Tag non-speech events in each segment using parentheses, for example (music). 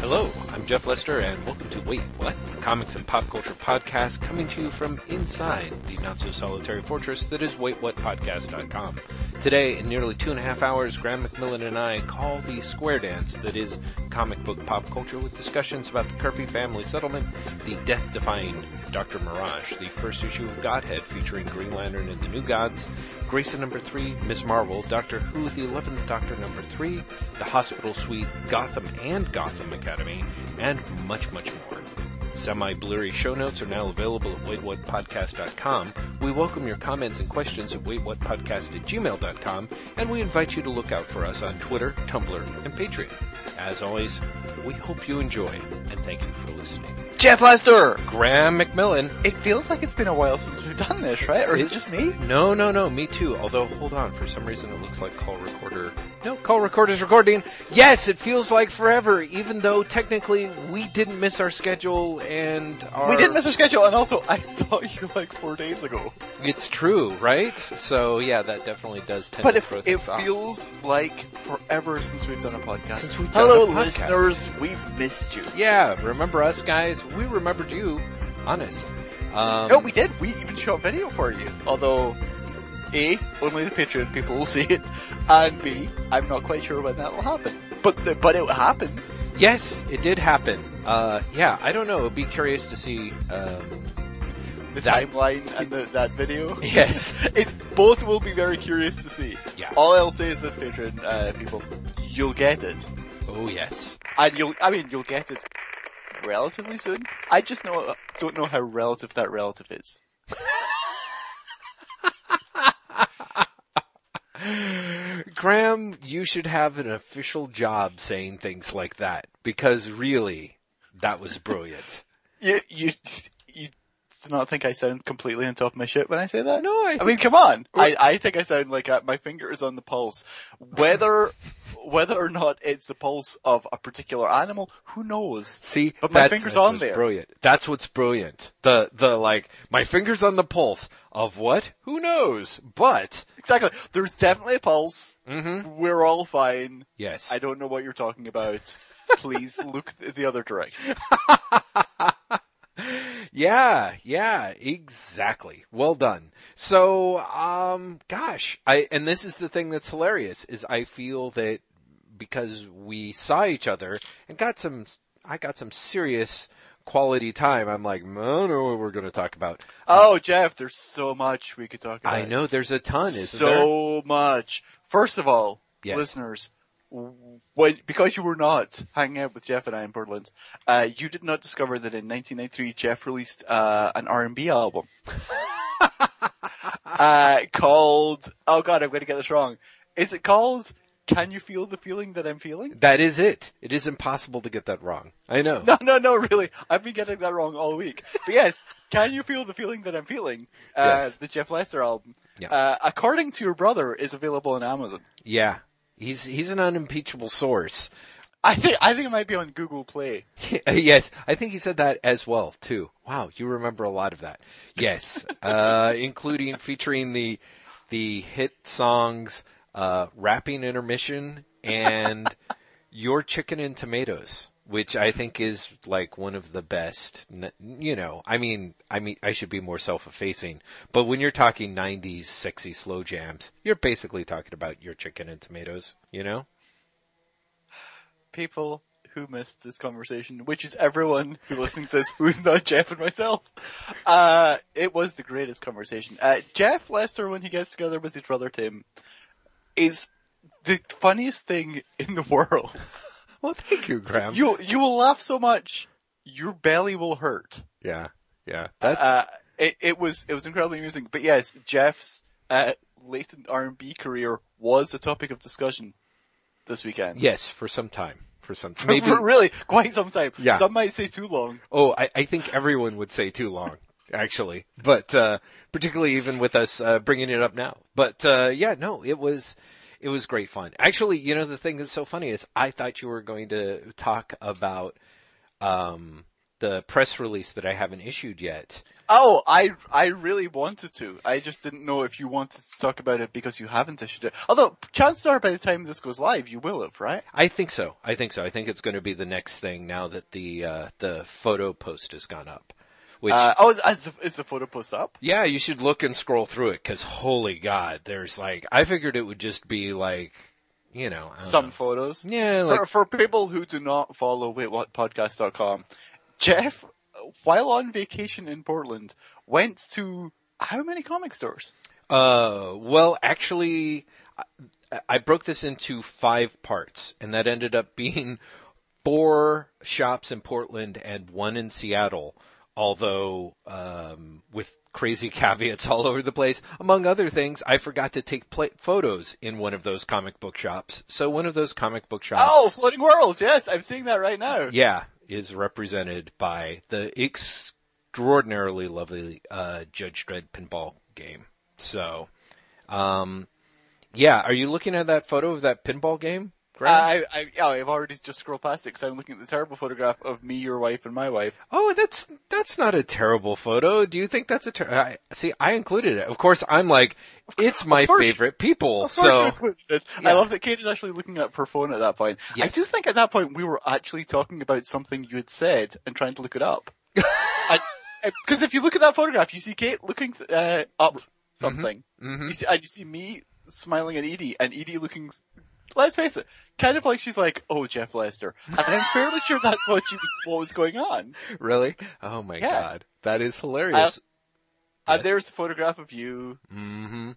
Hello, I'm Jeff Lester, and welcome to Wait What? A comics and pop culture podcast coming to you from inside the not so solitary fortress that is WaitWhatPodcast.com. Today, in nearly two and a half hours, Graham McMillan and I call the square dance that is comic book pop culture with discussions about the Kirby family settlement, the death-defying Dr. Mirage, the first issue of Godhead featuring Green Lantern and the New Gods, Grayson number three, Ms. Marvel, Doctor Who, the Eleventh Doctor number three, the Hospital Suite, Gotham and Gotham Academy, and much, much more. Semi-blurry show notes are now available at waitwhatpodcast.com. We welcome your comments and questions at waitwhatpodcast at gmail.com, and we invite you to look out for us on Twitter, Tumblr, and Patreon. As always, we hope you enjoy, and thank you for listening. Jeff Lester! Graham McMillan. It feels like it's been a while since we've done this, right? Or is it just me? No, no, no, me too. Although, hold on, for some reason it looks like call recorder. No, call recorder's recording. Yes, it feels like forever, even though technically we didn't miss our schedule and our... We didn't miss our schedule, and also I saw you like four days ago. It's true, right? So yeah, that definitely does tend But to it, throw it off. feels like forever since we've done a podcast. Since we've done Hello, a podcast. listeners. We've missed you. Yeah, remember us guys? We remembered you. Honest. Um, No, we did. We even shot video for you. Although, A, only the Patreon people will see it, and B, I'm not quite sure when that will happen. But the, but it happens. Yes, it did happen. Uh, yeah, I don't know. I'd be curious to see. Um, The That- timeline and the, that video. (laughs) yes. (laughs) It both will be very curious to see. Yeah. All I'll say is this, Patreon uh, people, you'll get it, Oh yes. and you'll. I mean, you'll get it relatively soon. I just know uh, don't know how relative that relative is. (laughs) Graham, you should have an official job saying things like that because really, that was brilliant. (laughs) You you do not think I sound completely on top of my shit when I say that? No, I I mean, come on. I, I think I sound like uh, my finger is on the pulse. Whether whether or not it's the pulse of a particular animal, who knows? See, But my finger's on there. Brilliant. That's what's brilliant. The the like my fingers on the pulse of what? Who knows? But Exactly. There's definitely a pulse. Mhm. We're all fine. yes, I don't know what you're talking about. (laughs) Please look th- the other direction. (laughs) Yeah, yeah, exactly. Well done. So, um, gosh, I, and this is the thing that's hilarious is I feel that because we saw each other and got some, I got some serious quality time. I'm like, I don't know what we're going to talk about. Oh, Jeff, there's so much we could talk about. I know there's a ton, there? so much. First of all, Yes. listeners, when, because you were not hanging out with Jeff and I in Portland, uh, you did not discover that in 1993 Jeff released uh, an R&B album (laughs) uh, called. Oh God, I'm going to get this wrong. Is it called? Can you feel the feeling that I'm feeling? That is it. It is impossible to get that wrong. I know. No, no, no, really. I've been getting that wrong all week. But yes, can you feel the feeling that I'm feeling? Uh, Yes. The Jeff Lester album. Yeah. Uh, according to your brother, is available on Amazon. Yeah. He's, he's an unimpeachable source. I think I think it might be on Google Play. (laughs) yes, I think he said that as well too. Wow, you remember a lot of that. Yes, (laughs) uh, including featuring the the hit songs uh, "Rapping Intermission" and (laughs) "Your Chicken and Tomatoes," which I think is like one of the best. You know, I mean, I mean, I should be more self-effacing, but when you're talking '90s sexy slow jams, you're basically talking about "Your Chicken and Tomatoes." You know. People who missed this conversation, which is everyone who listens to this who's not Jeff and myself. Uh, it was the greatest conversation. Uh, Jeff Lester, when he gets together with his brother Tim, is the funniest thing in the (laughs) world. (laughs) Well, thank you, Graham. You you will laugh so much, your belly will hurt. yeah, yeah. That's Uh, it, it was it was incredibly amusing. But yes, Jeff's uh, latent R and B career was a topic of discussion this weekend. Yes, for some time. For some (laughs) maybe. For really quite some time. Yeah. Some might say too long. oh, I, I think everyone would say too long, actually. But uh, particularly even with us uh, bringing it up now. But uh, yeah, no, it was it was great fun. Actually, you know the thing that's so funny is I thought you were going to talk about um, the press release that I haven't issued yet. Oh, I I really wanted to. I just didn't know if you wanted to talk about it because you haven't issued it. Although chances are, by the time this goes live, you will have, right? I think so. I think so. I think it's going to be the next thing now that the uh, the photo post has gone up. Which Uh, oh, is, is, the, is the photo post up? yeah, you should look and scroll through it because holy god, there's like I figured it would just be like you know Some know. photos. yeah For, for people who do not follow waitwhatpodcast.com, Jeff, while on vacation in Portland, went to how many comic stores? Uh, well, actually, I, I broke this into five parts, and that ended up being four shops in Portland and one in Seattle. Although, um, with crazy (laughs) caveats all over the place. Among other things, I forgot to take pla photos in one of those comic book shops. So one of those comic book shops. Oh, Floating Worlds. Yes, I'm seeing that right now. Yeah, is represented by the extraordinarily lovely uh, Judge Dredd pinball game. So, um, yeah, are you looking at that photo of that pinball game? Graham? I, I, yeah, I've already just scrolled past it because I'm looking at the terrible photograph of me, your wife, and my wife. oh, that's that's not a terrible photo. Do you think that's a ter- I, see? I included it. Of course, I'm like, it's my favorite people. So yeah. I love that Kate is actually looking at her phone at that point. I do think at that point we were actually talking about something you had said and trying to look it up. (laughs) Because if you look at that photograph, you see Kate looking uh, up something. mhm. You see, and you see me smiling at Edie, and Edie looking. Let's face it, kind of like she's like, "Oh, Jeff Lester," and I'm fairly sure that's what she was, what was going on. really, oh my Yeah. god, that is hilarious. also- And Yes. there's the photograph of you hmm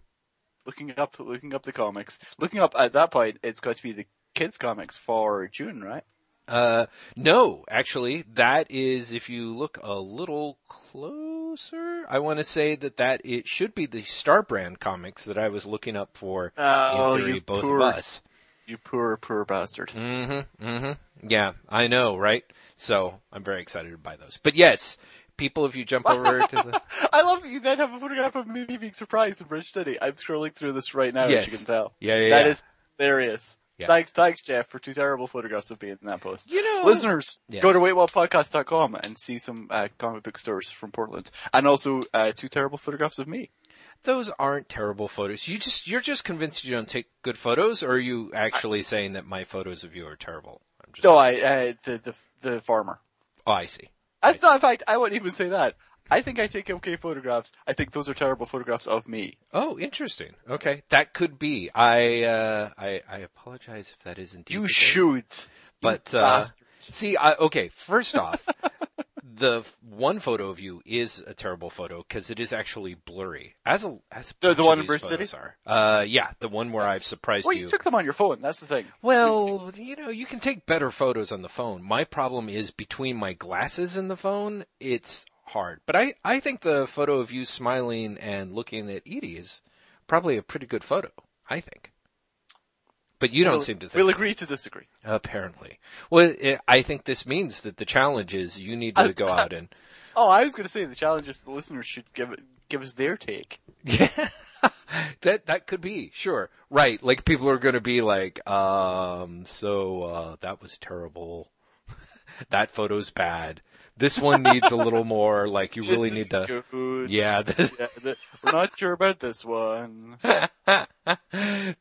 looking up, looking up the comics. Looking up at that point, it's got to be the kids' comics for June, right? Uh, no, actually, that is, if you look a little closer, I want to say that that it should be the Star Brand comics that I was looking up for. Oh, in theory, you both poor- of us. You poor, poor bastard. Mm-hmm. Mm-hmm. Yeah, I know, right? So I'm very excited to buy those. But yes, people, if you jump over to the (laughs) I love that you then have a photograph of me being surprised in Bridge City. I'm scrolling through this right now, Yes. as you can tell. yeah, yeah, That yeah. is hilarious. Yeah. Thanks, thanks, Jeff, for two terrible photographs of me in that post. you know, Listeners, Yes. go to waitwhatpodcast.com and see some uh, comic book stores from Portland, and also uh, two terrible photographs of me. Those aren't terrible photos. You just you're just convinced you don't take good photos, or are you actually saying that my photos of you are terrible? I'm just No, I uh, the the the farmer. oh, I see. That's not. In fact, I wouldn't even say that. I think I take okay photographs. I think those are terrible photographs of me. Oh, interesting. Okay, that could be. I uh, I, I apologize if that is indeed. You should, But uh, see, I, okay. First off, (laughs) the one photo of you is a terrible photo because it is actually blurry. As a as a The- the one in photos City? Are. Uh, yeah, the one where I've surprised Well, you. Well, you took them on your phone. That's the thing. Well, you know, you can take better photos on the phone. My problem is between my glasses and the phone, it's hard. But I, I think the photo of you smiling and looking at Edie is probably a pretty good photo. I think. But you don't we'll, seem to think. We'll agree to disagree. Apparently. Well, it, I think this means that the challenge is you need to go (laughs) out and. Oh, I was going to say the challenge is the listeners should give it, give us their take. Yeah. (laughs) that that could be, sure. Right. Like people are gonna be like, um, so uh that was terrible. (laughs) that photo's bad. This one needs a little more like you really need to Good. Yeah, this, Yeah, the- we're not sure about this one.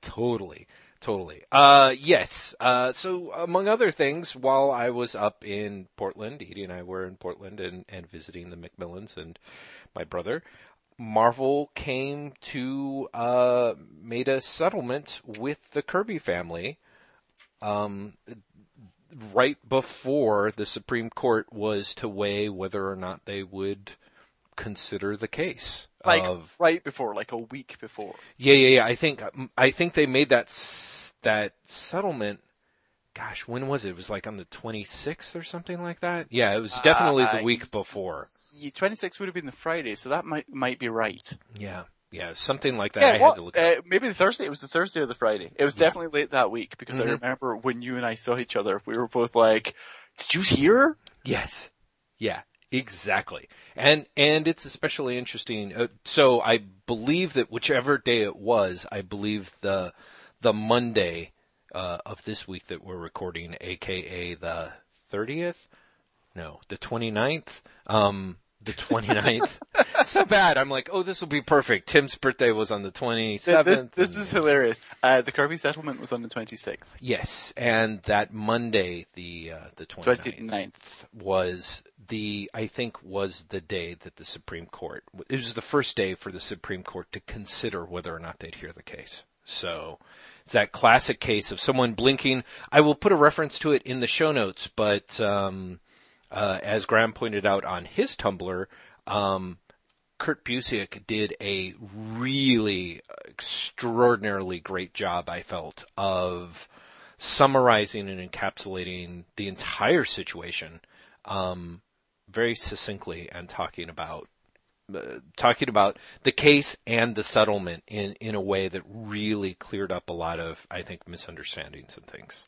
totally. Totally. Uh, yes. Uh, so among other things, while I was up in Portland, Edie and I were in Portland and, and visiting the McMillans and my brother, Marvel came to, uh, made a settlement with the Kirby family, um, right before the Supreme Court was to weigh whether or not they would consider the case Like of right before, like a week before. yeah, yeah, yeah. I think I think they made that that settlement. Gosh, when was it? It was like on the 26th or something like that. Yeah, it was definitely the Uh, week before. Twenty six would have been the Friday, so that might might be right. Yeah, yeah, something like that. I yeah, had to look. at. uh, maybe the Thursday. It was the Thursday or the Friday. It was definitely late that week because I Mhm. remember when you and I saw each other, we were both like, "Did you hear?" Yes, yeah, exactly. And and it's especially interesting. Uh, so I believe that whichever day it was, I believe the the Monday uh, of this week that we're recording, aka the 30th. no, the 29th. Um, the 29th. it's (laughs) so bad. I'm like, oh, this will be perfect. Tim's birthday was on the 27th. This, this is hilarious. Uh, the Kirby settlement was on the 26th. Yes, and that Monday, the uh, the 29th, 29th. was the I think was the day that the Supreme Court. It was the first day for the Supreme Court to consider whether or not they'd hear the case. So it's that classic case of someone blinking. I will put a reference to it in the show notes, but um, uh, as Graham pointed out on his Tumblr, um, Kurt Busiek did a really extraordinarily great job, I felt, of summarizing and encapsulating the entire situation um, very succinctly and talking about uh, talking about the case and the settlement in in a way that really cleared up a lot of I think misunderstandings and things.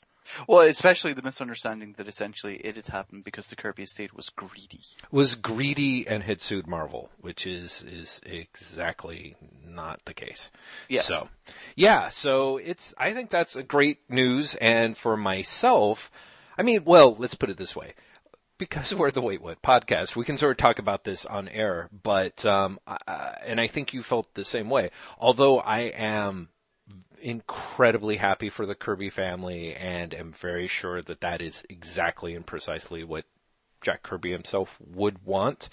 Well, especially the misunderstanding that essentially it had happened because the Kirby estate was greedy. Was greedy and had sued Marvel, which is is exactly not the case. Yes. So, yeah, so it's I think that's a great news and for myself, I mean, well, let's put it this way. Because (laughs) we're the Wait What podcast, we can sort of talk about this on air, but um, I, and I think you felt the same way. Although I am incredibly happy for the Kirby family and am very sure that that is exactly and precisely what Jack Kirby himself would want.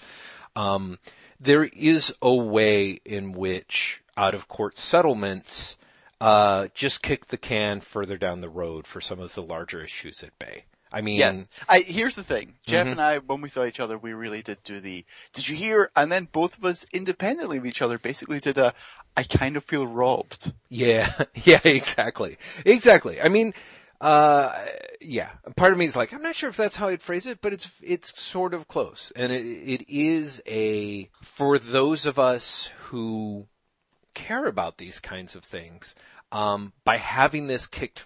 Um, there is a way in which out of court settlements uh, just kick the can further down the road for some of the larger issues at bay. I mean, Yes. I, here's the thing. Jeff Mhm. and I, when we saw each other, we really did do the, did you hear? And then both of us independently of each other basically did a, I kind of feel robbed. Yeah, (laughs) yeah, exactly, exactly. I mean, uh, yeah. Part of me is like, I'm not sure if that's how I'd phrase it, but it's it's sort of close, and it it is a for those of us who care about these kinds of things. Um, by having this kicked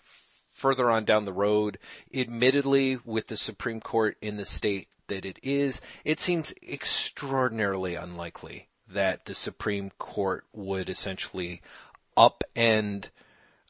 further on down the road, admittedly, with the Supreme Court in the state that it is, it seems extraordinarily unlikely that the Supreme Court would essentially upend,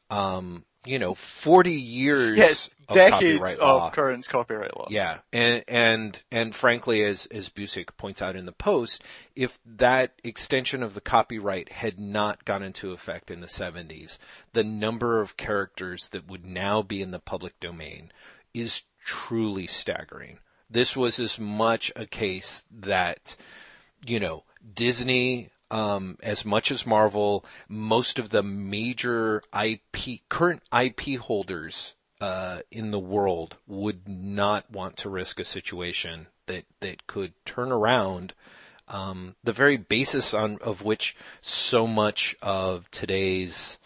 um, you know, 40 years Yes, decades copyright of current copyright law. Yeah, and and and frankly, as as Busiek points out in the post, if that extension of the copyright had not gone into effect in the 70s, the number of characters that would now be in the public domain is truly staggering. This was as much a case that, you know, Disney, um, as much as Marvel, most of the major IP, current IP holders uh, in the world would not want to risk a situation that that could turn around um, the very basis on of which so much of today's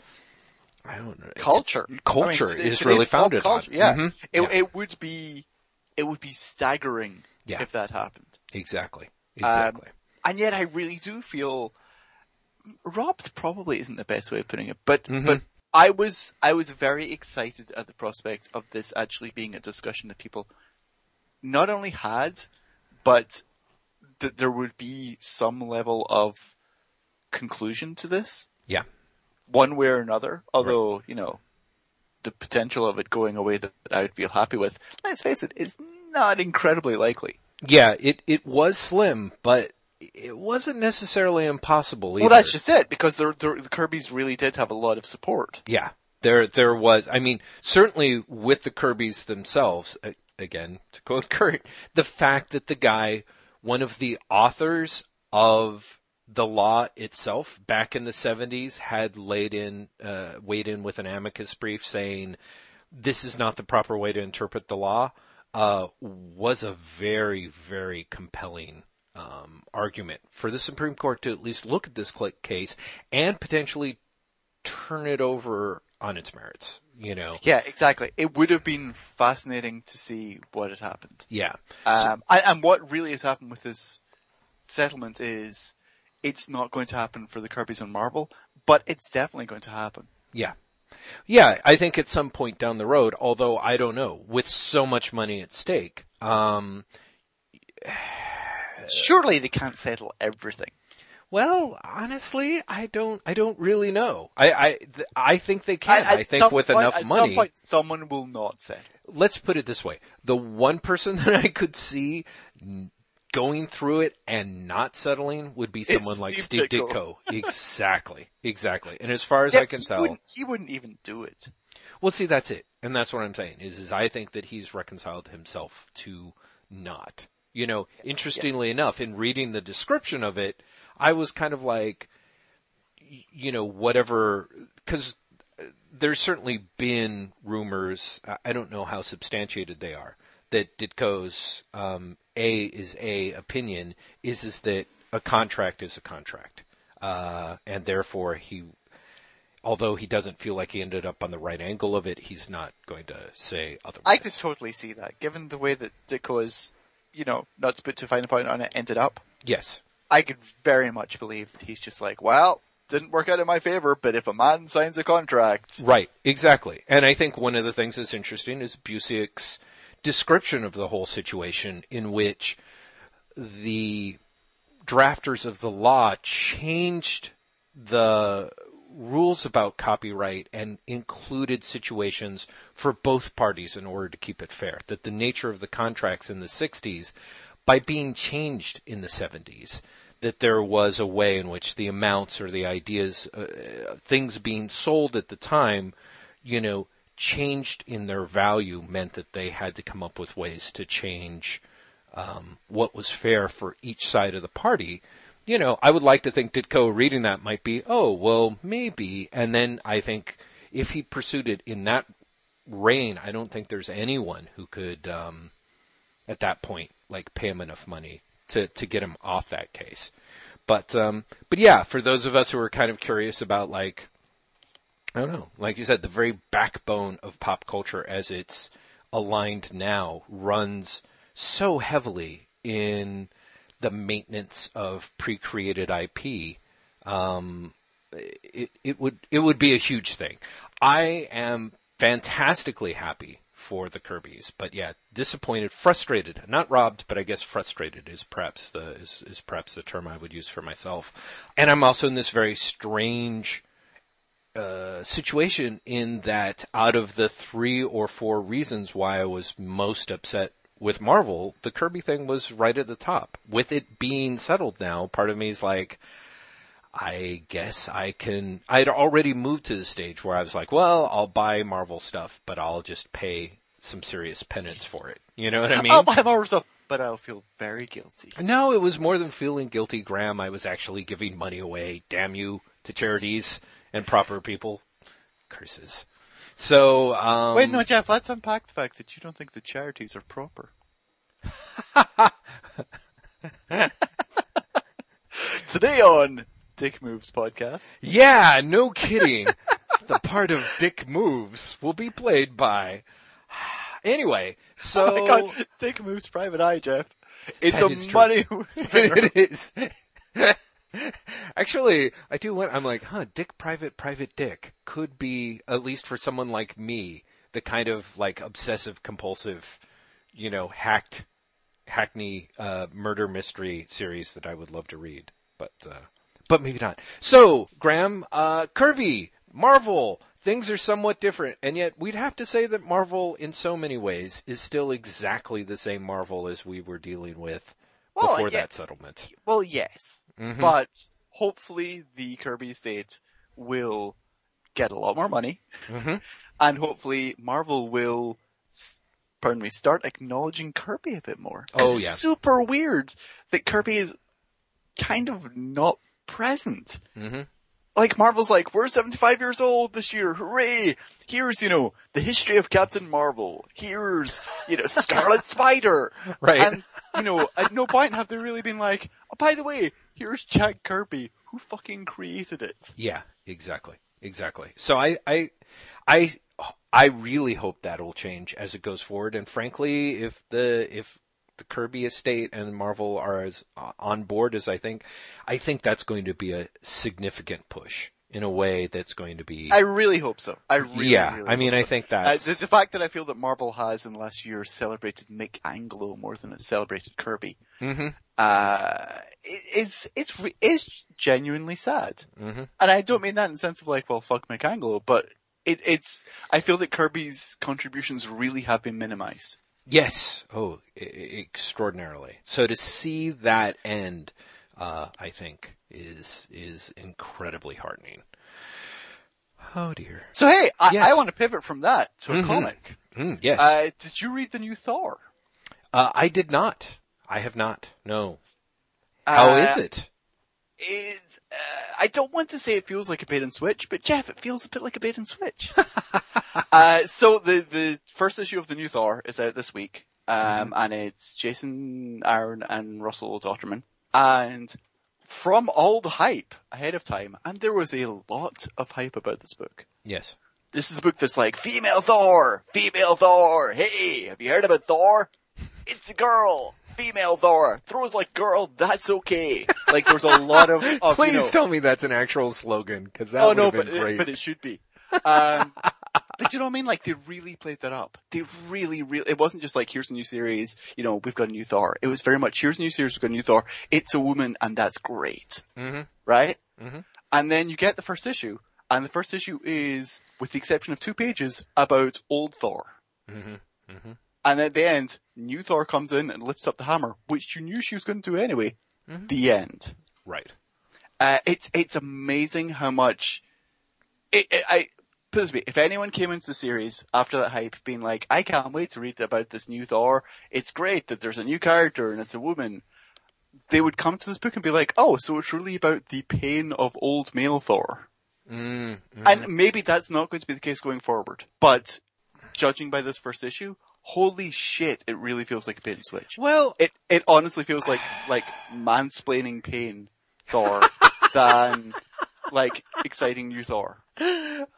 I don't know Culture. culture I mean, is really founded culture, on. Yeah. Mhm. It, Yeah. it would be, it would be staggering Yeah. if that happened. exactly, Um, exactly. And yet I really do feel robbed probably isn't the best way of putting it, but Mhm. but I was I was very excited at the prospect of this actually being a discussion that people not only had, but that there would be some level of conclusion to this, yeah, one way or another. Although you know the potential of it going away that I would feel happy with, let's face it, it, is not incredibly likely. yeah. It it was slim, but it wasn't necessarily impossible. Either. Well, that's just it because the the Kirby's really did have a lot of support. Yeah, there there was. I mean, certainly with the Kirby's themselves. Again, to quote (laughs) Kurt, the fact that the guy, one of the authors of the law itself, back in the seventies, had laid in, uh, weighed in with an amicus brief saying this is not the proper way to interpret the law, uh, was a very very compelling um, argument for the Supreme Court to at least look at this case and potentially turn it over on its merits. You know, Yeah, exactly. It would have been fascinating to see what had happened. yeah, Um, and, and what really has happened with this settlement is it's not going to happen for the Kirby's and Marvel, but it's definitely going to happen. yeah, yeah. I think at some point down the road, although I don't know, with so much money at stake, um, Surely they can't settle everything. Well, honestly, I don't. I don't really know. I I th- I think they can. At I think some with point- enough at money. some point, someone will not settle. let's put it this way: the one person (laughs) that I could see n- going through it and not settling would be someone like Steve Steve Ditko. Ditko. (laughs) exactly, exactly. And as far as I can he tell, wouldn't, he wouldn't even do it. well, see, that's it, and that's what I'm saying is, is I think that he's reconciled himself to not. You know, interestingly enough, in reading the description of it, I was kind of like, you know, whatever, because there's certainly been rumors. I- I don't know how substantiated they are. That Ditko's um, a is a opinion is is that a contract is a contract, uh, and therefore he, although he doesn't feel like he ended up on the right angle of it, he's not going to say otherwise. I could totally see that, given the way that Ditko is, you know, not to put too fine a point on it, ended up. yes, I could very much believe that he's just like, well, didn't work out in my favor, but if a man signs a contract, Right, exactly. And I think one of the things that's interesting is Busiek's description of the whole situation in which the drafters of the law changed the rules about copyright and included situations for both parties in order to keep it fair. That the nature of the contracts in the 60s, by being changed in the 70s, that there was a way in which the amounts or the ideas, uh, things being sold at the time, you know, changed in their value meant that they had to come up with ways to change um, what was fair for each side of the party. You know, I would like to think Ditko reading that might be, oh, well, maybe. And then I think if he pursued it in that reign, I don't think there's anyone who could, um, at that point, like pay him enough money to, to get him off that case. But, um, but yeah, for those of us who are kind of curious about like, I don't know, like you said, the very backbone of pop culture as it's aligned now runs so heavily in the maintenance of pre-created IP. Um, it, it would it would be a huge thing. I am fantastically happy for the Kirby's, but yeah, disappointed, frustrated, not robbed, but I guess frustrated is perhaps the is, is perhaps the term I would use for myself. And I'm also in this very strange uh, situation in that out of the three or four reasons why I was most upset with Marvel, the Kirby thing was right at the top. With it being settled now, part of me is like, I guess I can. I'd already moved to the stage where I was like, well, I'll buy Marvel stuff, but I'll just pay some serious penance for it. You know what I mean? I'll buy more stuff, but I'll feel very guilty. No, it was more than feeling guilty, Graham. I was actually giving money away. Damn you to charities and proper people. Curses. So, um, Wait, no, Jeff, let's unpack the fact that you don't think the charities are proper. (laughs) Today on Dick Moves podcast. yeah, no kidding. (laughs) the part of Dick Moves will be played by. (sighs) Anyway, so (laughs) Oh my god, Dick Moves Private Eye, Jeff. It's That a is money it is. (laughs) Actually, I do want. I'm like, huh? Dick Private Private Dick could be at least for someone like me, the kind of like obsessive compulsive, you know, hacked, hackney uh, murder mystery series that I would love to read, but uh, but maybe not. So, Graham, uh, Kirby, Marvel. Things are somewhat different, and yet we'd have to say that Marvel, in so many ways, is still exactly the same Marvel as we were dealing with Well, before yeah. that settlement. Well, yes. Mm-hmm. But hopefully the Kirby estate will get a lot more money. Mm-hmm. (laughs) And hopefully Marvel will, pardon me, start acknowledging Kirby a bit more. Oh, it's yeah. super weird that Kirby is kind of not present. Mhm. Like Marvel's like, we're 75 years old this year, hooray! Here's, you know, the history of Captain Marvel. Here's, you know, Scarlet (laughs) Spider. Right. And, you know, at no point have they really been like, oh, by the way, here's Jack Kirby, who fucking created it. Yeah, exactly, exactly. So I, I, I, I really hope that will change as it goes forward. And frankly, if the if the Kirby estate and Marvel are as uh, on board as I think, I think that's going to be a significant push in a way that's going to be. I really hope so. I really, yeah, really I mean, hope I think Uh, the, the fact that I feel that Marvel has in the last year celebrated Mick Anglo more than it celebrated Kirby, Mhm. uh, it's it's re- it's genuinely sad, Mm-hmm. and I don't mean that in the sense of like, well, fuck Mick Anglo, but it, it's I feel that Kirby's contributions really have been minimized. Yes. Oh, e- extraordinarily. So to see that end, uh, I think is is incredibly heartening. Oh dear. So hey, I, Yes. I want to pivot from that to a Mhm. comic. Mm, yes. Uh, did you read the new Thor? Uh, I did not. I have not. No. How Uh, is it? It, uh, I don't want to say it feels like a bait and switch, but Jeff, it feels a bit like a bait and switch. (laughs) uh, so the, the first issue of the new Thor is out this week, um, and it's Jason Aaron and Russell Dauterman. And from all the hype ahead of time, and there was a lot of hype about this book. Yes. This is a book that's like, female Thor, female Thor, hey, have you heard about Thor? It's a girl, female Thor, throws like girl, that's okay. (laughs) Like there's a lot of, of Please you know, tell me that's an actual slogan, because that oh would no, have but been it, great. but it should be. Um, (laughs) but you know what I mean? Like they really played that up. They really, really. It wasn't just like here's a new series. You know, we've got a new Thor. It was very much here's a new series. We've got a new Thor. It's a woman, and that's great, Mhm. right? Mhm. And then you get the first issue, and the first issue is, with the exception of two pages, about old Thor. Mhm. And at the end, new Thor comes in and lifts up the hammer, which you knew she was going to do anyway. Mm-hmm. The end. Right. Uh, it's it's amazing how much. It, it, I put this way: if anyone came into the series after that hype, being like, "I can't wait to read about this new Thor. It's great that there's a new character and it's a woman," they would come to this book and be like, "Oh, so it's really about the pain of old male Thor." Mm, And maybe that's not going to be the case going forward. But judging by this first issue, holy shit, it really feels like a bait and switch. Well, It it honestly feels like like mansplaining pain Thor (laughs) than like exciting new Thor.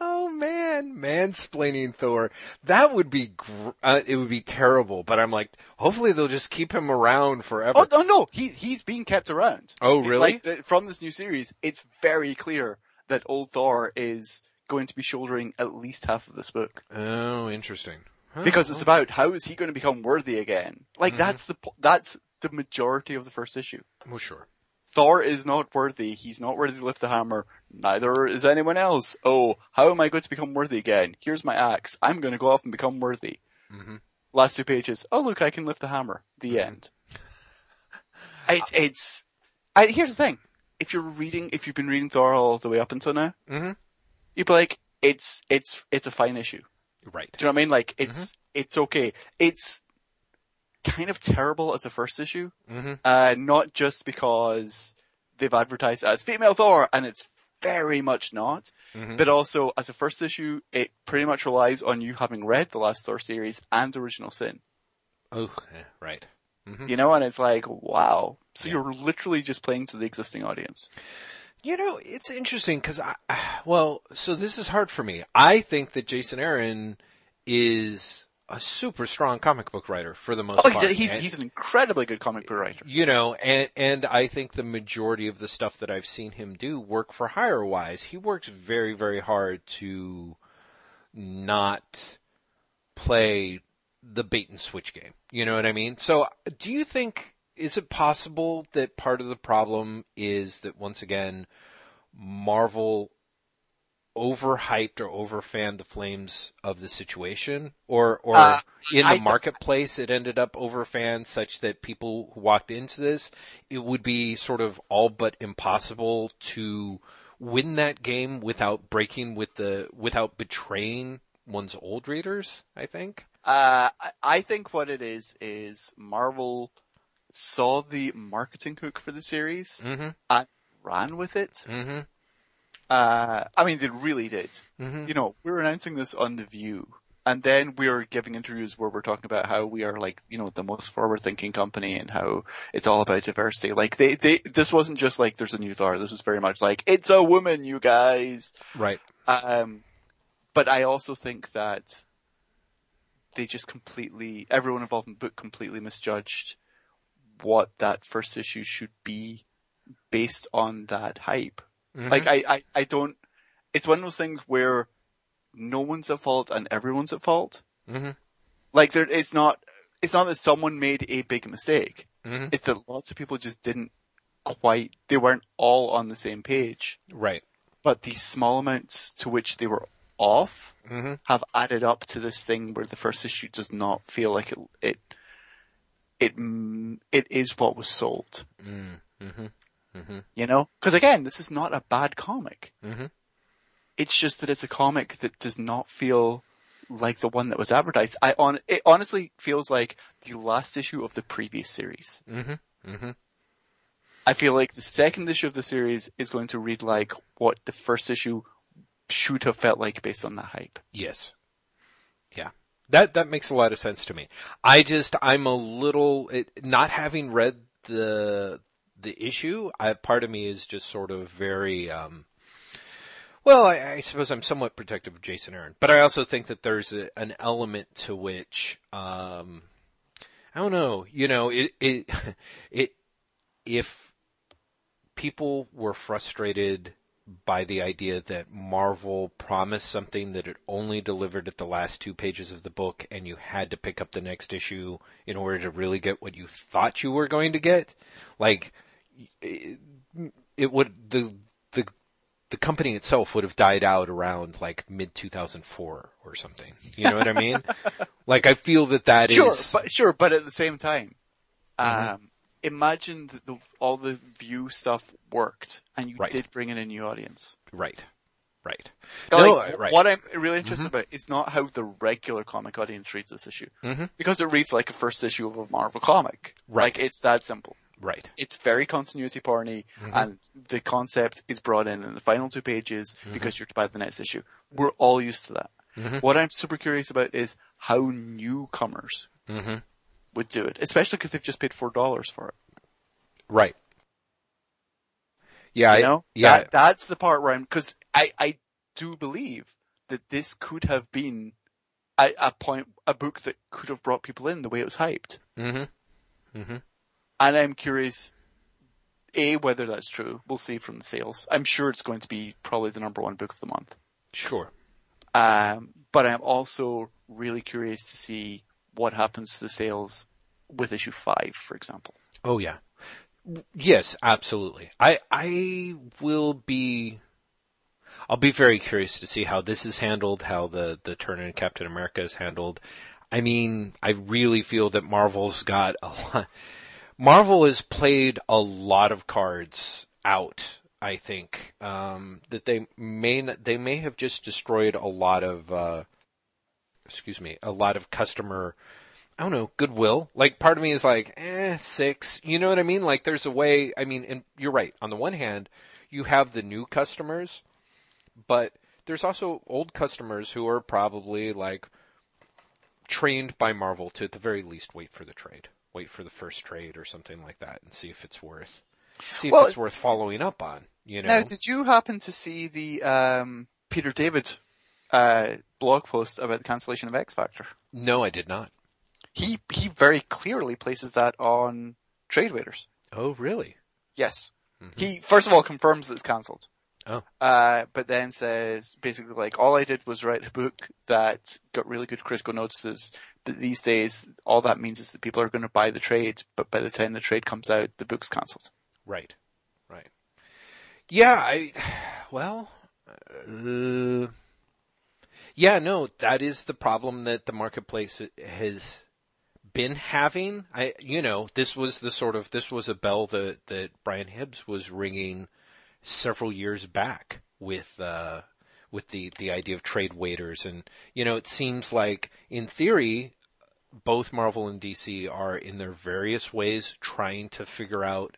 oh man, mansplaining Thor. That would be, gr- uh, it would be terrible. But I'm like, hopefully they'll just keep him around forever. Oh no, no, he he's being kept around. Oh, really? Like the, from this new series, it's very clear that old Thor is going to be shouldering at least half of this book Oh, interesting. Huh. because it's about how is he going to become worthy again. Like that's the that's the majority of the first issue. well, sure. Thor is not worthy. He's not worthy to lift the hammer. Neither is anyone else. Oh, how am I going to become worthy again? Here's my axe. I'm going to go off and become worthy. Mhm. Last two pages. Oh, look, I can lift the hammer. The end. It's, it's, I, here's the thing. If you're reading, if you've been reading Thor all the way up until now, Mhm. you'd be like, it's, it's, it's a fine issue. Right. Do you know what I mean? Like, it's, it's okay. It's kind of terrible as a first issue. Mhm. Uh, not just because they've advertised it as female Thor, and it's very much not, Mhm. but also as a first issue, it pretty much relies on you having read the last Thor series and Original Sin. Oh, eh, right. You know, and it's like, wow. So Yeah. you're literally just playing to the existing audience. You know, it's interesting because I, (sighs) well, so this is hard for me. I think that Jason Aaron is a super strong comic book writer for the most Oh, part. he's, And- he's an incredibly good comic book writer. you know, and and I think the majority of the stuff that I've seen him do work for hire wise. He works very very hard to not play the bait and switch game. You know what I mean? So, do you think is it possible that part of the problem is that once again Marvel overhyped or overfanned the flames of the situation? Or or Uh, in the th- marketplace it ended up overfanned such that people who walked into this it would be sort of all but impossible to win that game without breaking with the without betraying one's old readers i think? Uh, I- I think what it is, is Marvel saw the marketing hook for the series mm-hmm and ran with it. mm-hmm Uh, I mean, they really did. Mhm. You know, we're announcing this on The View, and then we're giving interviews where we're talking about how we are like, you know, the most forward-thinking company and how it's all about diversity. Like, they, they, this wasn't just like, there's a new Thor. This was very much like, it's a woman, you guys. right Um, but I also think that they just completely, everyone involved in the book completely misjudged what that first issue should be based on that hype. Like I, I, I don't. It's one of those things where no one's at fault and everyone's at fault. Mhm. Like there, it's not. It's not that someone made a big mistake. Mhm. is that lots of people just didn't quite, they weren't all on the same page, Right. but the small amounts to which they were off Mm-hmm. have added up to this thing where the first issue does not feel like it, it, it, mm, it is what was sold. Mm-hmm. Mm-hmm. You know? Cause again, this is not a bad comic. Mm-hmm. It's just that it's a comic that does not feel like the one that was advertised. I on, it honestly feels like the last issue of the previous series. Mm-hmm. Mm-hmm. I feel like the second issue of the series is going to read like what the first issue should have felt like based on the hype. Yes. Yeah. That that makes a lot of sense to me. I just I'm a little it, not having read the the issue. I, part of me is just sort of very um well, I, I suppose I'm somewhat protective of Jason Aaron, but I also think that there's a, an element to which um I don't know, you know, it it (laughs) it if people were frustrated by the idea that Marvel promised something that it only delivered at the last two pages of the book and you had to pick up the next issue in order to really get what you thought you were going to get. Like, it, it would, the, the, the company itself would have died out around like mid 2004 or something. You know what I mean? (laughs) like, I feel that that is Sure, but sure, but at the same time, Mhm. um, imagine that the, all the view stuff worked and you Right. did bring in a new audience. right. Right. Like, No, right. What I'm really interested about is not how the regular comic audience reads this issue. Mhm. Because it reads like a first issue of a Marvel comic. Right. Like, it's that simple. Right. It's very continuity porny, Mm-hmm. and the concept is brought in in the final two pages Mm-hmm. because you're to buy the next issue. We're all used to that. What I'm super curious about is how newcomers Mm-hmm. Would do it, especially because they've just paid four dollars for it. Right. Yeah. You I- know, yeah. that, that's the part where I'm because I I do believe that this could have been a, a point a book that could have brought people in the way it was hyped, mm-hmm. Mm-hmm. and I'm curious. A, whether that's true. We'll see from the sales. I'm sure it's going to be probably the number one book of the month. Sure. Um, but I'm also really curious to see what happens to the sales with issue five, for example. Oh yeah. Yes, absolutely. I I will be I'll be very curious to see how this is handled, how the the turn in Captain America is handled. I mean, I really feel that Marvel's got a lot Marvel has played a lot of cards out, I think. Um that they may they may have just destroyed a lot of uh excuse me, a lot of customer I don't know, goodwill. Like part of me is like, eh, six. You know what I mean? Like there's a way, I mean, and you're right. On the one hand, you have the new customers, but there's also old customers who are probably like trained by Marvel to at the very least wait for the trade. Wait for the first trade or something like that and see if it's worth see if Well, it's worth following up on, you know. Now, did you happen to see the um, Peter David uh, blog post about the cancellation of X Factor? no, I did not. He he very clearly places that on trade waiters. Oh, really? Yes, he first of all confirms that it's cancelled. Oh. Uh, but then says basically like all I did was write a book that got really good critical notices. But these days, all that means is that people are going to buy the trade. But by the time the trade comes out, the book's cancelled. Right. Right. Yeah, I, (sighs) well, uh, yeah, no, that is the problem that the marketplace has been having. I, you know, this was the sort of, this was a bell that, that Brian Hibbs was ringing several years back with, uh, with the, the idea of trade waiters. And, you know, it seems like in theory, both Marvel and DC are in their various ways trying to figure out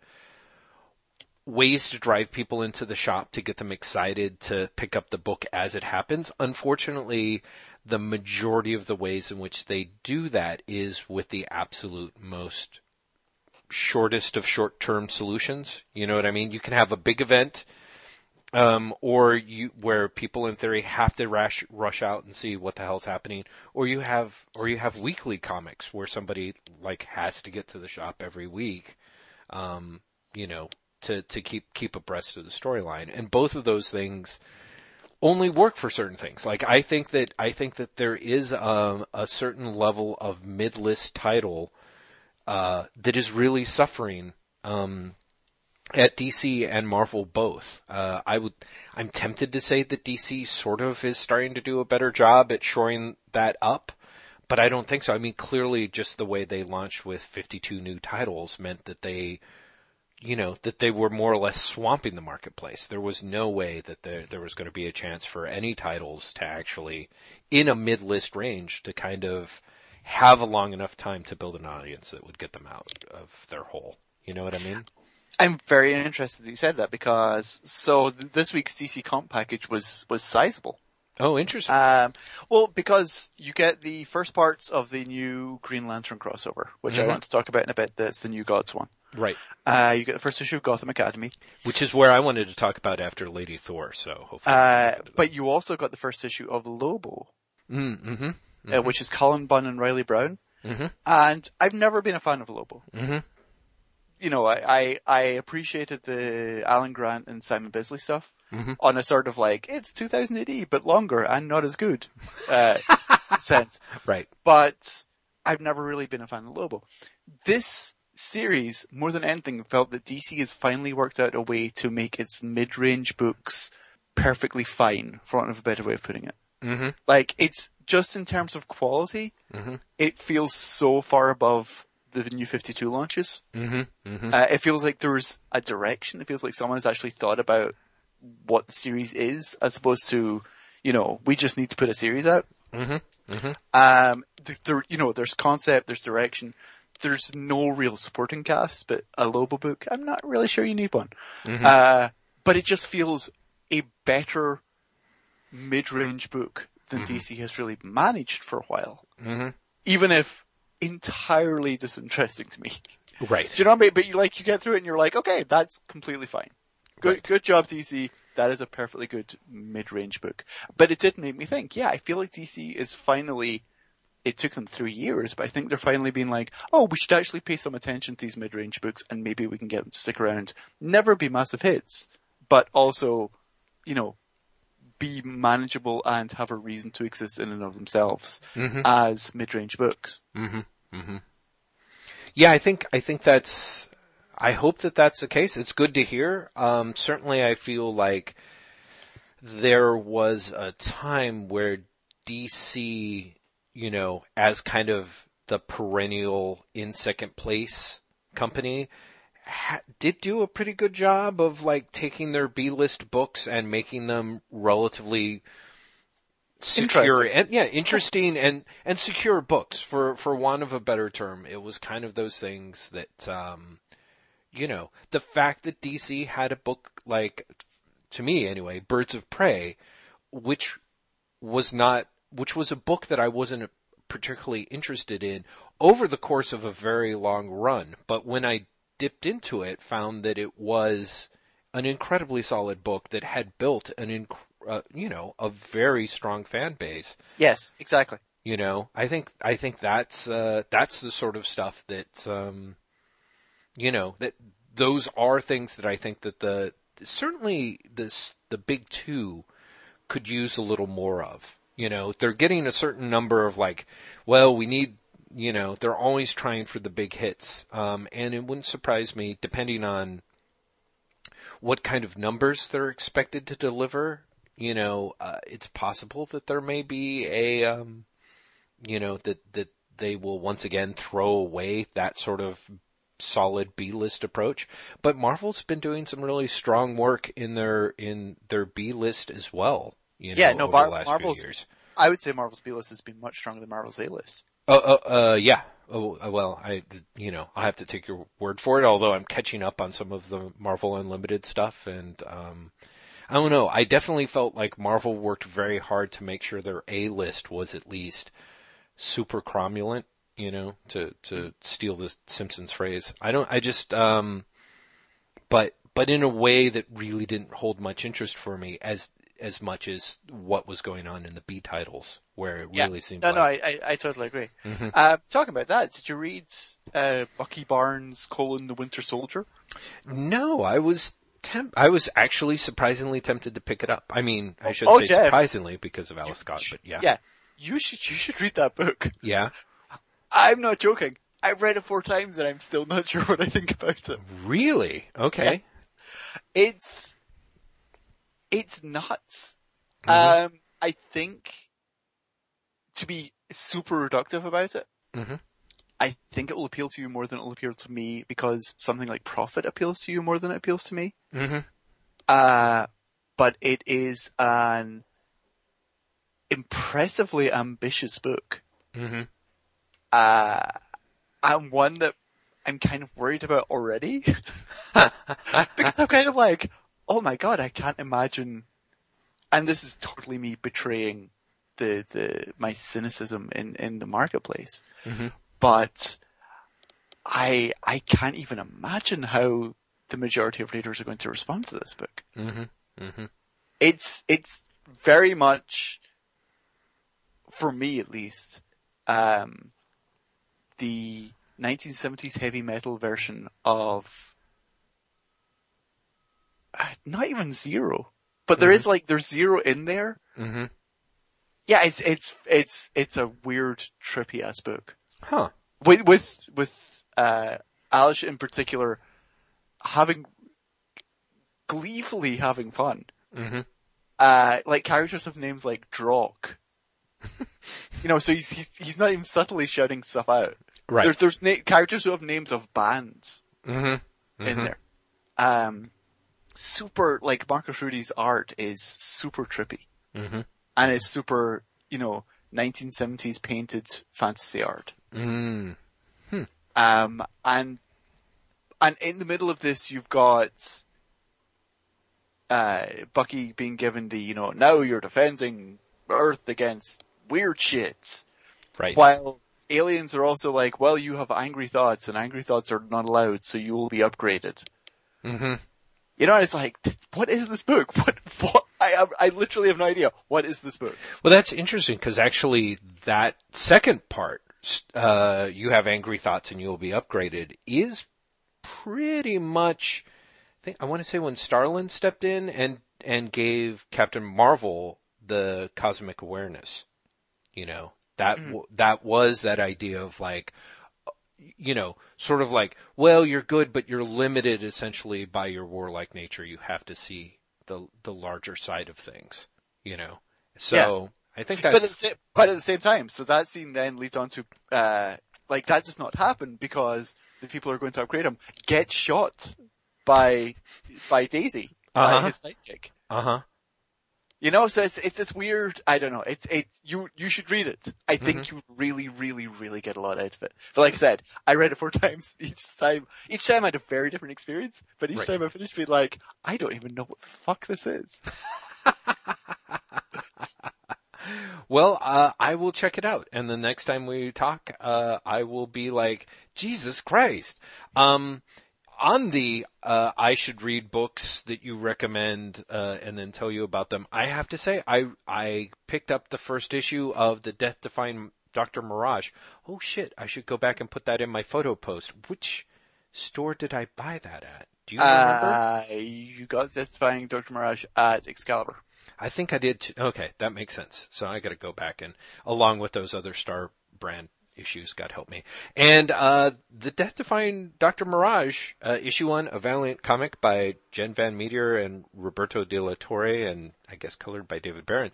ways to drive people into the shop to get them excited to pick up the book as it happens. Unfortunately, the majority of the ways in which they do that is with the absolute most shortest of short-term solutions. You know what I mean? You can have a big event, um, or you where people in theory have to rush rush out and see what the hell's happening, or you have or you have weekly comics where somebody like has to get to the shop every week. Um, you know, to, to keep keep abreast of the storyline. And both of those things only work for certain things. Like I think that I think that there is um, a certain level of mid list title uh, that is really suffering um, at DC and Marvel both. Uh, I would, I'm tempted to say that DC sort of is starting to do a better job at shoring that up, but I don't think so. I mean, clearly, just the way they launched with 52 new titles meant that they, you know, that they were more or less swamping the marketplace. There was no way that there there was going to be a chance for any titles to actually, in a mid-list range, to kind of have a long enough time to build an audience that would get them out of their hole. You know what I mean? I'm very interested that you said that because so th- this week's DC comp package was was sizable. Oh, interesting. Um, well, because you get the first parts of the new Green Lantern crossover, which I Mhm. want to talk about in a bit. That's the new Gods one. Right. Uh, you get the first issue of Gotham Academy, Which is where I wanted to talk about after Lady Thor. So hopefully, uh, but you also got the first issue of Lobo, mm, mm-hmm. uh, which is Cullen Bunn and Reilly Brown. Mhm. And I've never been a fan of Lobo. Mm-hmm. You know, I, I, I appreciated the Alan Grant and Simon Bisley stuff Mhm. on a sort of like, it's 2000 AD, but longer and not as good, uh, (laughs) sense. right. But I've never really been a fan of Lobo. This series, more than anything, felt that DC has finally worked out a way to make its mid-range books perfectly fine, for want of a better way of putting it. Mm-hmm. Like, it's just in terms of quality, Mhm. it feels so far above the new 52 launches. Mm-hmm. Mm-hmm. Uh, it feels like there's a direction. It feels like someone has actually thought about what the series is, as opposed to, you know, we just need to put a series out. Mm-hmm. Um, th- there, you know, there's concept, there's direction. There's no real supporting cast, but a Lobo book, I'm not really sure you need one. Uh, but it just feels a better mid-range book than DC has really managed for a while. Mm-hmm. Even if entirely disinteresting to me. Right. Do you know what I mean? But you like, you get through it and you're like, okay, that's completely fine. Good, Right. good job, DC. That is a perfectly good mid-range book. But it did make me think, yeah, I feel like DC is finally, it took them three years, but I think they're finally being like, oh, we should actually pay some attention to these mid-range books and maybe we can get them to stick around. Never be massive hits, but also, you know, be manageable and have a reason to exist in and of themselves mm-hmm. as mid-range books. Mm-hmm. Mm-hmm. Yeah, I think I think that's. I hope that that's the case. It's good to hear. Um, certainly, I feel like there was a time where DC, you know, as kind of the perennial in second place company, ha- did do a pretty good job of like taking their B list books and making them relatively secure and yeah, interesting and and secure books for for want of a better term. It was kind of those things that um you know, the fact that DC had a book like to me anyway, Birds of Prey, which was not which was a book that I wasn't particularly interested in over the course of a very long run, but when I dipped into it found that it was an incredibly solid book that had built an inc- uh, you know, a very strong fan base. Yes, exactly. You know, I think I think that's uh, that's the sort of stuff that um, you know that those are things that I think that the certainly this the big two could use a little more of. You know, they're getting a certain number of like, well, we need. You know, they're always trying for the big hits, um, and it wouldn't surprise me, depending on what kind of numbers they're expected to deliver. You know, uh, it's possible that there may be a, um, you know, that that they will once again throw away that sort of solid B list approach. But Marvel's been doing some really strong work in their in their B list as well. You know, Yeah, no, Mar- Marvel's-. I would say Marvel's B list has been much stronger than Marvel's A list. Oh, uh, uh, yeah. Oh, uh, well, I, you know, I have to take your word for it. Although I'm catching up on some of the Marvel Unlimited stuff, and um, I don't know. I definitely felt like Marvel worked very hard to make sure their A list was at least super cromulent. You know, to to steal the Simpsons phrase. I don't. I just. Um, but but in a way that really didn't hold much interest for me as as much as what was going on in the B titles, where it really seemed no, like no, I, I, I totally agree. Uh, talking about that, did you read uh, Bucky Barnes colon the Winter Soldier? No, I was temp- I was actually surprisingly tempted to pick it up. I mean, I should oh, say Jeff. surprisingly because of Ales Kot, but yeah. Yeah, you should you should read that book. Yeah. I'm not joking. I've read it four times and I'm still not (laughs) sure what I think about it. Really? Okay. It's it's nuts. Mhm. Um, I think to be super reductive about it, Mhm. I think it will appeal to you more than it will appeal to me because something like Prophet appeals to you more than it appeals to me. Mm-hmm. Uh, but it is an impressively ambitious book. Mm-hmm. Uh, and one that I'm kind of worried about already. (laughs) because I'm kind of like, oh my god, I can't imagine. And this is totally me betraying the, the, my cynicism in, in the marketplace. Mhm. But I, I can't even imagine how the majority of readers are going to respond to this book. Mm-hmm. Mm-hmm. It's, it's very much, for me at least, um, the 1970s heavy metal version of not even zero, but there is like there's zero in there. Mm-hmm. Yeah, it's it's it's it's a weird trippy ass book Huh. with with with uh, Ales in particular having gleefully having fun. Mm-hmm. Uh, like characters have names like Drock. (laughs) you know, so he's, he's he's not even subtly shouting stuff out. Right. There's there's na- characters who have names of bands Mm-hmm. in there. Um, super like Marcus Rudy's art is super trippy Mm-hmm. and it's super you know 1970s painted fantasy art. Mm. Um, and and in the middle of this, you've got uh, Bucky being given the you know now you're defending Earth against weird shits. Right. While aliens are also like, well, you have angry thoughts, and angry thoughts are not allowed, so you will be upgraded. Mm-hmm. You know, it's like, what is this book? (laughs) What? What? I I literally have no idea. What is this book? Well, that's interesting because actually that second part, uh, you have angry thoughts and you'll be upgraded, is pretty much. I think I want to say when Starlin stepped in and and gave Captain Marvel the cosmic awareness. You know that w- that was that idea of like, you know, sort of like, well, you're good, but you're limited essentially by your warlike nature. You have to see the the larger side of things. You know, so I think that's But at, the same, but at the same time, so that scene then leads on to, uh, like that does not happen because the people who are going to upgrade him get shot by, by Daisy, Uh-huh. by his sidekick. uh huh. You know, so it's, it's this weird, I don't know, it's, it's, you, you should read it. I think Mm-hmm. you really, really, really get a lot out of it. But like I said, I read it four (laughs) times each time, each time I had a very different experience, but each Right. time I finished being like, I don't even know what the fuck this is. (laughs) Well, uh, I will check it out, and the next time we talk, uh, I will be like, Jesus Christ. Um, on the uh, I should read books that you recommend, uh, and then tell you about them. I have to say, I I picked up the first issue of the Death Defying Doctor Mirage. Oh shit! I should go back and put that in my photo post. Which store did I buy that at? Do you remember? Uh, you got Death-Defying Dr. Mirage at Excalibur. I think I did. Too. Okay, that makes sense. So I got to go back and along with those other Star brand issues, God help me. And uh, the Death Defying Doctor Mirage uh, issue one, a Valiant comic by Jen Van Meter and Roberto De La Torre, and I guess colored by David Baron.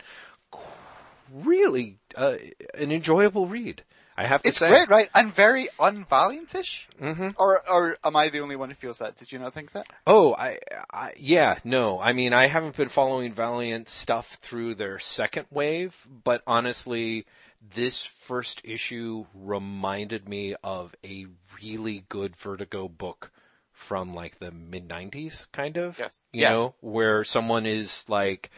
Really, uh, an enjoyable read. I have to It's say. It's great, right? And very unvaliant-ish? hmm Or, or am I the only one who feels that? Did you not think that? Oh, I, I, yeah, no. I mean, I haven't been following Valiant stuff through their second wave, but honestly, this first issue reminded me of a really good Vertigo book from like the mid 90s, kind of. Yes. You Yeah. know, where someone is like,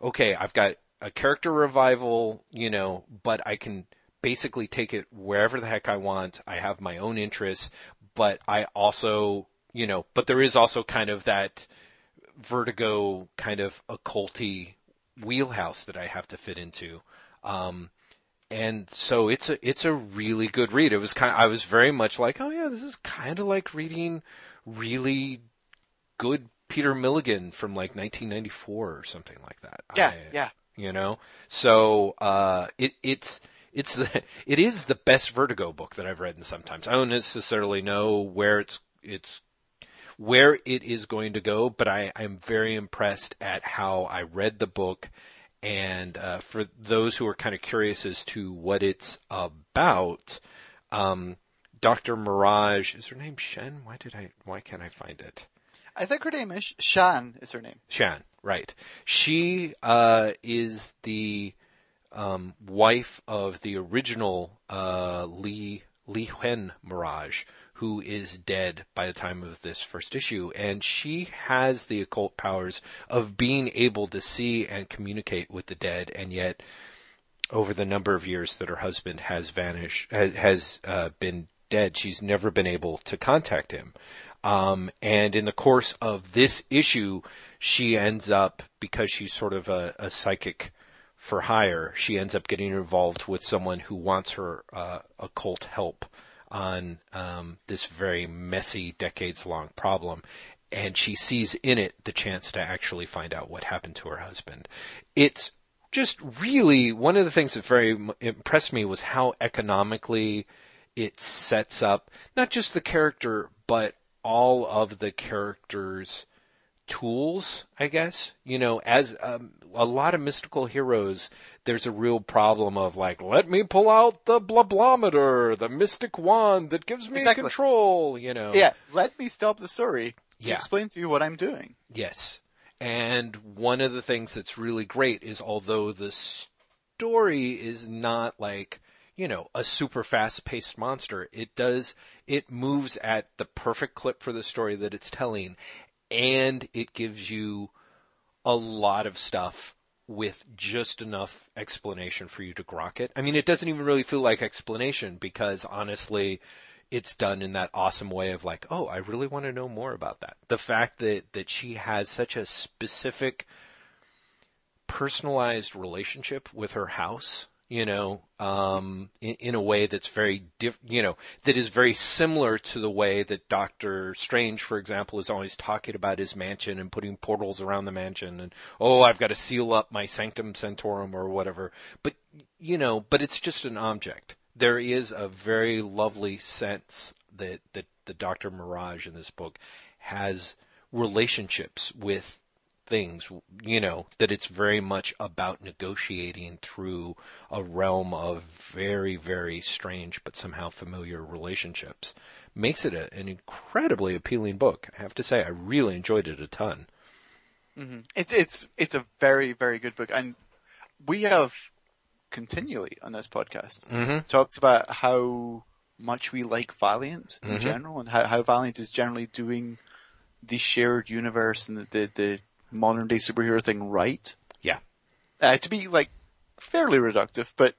okay, I've got a character revival, you know, but I can basically take it wherever the heck I want. I have my own interests, but I also, you know, but there is also kind of that vertigo kind of occulty wheelhouse that I have to fit into. Um, and so it's a it's a really good read. It was kind I was very much like, oh yeah, this is kind of like reading really good Peter Milligan from like 1994 or something like that. Yeah, I- yeah. you know so uh it it's it's the, (laughs) it is the best Vertigo book that I've read in some times. I don't necessarily know where it's it's where it is going to go, but I, I'm very impressed at how I read the book. And uh, for those who are kind of curious as to what it's about, um, Dr. Mirage is her name Shen? Why did I? Why can't I find it? I think her name is Shan. Is her name Shan? Right. She uh, is the um, wife of the original uh, Li Li Huen Mirage, who is dead by the time of this first issue, and she has the occult powers of being able to see and communicate with the dead, and yet over the number of years that her husband has vanished, has, uh, been dead, she's never been able to contact him. Um, and in the course of this issue, she ends up, because she's sort of a, a psychic for hire, she ends up getting involved with someone who wants her uh, occult help on um, this very messy, decades long problem. And she sees in it the chance to actually find out what happened to her husband. It's just really one of the things that very impressed me was how economically it sets up not just the character, but all of the characters' tools, I guess. You know, as um, a lot of mystical heroes, there's a real problem of like, let me pull out the blablometer, the mystic wand that gives me Exactly. control, you know. Yeah, let me stop the story to Yeah. explain to you what I'm doing. Yes. And one of the things that's really great is although the story is not like, you know, a super fast paced monster, it does, it moves at the perfect clip for the story that it's telling and it gives you a lot of stuff with just enough explanation for you to grok it. I mean, it doesn't even really feel like explanation because honestly, it's done in that awesome way of like, oh, I really want to know more about that. The fact that, that she has such a specific personalized relationship with her house, you know, um, in, in a way that's very diff, you know, that is very similar to the way that Doctor Strange, for example, is always talking about his mansion and putting portals around the mansion and, oh, I've got to seal up my Sanctum Sanctorum or whatever. But, you know, but it's just an object. There is a very lovely sense that, that the Dr. Mirage in this book has relationships with things, you know, that it's very much about negotiating through a realm of very, very strange but somehow familiar relationships. Makes it a, an incredibly appealing book. I have to say, I really enjoyed it a ton. It's it's it's a very very good book, and we have continually on this podcast Mhm. talked about how much we like Valiant in Mhm. general, and how, how Valiant is generally doing the shared universe and the the, the modern day superhero thing right. Yeah. Uh, to be like fairly reductive, but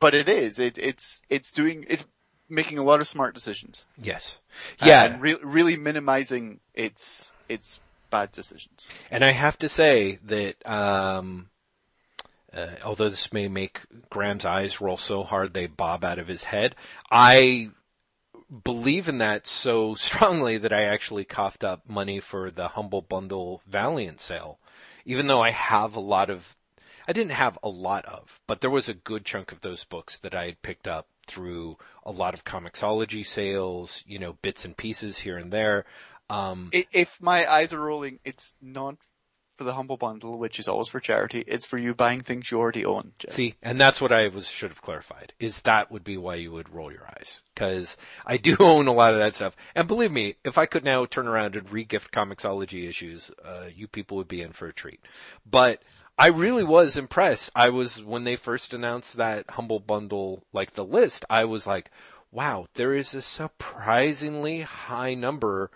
but it is it it's it's doing it's making a lot of smart decisions. Yes. Uh, Yeah. and re- really minimizing its its bad decisions. And I have to say that, um, uh, although this may make Graeme's eyes roll so hard they bob out of his head, I believe in that so (laughs) strongly that I actually coughed up money for the Humble Bundle Valiant sale. Even though I have a lot of, I didn't have a lot of, but there was a good chunk of those books that I had picked up through a lot of Comixology sales, you know, bits and pieces here and there. Um, If my eyes are rolling, it's not for the humble bundle, which is always for charity. It's for you buying things you already own. Jeff. See, and that's what I was should have clarified. Is that would be why you would roll your eyes? Because I do (laughs) own a lot of that stuff, and believe me, if I could now turn around and regift Comixology issues, uh, you people would be in for a treat. But I really was impressed. I was when they first announced that humble bundle, like the list. I was like, wow, there is a surprisingly high number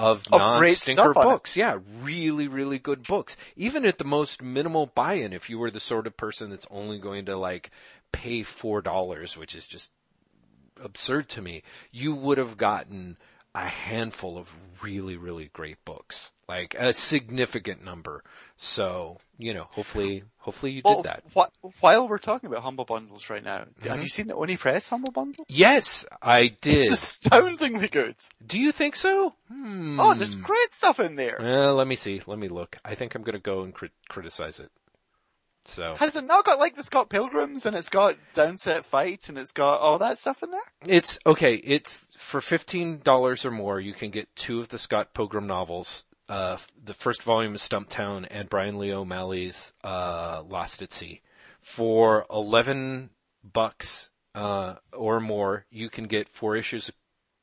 of, Of non great stinker stuff it. books. Yeah, really, really good books. Even at the most minimal buy-in, if you were the sort of person that's only going to like pay four dollars, which is just absurd to me, you would have gotten a handful of really, really great books, like a significant number. So, you know, hopefully, hopefully you Well, did that. wh- while we're talking about humble bundles right now, Mm-hmm. have you seen the Oni Press humble bundle? Yes, I did. It's astoundingly good. Do you think so? Hmm. Oh, there's great stuff in there. Well, let me see. Let me look. I think I'm going to go and crit- criticize it. So Has it not got like the Scott Pilgrims and it's got downset fights and it's got all that stuff in there? it's okay. It's for fifteen dollars or more. You can get two of the Scott Pilgrim novels. Uh, the first volume is Stumptown and Brian Lee O'Malley's uh, Lost at Sea. For eleven bucks uh, or more, you can get four issues of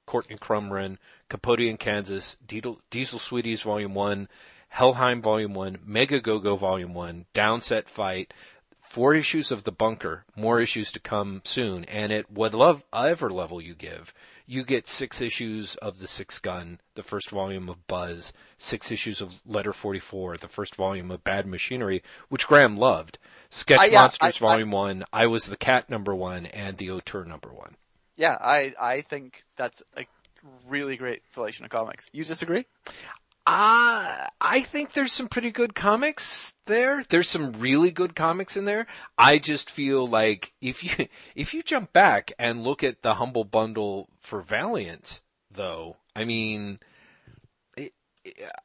Courtney Crumrin, Capote in Kansas, Diesel, Diesel Sweeties Volume One, Helheim Volume One, Mega Go Go Volume One, Downset Fight, four issues of The Bunker, more issues to come soon, and at whatever level you give, you get six issues of The Sixth Gun, the first volume of Buzz, six issues of Letter 44, the first volume of Bad Machinery, which Graeme loved, Sketch I- yeah, Monsters I- I- Volume 1, I Was the Cat number 1, and The Auteur number 1. Yeah, I I think that's a really great selection of comics. You disagree? Uh, I think there's some pretty good comics there. There's some really good comics in there. I just feel like if you (laughs) if you jump back and look at the humble bundle for Valiant, though, I mean, it,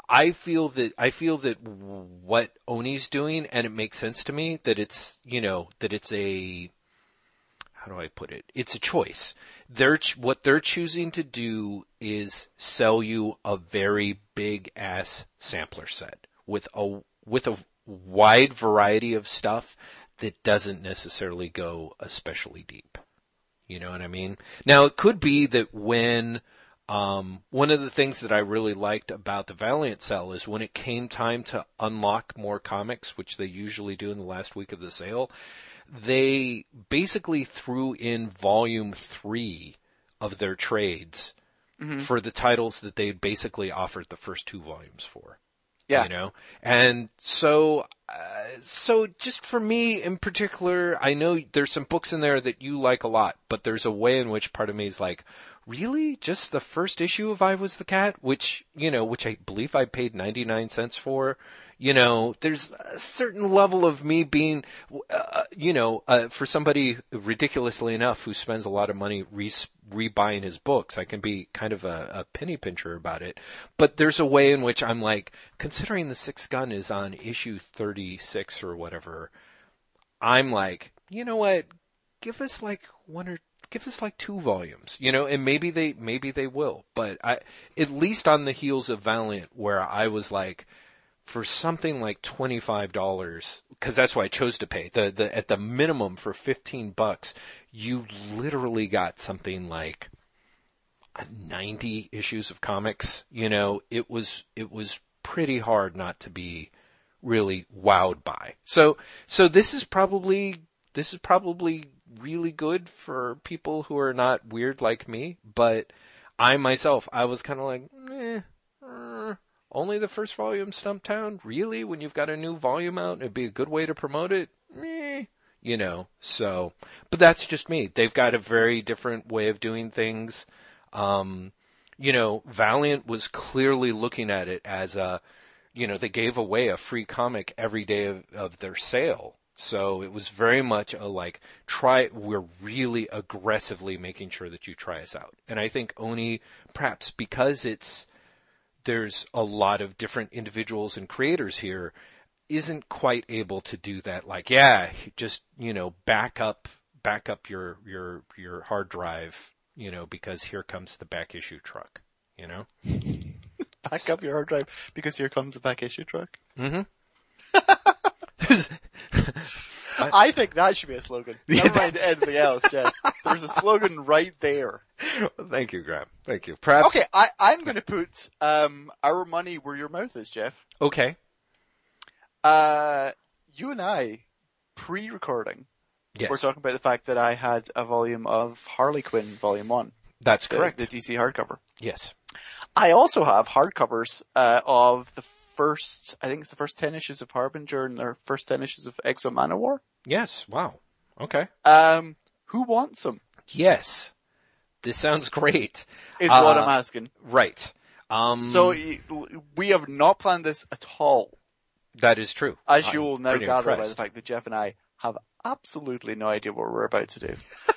I feel that I feel that what Oni's doing, and it makes sense to me that it's you know that it's a how do I put it? It's a choice. They're what they're choosing to do is sell you a very big ass sampler set with a with a wide variety of stuff that doesn't necessarily go especially deep. You know what I mean? Now it could be that when um, one of the things that I really liked about the Valiant sale is when it came time to unlock more comics, which they usually do in the last week of the sale, they basically threw in volume three of their trades for the titles that they basically offered the first two volumes for. Yeah. You know? And so, uh, so just for me in particular, I know there's some books in there that you like a lot, but there's a way in which part of me is like, really? Just the first issue of I Was the Cat? Which, you know, which I believe I paid 99 cents for. You know, there's a certain level of me being, uh, you know, uh, for somebody ridiculously enough who spends a lot of money re- rebuying his books, I can be kind of a, a penny pincher about it. But there's a way in which I'm like, considering the Sixth Gun is on issue 36 or whatever, I'm like, you know what? Give us like one or give us like two volumes, you know, and maybe they maybe they will. But I at least on the heels of Valiant, where I was like, for something like twenty five dollars, because that's what I chose to pay. The the at the minimum for fifteen bucks, you literally got something like ninety issues of comics. You know, it was it was pretty hard not to be really wowed by. So so this is probably this is probably really good for people who are not weird like me, but I myself I was kind of like, eh, uh, only the first volume Stumptown, really? When you've got a new volume out, it'd be a good way to promote it. Meh. You know, so, but that's just me. They've got a very different way of doing things. Um, you know, Valiant was clearly looking at it as a, you know, they gave away a free comic every day of, of their sale. So it was very much a like, try, we're really aggressively making sure that you try us out. And I think Oni, perhaps because it's, there's a lot of different individuals and creators here, isn't quite able to do that. Like, yeah, just, you know, back up, back up your, your, your hard drive, you know, because here comes the back issue truck, you know? (laughs) Back up your hard drive because here comes the back issue truck. Mm-hmm. (laughs) (laughs) I think that should be a slogan. (laughs) Yeah, Never mind anything else, Jeff. There's a slogan right there. Thank you, Graeme. Thank you. Perhaps. Okay, I, I'm going to put um, our money where your mouth is, Jeff. Okay. Uh, you and I, pre-recording, Yes. were talking about the fact that I had a volume of Harley Quinn, Volume One, That's the, correct. the DC hardcover. yes. I also have hardcovers uh, of the first, I think it's the first ten issues of Harbinger and the first ten issues of X-O Manowar. Yes. Wow. Okay. Um, who wants them? Yes. This sounds great. Is what Uh, I'm asking. Right. Um, So we have not planned this at all, that is true. as I'm you will now gather by the fact that Jeff and I have absolutely no idea what we're about to do.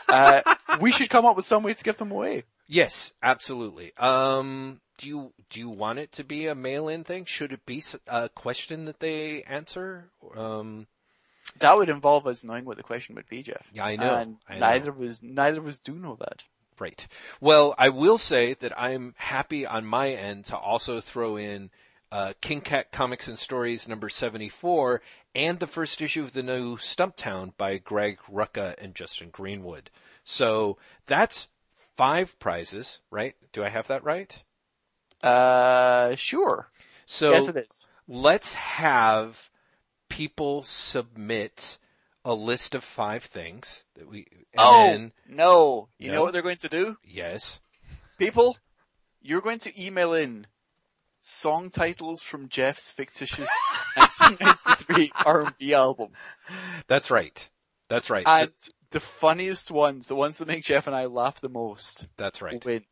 Uh, we should come up with some way to give them away. (laughs) Yes, absolutely. Um, do you do you want it to be a mail-in thing? Should it be a question that they answer? Um, That would involve us knowing what the question would be, Jeff. Yeah, I know. And I know. neither of us, neither of us do know that. Right. Well, I will say that I'm happy on my end to also throw in uh, King Cat Comics and Stories number 74 and the first issue of the new Stumptown by Greg Rucka and Justin Greenwood. So that's five prizes, right? Do I have that right? Uh, sure. So yes, it is. let's have people submit a list of five things that we and oh then no! You No? know what they're going to do, yes. people? You're going to email in song titles from Jeff's fictitious (laughs) 1993 R&B album, That's right. That's right. and the funniest ones, the ones that make Jeff and I laugh the most, That's right. win.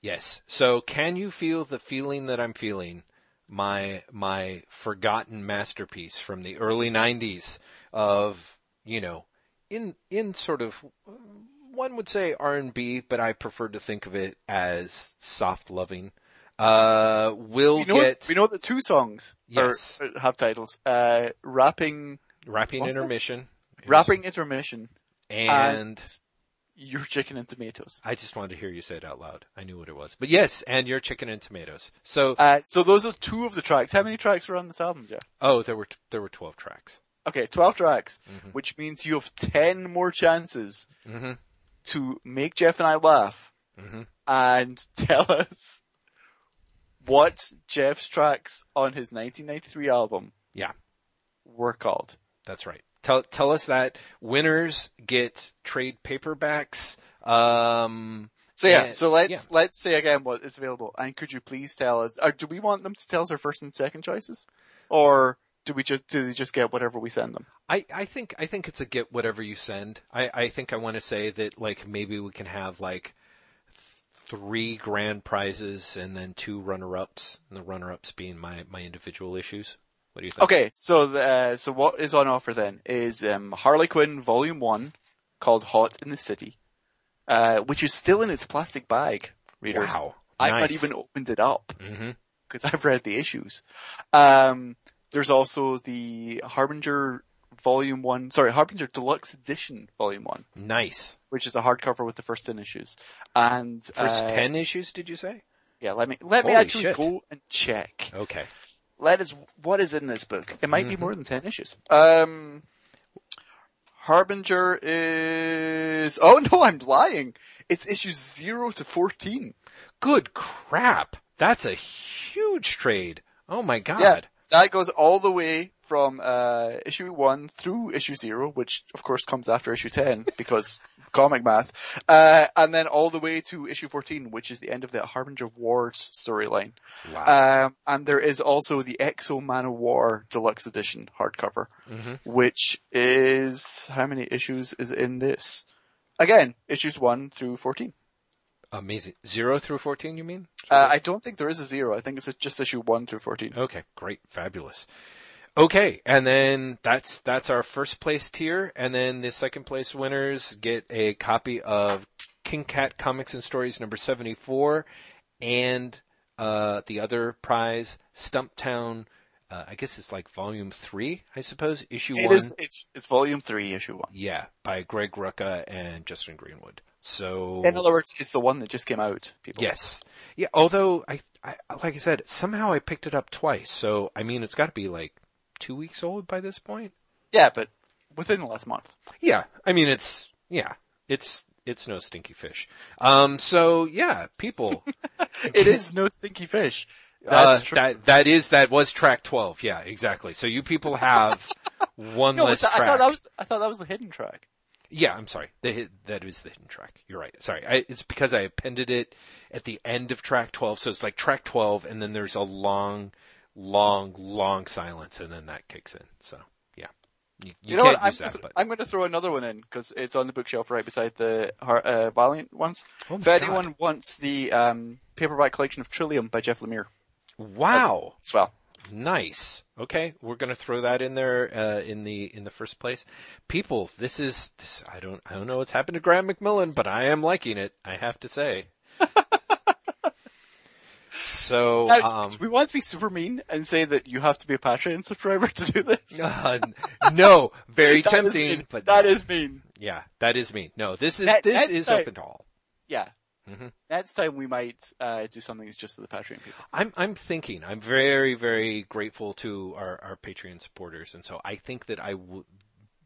Yes. So can you feel the feeling that I'm feeling? My my forgotten masterpiece from the early '90s of you know in in sort of one would say R&B, but I prefer to think of it as soft loving. Uh, will We know, get we know that two songs Yes. are- have titles. Uh, rapping, rapping that? intermission, rapping intermission, and your chicken and tomatoes. I just wanted to hear you say it out loud. I knew what it was, but yes, and your chicken and tomatoes. So Uh, so those are two of the tracks. How many tracks were on this album, Jeff? oh, there were there were twelve tracks. Okay, 12 tracks, Mm-hmm. which means you have 10 more chances hmm to make Jeff and I laugh hmm and (laughs) tell us what Jeff's tracks on his 1993 album Yeah. were called. That's right. Tell tell us that winners get trade paperbacks. Um, So yeah, Yeah, so let's yeah. let's say again what is available, and could you please tell us? Or do we want them to tell us our first and second choices, or do we just do they just get whatever we send them? I, I think I think it's a get whatever you send. I, I think I want to say that like maybe we can have like three grand prizes and then two runner ups, and the runner ups being my my individual issues. What do you think? Okay, so the, uh, so what is on offer then is um, Harley Quinn Volume One, called Hot in the City, uh, which is still in its plastic bag. Readers, Wow. I've not even opened it up because I've read the issues. Um, there's also the Harbinger Volume One, sorry, Harbinger Deluxe Edition Volume One, Nice. which is a hardcover with the first ten issues. And First uh, ten issues, did you say? yeah, let me let me actually shit. go and check. Okay. Let us. What is in this book? It might be Mhm. more than ten issues. Um, Harbinger is. Oh (laughs) no, I'm lying. It's issues zero to fourteen. Good crap. That's a huge trade. Oh my god. Yeah, that goes all the way from uh, issue one through issue zero, which of course comes after issue ten (laughs) because comic math, uh, and then all the way to issue fourteen, which is the end of the Harbinger Wars storyline. Wow. Um, and there is also the X-O Manowar Deluxe Edition hardcover, Mhm. which is how many issues is in this? Again, issues one through fourteen. Amazing. Zero through fourteen, you mean? Uh, I don't think there is a zero. I think it's just issue one through fourteen. Okay, great, fabulous. Okay, and then that's that's our first place tier, and then the second place winners get a copy of King Cat Comics and Stories number seventy four, and uh, the other prize, Stumptown. Uh, I guess it's like volume three, I suppose, issue It one. is. It's it's volume three, issue one. Yeah, by Greg Rucka and Justin Greenwood. So In other words, it's the one that just came out. People. Yes. Yeah, although I, I like I said, somehow I picked it up twice. So I mean, it's got to be like 2 weeks old by this point. Yeah, but within the last month. Yeah. I mean, it's yeah, it's it's no stinky fish. Um so yeah, people (laughs) It is no stinky fish. uh, That's true. that that is that was track 12. Yeah, exactly. So you people have (laughs) one No, less but I thought that was I thought that was the hidden track. Yeah, I'm sorry. The that is the hidden track. You're right. Sorry. I, it's because I appended it at the end of track 12. So it's like track 12 and then there's a long, long, long silence and then that kicks in. So yeah. You, you, You, know can't what? I'm, use that, but. I'm going to throw another one in because it's on the bookshelf right beside the uh, Valiant ones. Oh if God. anyone wants the um, paperback collection of Trillium by Jeff Lemire Wow. as well. Nice. Okay, we're gonna throw that in there uh, in the in the first place. People, this is this. I don't I don't know what's happened to Graeme McMillan, but I am liking it. I have to say. (laughs) So, um, we want to be super mean and say that you have to be a Patreon subscriber (laughs) to do this. uh, (laughs) no, very tempting, but that no. is mean. yeah, that is mean. No, this is That- this is right. open to all. Yeah. Mhm. Next time we might uh, do something that's just for the Patreon people. I'm I'm thinking. I'm very very grateful to our our Patreon supporters, and so I think that I would.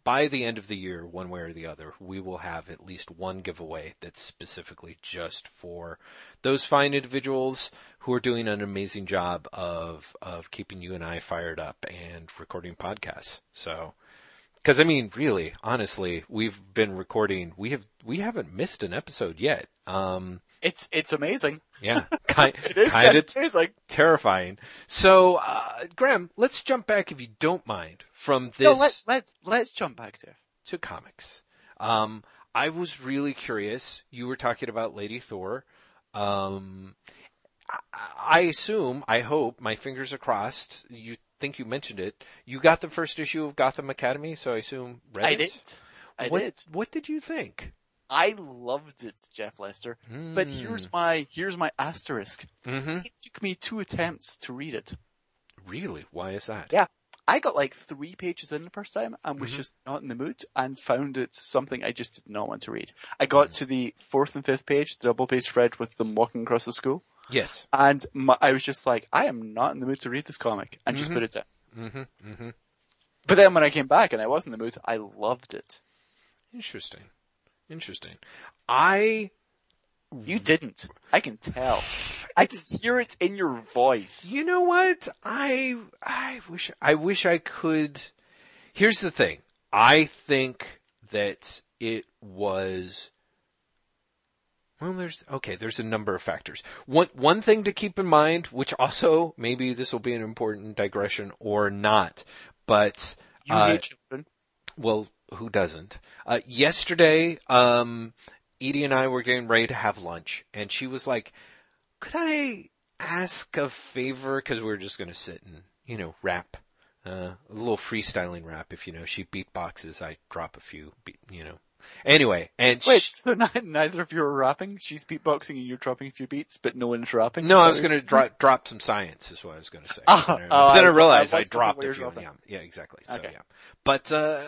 By the end of the year, one way or the other, we will have at least one giveaway that's specifically just for those fine individuals who are doing an amazing job of of keeping you and I fired up and recording podcasts. So, because I mean, really, honestly, we've been recording. We have we haven't missed an episode yet. Um, It's it's amazing. yeah, (laughs) kind It is kind of amazing. terrifying. So, uh, Graeme, let's jump back, if you don't mind, from this No, let let's let's jump back to. to comics. Um, I was really curious. You were talking about Lady Thor. Um, I, I assume, I hope, my fingers are crossed. You think you mentioned it. You got the first issue of Gotham Academy, so I assume read I it? did. I what, did. What did you think? I loved it, Jeff Lester. But here's my here's my asterisk. hmm It took me two attempts to read it. Really? Why is that? Yeah. I got like three pages in the first time and was Mhm. just not in the mood and found it something I just did not want to read. I got to the fourth and fifth page, the double page spread with them walking across the school, Yes. and my, I was just like, I am not in the mood to read this comic, and just Mhm. put it down. hmm hmm But then when I came back and I was in the mood, I loved it. Interesting. Interesting. I You didn't. I can tell. I can hear it in your voice. You know what? I I wish I wish I could. Here's the thing. I think that it was. Well, there's okay. There's a number of factors. One one thing to keep in mind, which also maybe this will be an important digression or not, but You uh, hate children. well, who doesn't? Uh, yesterday, um, Edie and I were getting ready to have lunch, and she was like, "Could I ask a favor?" Because we were just going to sit and you know rap, uh, a little freestyling rap. If you know, she beatboxes, I drop a few, you know. Anyway, and Wait, she- so (laughs) ni- neither of you are rapping? She's beatboxing and you're dropping a few beats, but no one's rapping? no, I was going to drop drop some science, is what I was going to say. (laughs) Ah, Then I- oh, then I I realized I I dropped a few. Yeah, yeah, exactly. So Okay. yeah, but uh,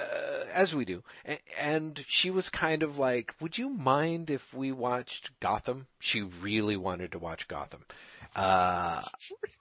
as we do, A- and she was kind of like, "Would you mind if we watched Gotham?" She really wanted to watch Gotham. Uh, (laughs)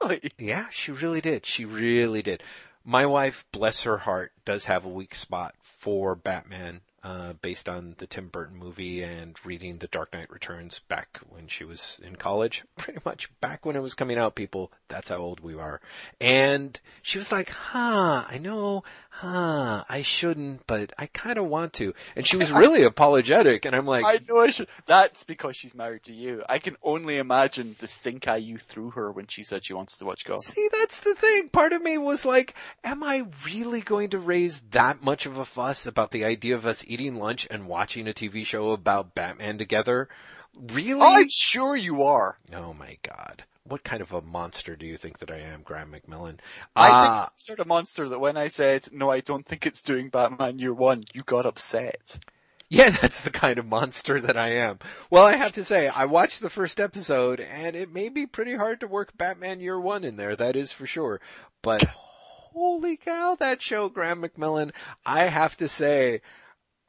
Really? yeah, she really did. She really did. My wife, bless her heart, does have a weak spot for Batman, uh, based on the Tim Burton movie and reading The Dark Knight Returns back when she was in college. (laughs) Pretty much back when it was coming out, people. That's how old we are. And she was like, huh, I know, huh, I shouldn't, but I kind of want to. And she was really (laughs) apologetic, and I'm like, I know I should. That's because she's married to you. I can only imagine the stink eye you threw her when she said she wants to watch golf. See, that's the thing. Part of me was like, am I really going to raise that much of a fuss about the idea of us eating lunch and watching a TV show about Batman together? Really? I'm sure you are. Oh my god. What kind of a monster do you think that I am, Graeme McMillan? I Uh, think sort of monster that when I said, no, I don't think it's doing Batman Year One, you got upset. Yeah, (laughs) that's the kind of monster that I am. Well, I have to say, I watched the first episode, and it may be pretty hard to work Batman Year One in there, that is for sure. But holy cow, that show, Graeme McMillan, I have to say,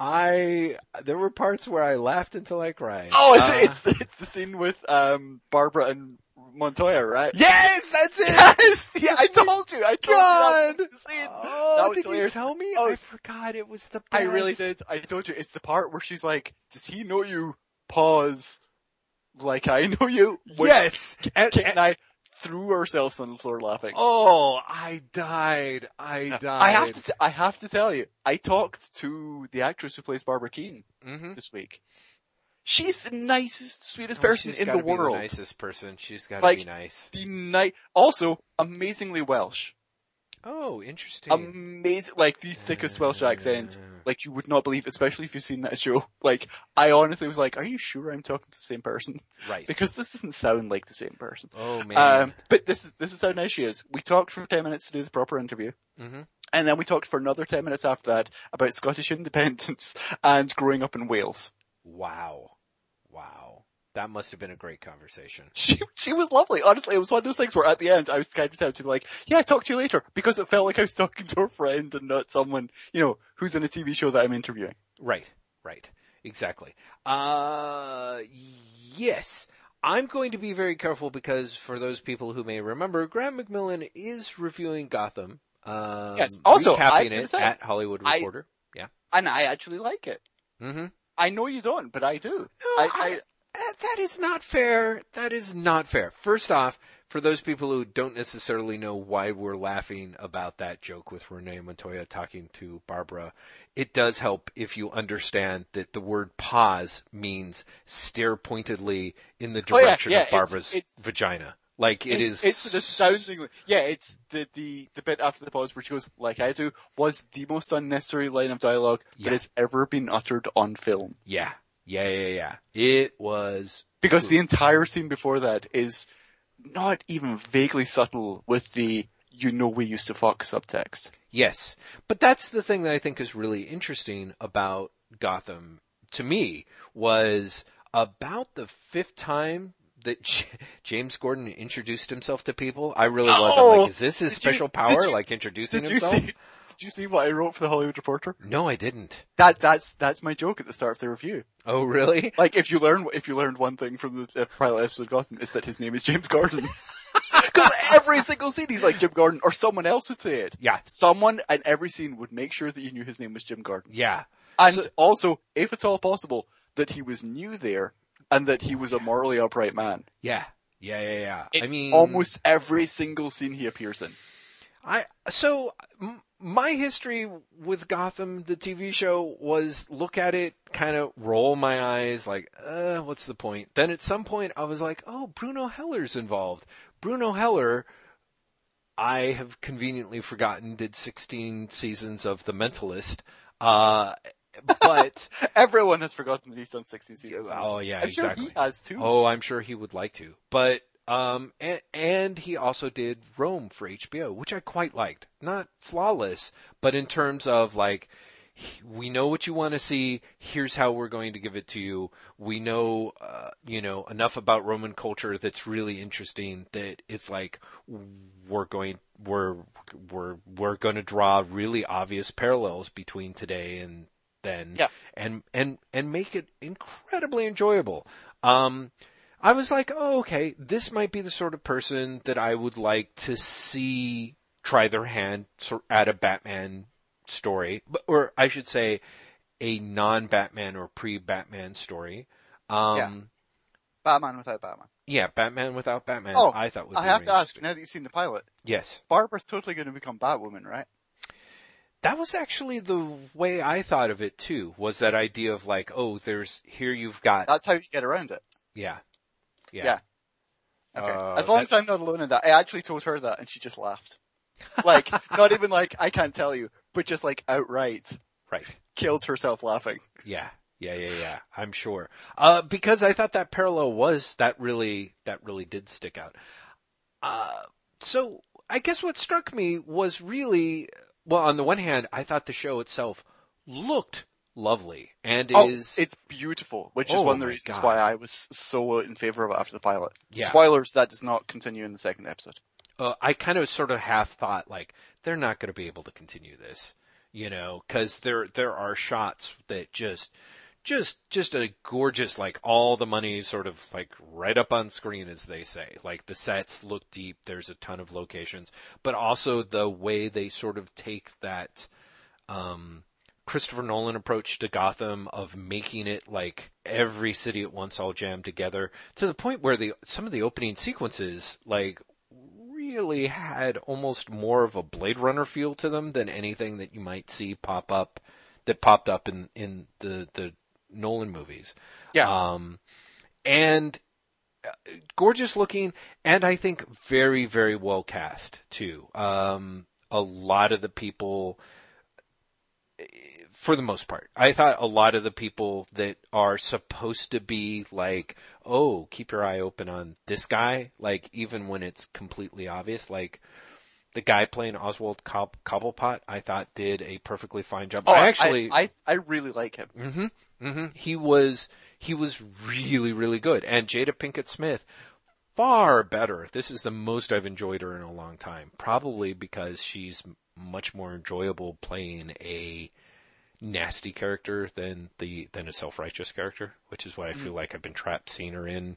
I, there were parts where I laughed until I cried. Oh, it's, Uh, it's, the, it's the scene with, um, Barbara and Montoya, right? yes, that's it! Yes! (laughs) Yeah, I told you! I told God! you that was the. Oh, That was did you tell me? Oh. I forgot it was the part. I really did. I told you, it's the part where she's like, does he know you? Pause. Like I know you? When Yes! And- Kate and I threw ourselves on the floor laughing. Oh, I died. I died. I have to, t- I have to tell you, I talked to the actress who plays Barbara Kean Mm-hmm. this week. She's the nicest, sweetest person in the world. the nicest person. She's got to Like- be nice. The ni- also amazingly Welsh. Oh, interesting. Amazing, like the thickest Welsh accent. Like you would not believe, especially if you've seen that show. (laughs) Like I honestly was like, are you sure I'm talking to the same person? right. Because this doesn't sound like the same person. Oh man. Um, but this is this is how nice she is. We talked for ten minutes to do the proper interview, Mhm. and then we talked for another ten minutes after that about Scottish independence (laughs) and growing up in Wales. Wow. That must have been a great conversation. (laughs) She she was lovely. Honestly, it was one of those things where at the end I was kind of tempted to be like, "Yeah, talk to you later," because it felt like I was talking to a friend and not someone you know who's in a TV show that I'm interviewing. Right, right, exactly. Uh, yes. I'm going to be very careful because for those people who may remember, Graeme McMillan is reviewing Gotham. Um, Yes. Also, recapping I'm it say, at Hollywood I- Reporter. yeah. And I actually like it. Mm-hmm. I know you don't, but I do. I, I, that is not fair. That is not fair. First off, for those people who don't necessarily know why we're laughing about that joke with Renee Montoya talking to Barbara, it does help if you understand that the word pause means stare pointedly in the Oh, yeah, direction yeah, of Barbara's it's- vagina. Like it it's, is. It's an astounding. Yeah, it's the, the the bit after the pause where she goes, "Like I do," was the most unnecessary line of dialogue Yeah. that has ever been uttered on film. Yeah. Yeah, yeah, yeah. It was. Because the entire scene before that is not even vaguely subtle with the "you know we used to fuck" subtext. Yes. But that's the thing that I think is really interesting about Gotham to me was about the fifth time that (laughs) J- James Gordon introduced himself to people. I really was. I'm Oh! like, is this his Did you- special power? you- like introducing Did you himself? see? Did you see what I wrote for the Hollywood Reporter? No, I didn't. That that's that's my joke at the start of the review. Oh, really? (laughs) Like if you learn if you learned one thing from the uh, pilot episode of Gotham, is that his name is James Gordon. (laughs) Because every single scene he's like Jim Gordon, or someone else would say it. Yeah. Someone in every scene would make sure that you knew his name was Jim Gordon. Yeah. And So- also, if at all possible, that he was new there and that he was a morally upright man. Yeah. Yeah, yeah, yeah. I mean, almost every single scene he appears in. I so m- my history with Gotham, the TV show, was look at it, kind of roll my eyes, like, uh, what's the point? Then at some point, I was like, oh, Bruno Heller's involved. Bruno Heller, I have conveniently forgotten, did 16 seasons of The Mentalist. Uh, but (laughs) Everyone has forgotten that he's done 16 seasons. oh yeah, I'm exactly. sure he has too. Oh, I'm sure he would like to. But um and, and he also did Rome for HBO, which I quite liked. Not flawless, but in terms of like we know what you want to see. Here's how we're going to give it to you. We know, uh, you know, enough about Roman culture that's really interesting that it's like we're going, we're, we're, we're going to draw really obvious parallels between today and then, Yeah. and and and make it incredibly enjoyable. Um, I was like, oh, okay, this might be the sort of person that I would like to see try their hand at a Batman story, or I should say, a non-Batman or pre-Batman story. Um, Yeah. Batman without Batman. yeah, Batman without Batman. Oh, I thought was I have to ask, now that you've seen the pilot, Yes, Barbara's totally going to become Batwoman, right? That was actually the way I thought of it too. Was that idea of like, oh, there's here you've got, That's how you get around it. yeah, yeah, Yeah. Okay. Uh, as long that- as I'm not alone in that. I actually told her that and she just laughed. Like, (laughs) not even like, I can't tell you, but just like outright right. killed herself laughing. Yeah, yeah, yeah, yeah. I'm sure. Uh, because I thought that parallel was that really that really did stick out. Uh, so I guess what struck me was really well. On the one hand, I thought the show itself looked lovely and Oh, is it's beautiful, which is one of the reasons God. why I was so in favor of it after the pilot. Yeah. Spoilers, that does not continue in the second episode. uh, I kind of sort of half thought like they're not going to be able to continue this, you know, because there there are shots that just just just a gorgeous like all the money sort of like right up on screen as they say. Like the sets look deep. There's a ton of locations. But also the way they sort of take that um Christopher Nolan approach to Gotham of making it like every city at once all jammed together to the point where the some of the opening sequences like really had almost more of a Blade Runner feel to them than anything that you might see pop up that popped up in in the the Nolan movies. Yeah. Um and uh, gorgeous looking and I think very very well cast too. Um a lot of the people for the most part. I thought a lot of the people that are supposed to be like, oh, keep your eye open on this guy, like even when it's completely obvious, like the guy playing Oswald Cob- Cobblepot, I thought did a perfectly fine job. Oh, I actually, I, I, I really like him. hmm hmm He was he was really really good, and Jada Pinkett Smith far better. This is the most I've enjoyed her in a long time. Probably because she's much more enjoyable playing a nasty character than the than a self righteous character, which is what I feel like I've been trapped seeing her in.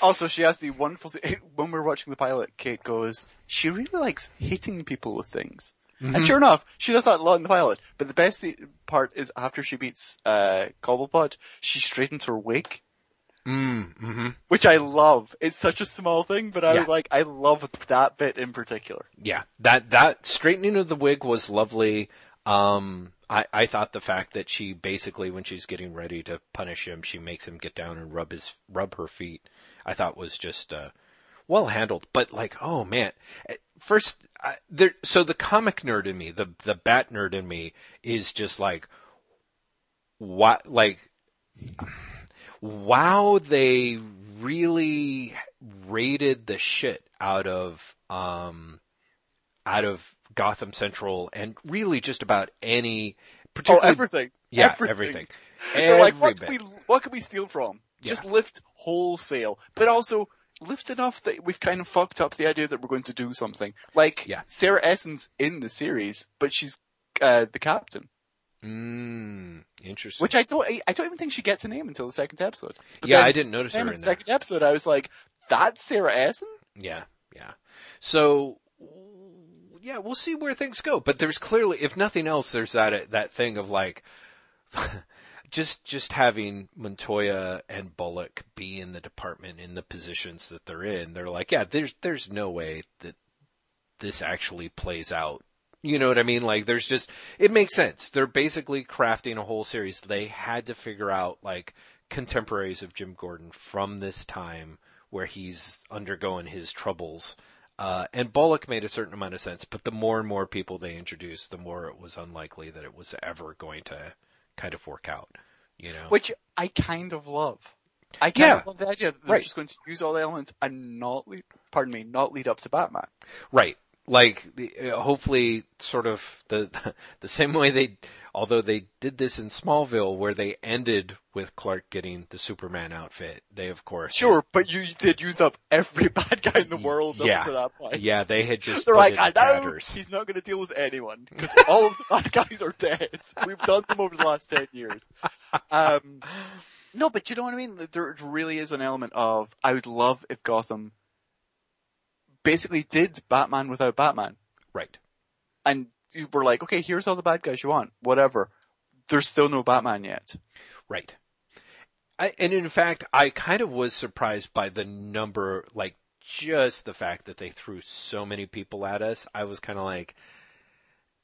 Also, she has the wonderful. (laughs) When we're watching the pilot, Kate goes, "She really likes hitting people with things." And sure enough, she does that a lot in the pilot. But the best part is after she beats uh, Cobblepot, she straightens her wig, Mm, hmm which I love. It's such a small thing, but I Yeah. was like, I love that bit in particular. Yeah, that that straightening of the wig was lovely. Um, I I thought the fact that she basically, when she's getting ready to punish him, she makes him get down and rub his rub her feet. I thought was just uh, well handled. But like, oh man, first I, there. So the comic nerd in me, the the bat nerd in me, is just like, what like. Wow, they really rated the shit out of um, out of Gotham Central and really just about any Oh, everything. yeah everything. everything. They're like, Every what bit. can, we, what can we steal from? Just lift wholesale, but also lift enough that we've kind of fucked up the idea that we're going to do something. Like Yeah. Sarah Essen's in the series, but she's uh, the captain, Mm, interesting. which I don't. I, don't even think she gets a name until the second episode. But yeah, I didn't notice her in the there. second episode, I was like, "That's Sarah Essen." Yeah, yeah. So yeah, we'll see where things go. But there's clearly, if nothing else, there's that that thing of like (laughs) just just having Montoya and Bullock be in the department in the positions that they're in. They're like, yeah, there's there's no way that this actually plays out. You know what I mean? Like there's just it makes sense. They're basically crafting a whole series. They had to figure out like contemporaries of Jim Gordon from this time where he's undergoing his troubles. Uh, and Bullock made a certain amount of sense, but the more and more people they introduced, the more it was unlikely that it was ever going to kind of work out. You know? which I kind of love. I kind Yeah. of love the idea that they're Right. just going to use all the elements and not lead, pardon me, not lead up to Batman. Right. Like the, uh, hopefully sort of the (laughs) the same way they although they did this in Smallville where they ended with Clark getting the Superman outfit. They of course Sure, but you did use up every (laughs) bad guy in the world Yeah. up to that point. Yeah, they had just They're like, I know tatters. he's not going to deal with anyone because all of the (laughs) bad guys are dead. We've done them over the last ten years. Um, no, but you know what I mean. There really is an element of I would love if Gotham basically did Batman without Batman, Right. and you were like, okay, here's all the bad guys you want, whatever. There's still no Batman yet. Right. I, and in fact, I kind of was surprised by the number, like just the fact that they threw so many people at us. I was kind of like,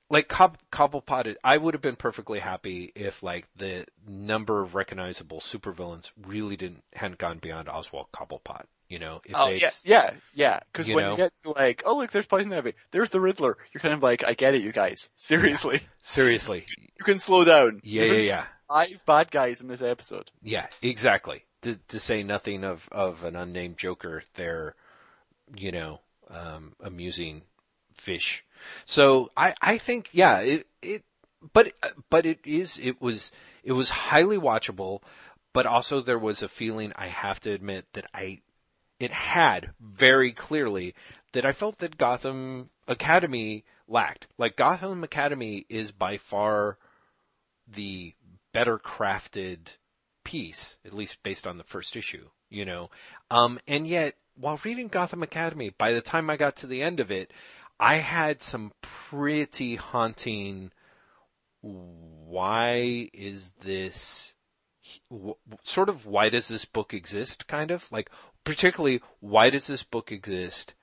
like Cob- Cobblepot. I would have been perfectly happy if like the number of recognizable supervillains really didn't hadn't gone beyond Oswald Cobblepot. You know, if Oh yeah, yeah, yeah. Because when know? you get to like, oh look, there's Poison Ivy, there's the Riddler. You're kind of like, I get it, you guys. Seriously, seriously, (laughs) you can slow down. yeah, You've yeah, yeah. Five bad guys in this episode. Yeah, exactly. To, to say nothing of, of an unnamed Joker, their, you know, um, amusing fish. So I, I think, yeah, it, it, but, but it is, it was, it was highly watchable, but also there was a feeling I have to admit that I, it had very clearly that I felt that Gotham Academy lacked. Like Gotham Academy is by far the better crafted piece, at least based on the first issue, you know. Um, and yet, while reading Gotham Academy, by the time I got to the end of it, I had some pretty haunting. Why is this? Sort of, why does this book exist? Kind of like, particularly, why does this book exist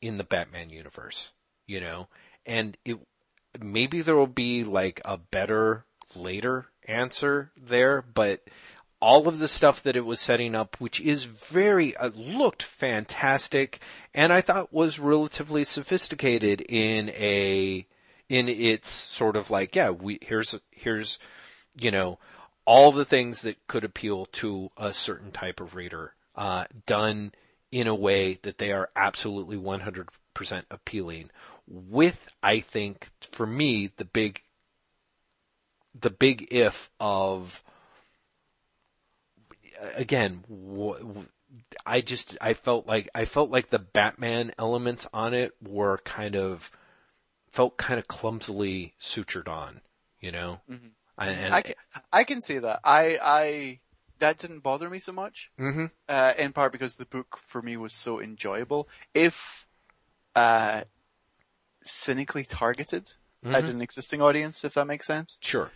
in the Batman universe? You know, and it maybe there will be like a better later answer there, but all of the stuff that it was setting up, which is very, uh, looked fantastic, and I thought was relatively sophisticated in a, in its sort of like, yeah, we, here's, here's, you know, all the things that could appeal to a certain type of reader, uh, done in a way that they are absolutely 100% appealing with I think for me the big the big if of again I just I felt like I felt like the Batman elements on it were kind of felt kind of clumsily sutured on, you know. Mm-hmm. And, I, can, I can see that. I I that didn't bother me so much. Mm-hmm. Uh, in part because the book for me was so enjoyable. If uh, cynically targeted mm-hmm. at an existing audience, if that makes sense. Sure.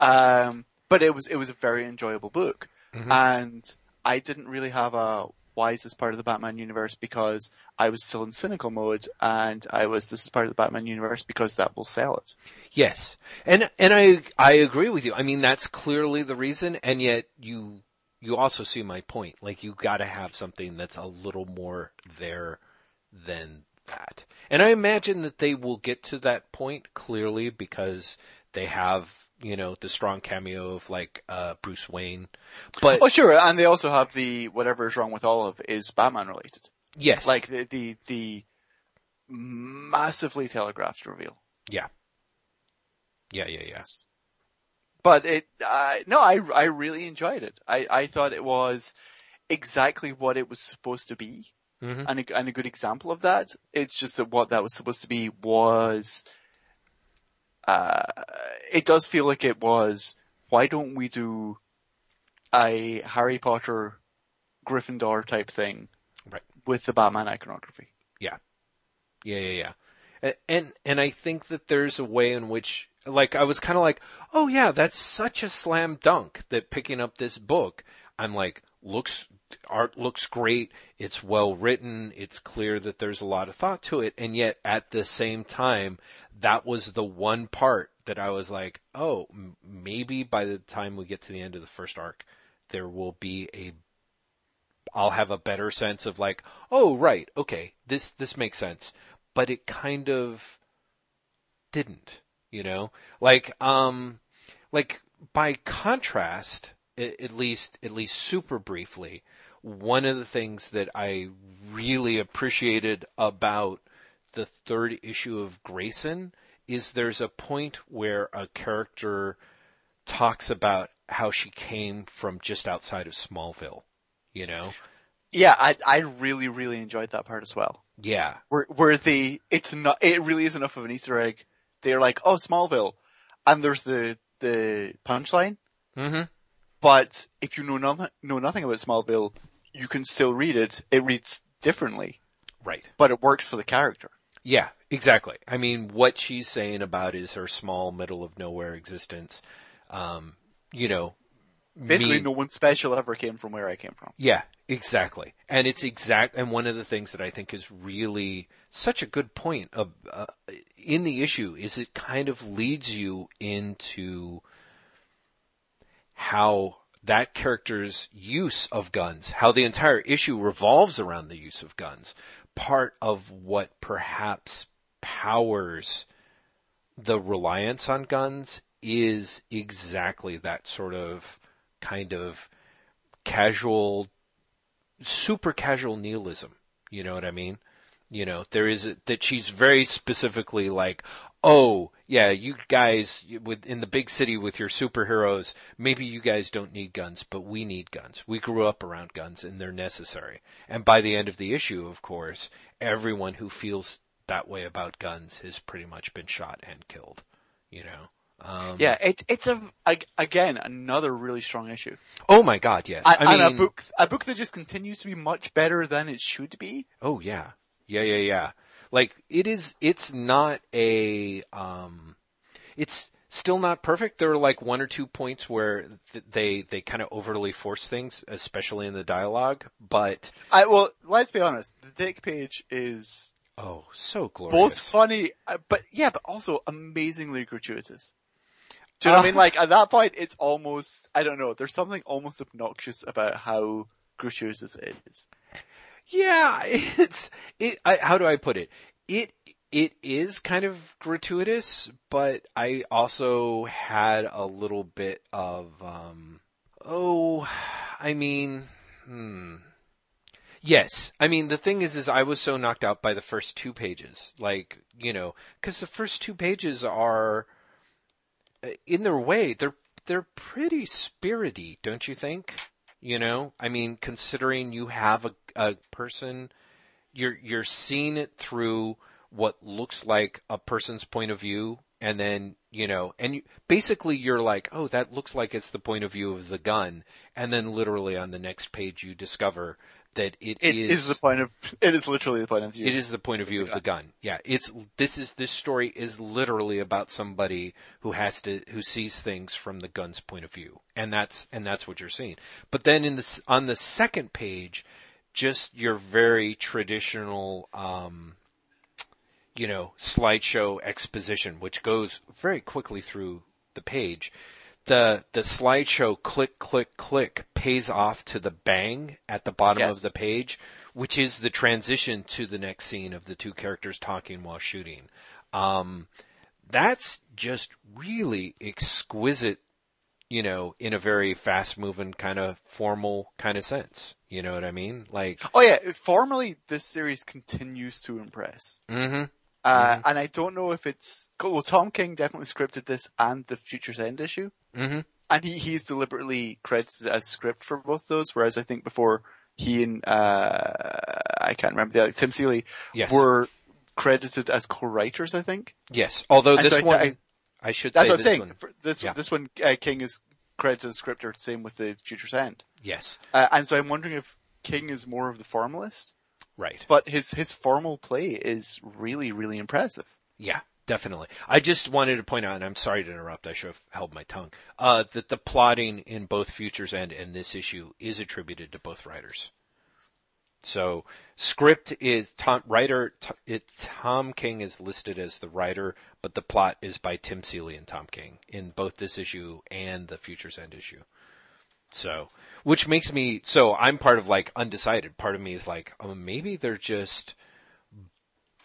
Um, but it was it was a very enjoyable book, Mhm. and I didn't really have a why is this part of the Batman universe because I was still in cynical mode, and I was this is part of the Batman universe because that will sell it. Yes, and and I I agree with you. I mean, that's clearly the reason, and yet you you also see my point. Like you got to have something that's a little more there than that. And I imagine that they will get to that point clearly because they have you know the strong cameo of like uh, Bruce Wayne. But Oh, sure, and they also have the whatever is wrong with Olive is Batman related, yes, like the the the massively telegraphed reveal. yeah, yeah, yeah, yeah. But it, uh, no, I, I really enjoyed it. I, I thought it was exactly what it was supposed to be. Mhm. And a, and a good example of that. It's just that what that was supposed to be was, uh, it does feel like it was, why don't we do a Harry Potter Gryffindor type thing Right. with the Batman iconography? Yeah, yeah, yeah. A- And and I think that there's a way in which, like, I was kind of like, oh yeah, that's such a slam dunk that picking up this book, I'm like, looks art looks great. It's well written. It's clear that there's a lot of thought to it, and yet at the same time, that was the one part that I was like, oh, m- maybe by the time we get to the end of the first arc, there will be a I'll have a better sense of like, oh right, okay, this this makes sense. But it kind of didn't, you know? Like um like by contrast, at least at least super briefly, one of the things that I really appreciated about the third issue of Grayson is there's a point where a character talks about how she came from just outside of Smallville, you know? Yeah, I, I really, really enjoyed that part as well. Yeah. where where the it's not it really is enough of an Easter egg. They're like, oh Smallville, and there's the the punchline. Mm-hmm. But if you know nothing know nothing about Smallville, you can still read it. It reads differently, Right. but it works for the character. Yeah, exactly. I mean, what she's saying about is her small, middle of nowhere existence. Um, you know, Basically, me- no one special ever came from where I came from. Yeah, exactly. And it's exact, and one of the things that I think is really such a good point of, uh, in the issue is it kind of leads you into how that character's use of guns, how the entire issue revolves around the use of guns, part of what perhaps powers the reliance on guns is exactly that sort of kind of casual, super casual nihilism. You know what I mean? You know, there is a, that she's very specifically like, oh, yeah, you guys with in the big city with your superheroes, maybe you guys don't need guns, but we need guns. We grew up around guns and they're necessary. And by the end of the issue, of course, everyone who feels that way about guns has pretty much been shot and killed. You know? Um, Yeah, it, it's a ag- again another really strong issue, Oh my God, yes. and, I and a book a book that just continues to be much better than it should be. Oh yeah. Yeah, yeah, yeah. Like it is it's not a um it's still not perfect. There are like one or two points where th- they they kind of overly force things, especially in the dialogue, but I well, let's be honest. The dick page is oh, so glorious. both funny, uh, but yeah, but also amazingly gratuitous. Do you know what I mean? Uh, Like at that point, it's almost I don't know. There's something almost obnoxious about how gratuitous it is. Yeah, it's it. I, how do I put it? It it is kind of gratuitous, but I also had a little bit of um. Oh, I mean, hmm. Yes. I mean, the thing is, is I was so knocked out by the first two pages. Like, you know, cause the first two pages are, in their way, they're, they're pretty spirity, don't you think? You know, I mean, considering you have a, a person, you're, you're seeing it through what looks like a person's point of view and then you know and you, basically you're like oh that looks like it's the point of view of the gun and then literally on the next page you discover that it, It is, is the point of. It is literally the point of view. it is the point of view of the gun yeah it's this is this story is literally about somebody who has to who sees things from the gun's point of view and that's and that's what you're seeing but then in this on the second page just your very traditional um you know, slideshow exposition, which goes very quickly through the page. The the slideshow click click click pays off to the bang at the bottom Yes. of the page, which is the transition to the next scene of the two characters talking while shooting. Um, that's just really exquisite, you know, in a very fast moving kind of formal kind of sense. You know what I mean? Like, Oh yeah, formally this series continues to impress. mm-hmm. Uh, and I don't know if it's, well, Tom King definitely scripted this and the Futures End issue. Mm-hmm. And he, he's deliberately credited as script for both those, whereas I think before he and, uh, I can't remember the other, Tim Seeley Yes. were credited as co-writers, I think. Yes. Although And this so one, I- I, should That's say what I'm saying. one. This, Yeah. this one, uh, King is credited as scripter, same with the Futures End. Yes. Uh, and so I'm wondering if King is more of the formalist, Right. but his, his formal play is really, really impressive. Yeah. Definitely. I just wanted to point out, and I'm sorry to interrupt. I should have held my tongue. Uh, that the plotting in both Futures End and this issue is attributed to both writers. So script is Tom writer. It Tom King is listed as the writer, but the plot is by Tim Seeley and Tom King in both this issue and the Futures End issue. So, which makes me so I'm part of like undecided. Part of me is like, oh, maybe they're just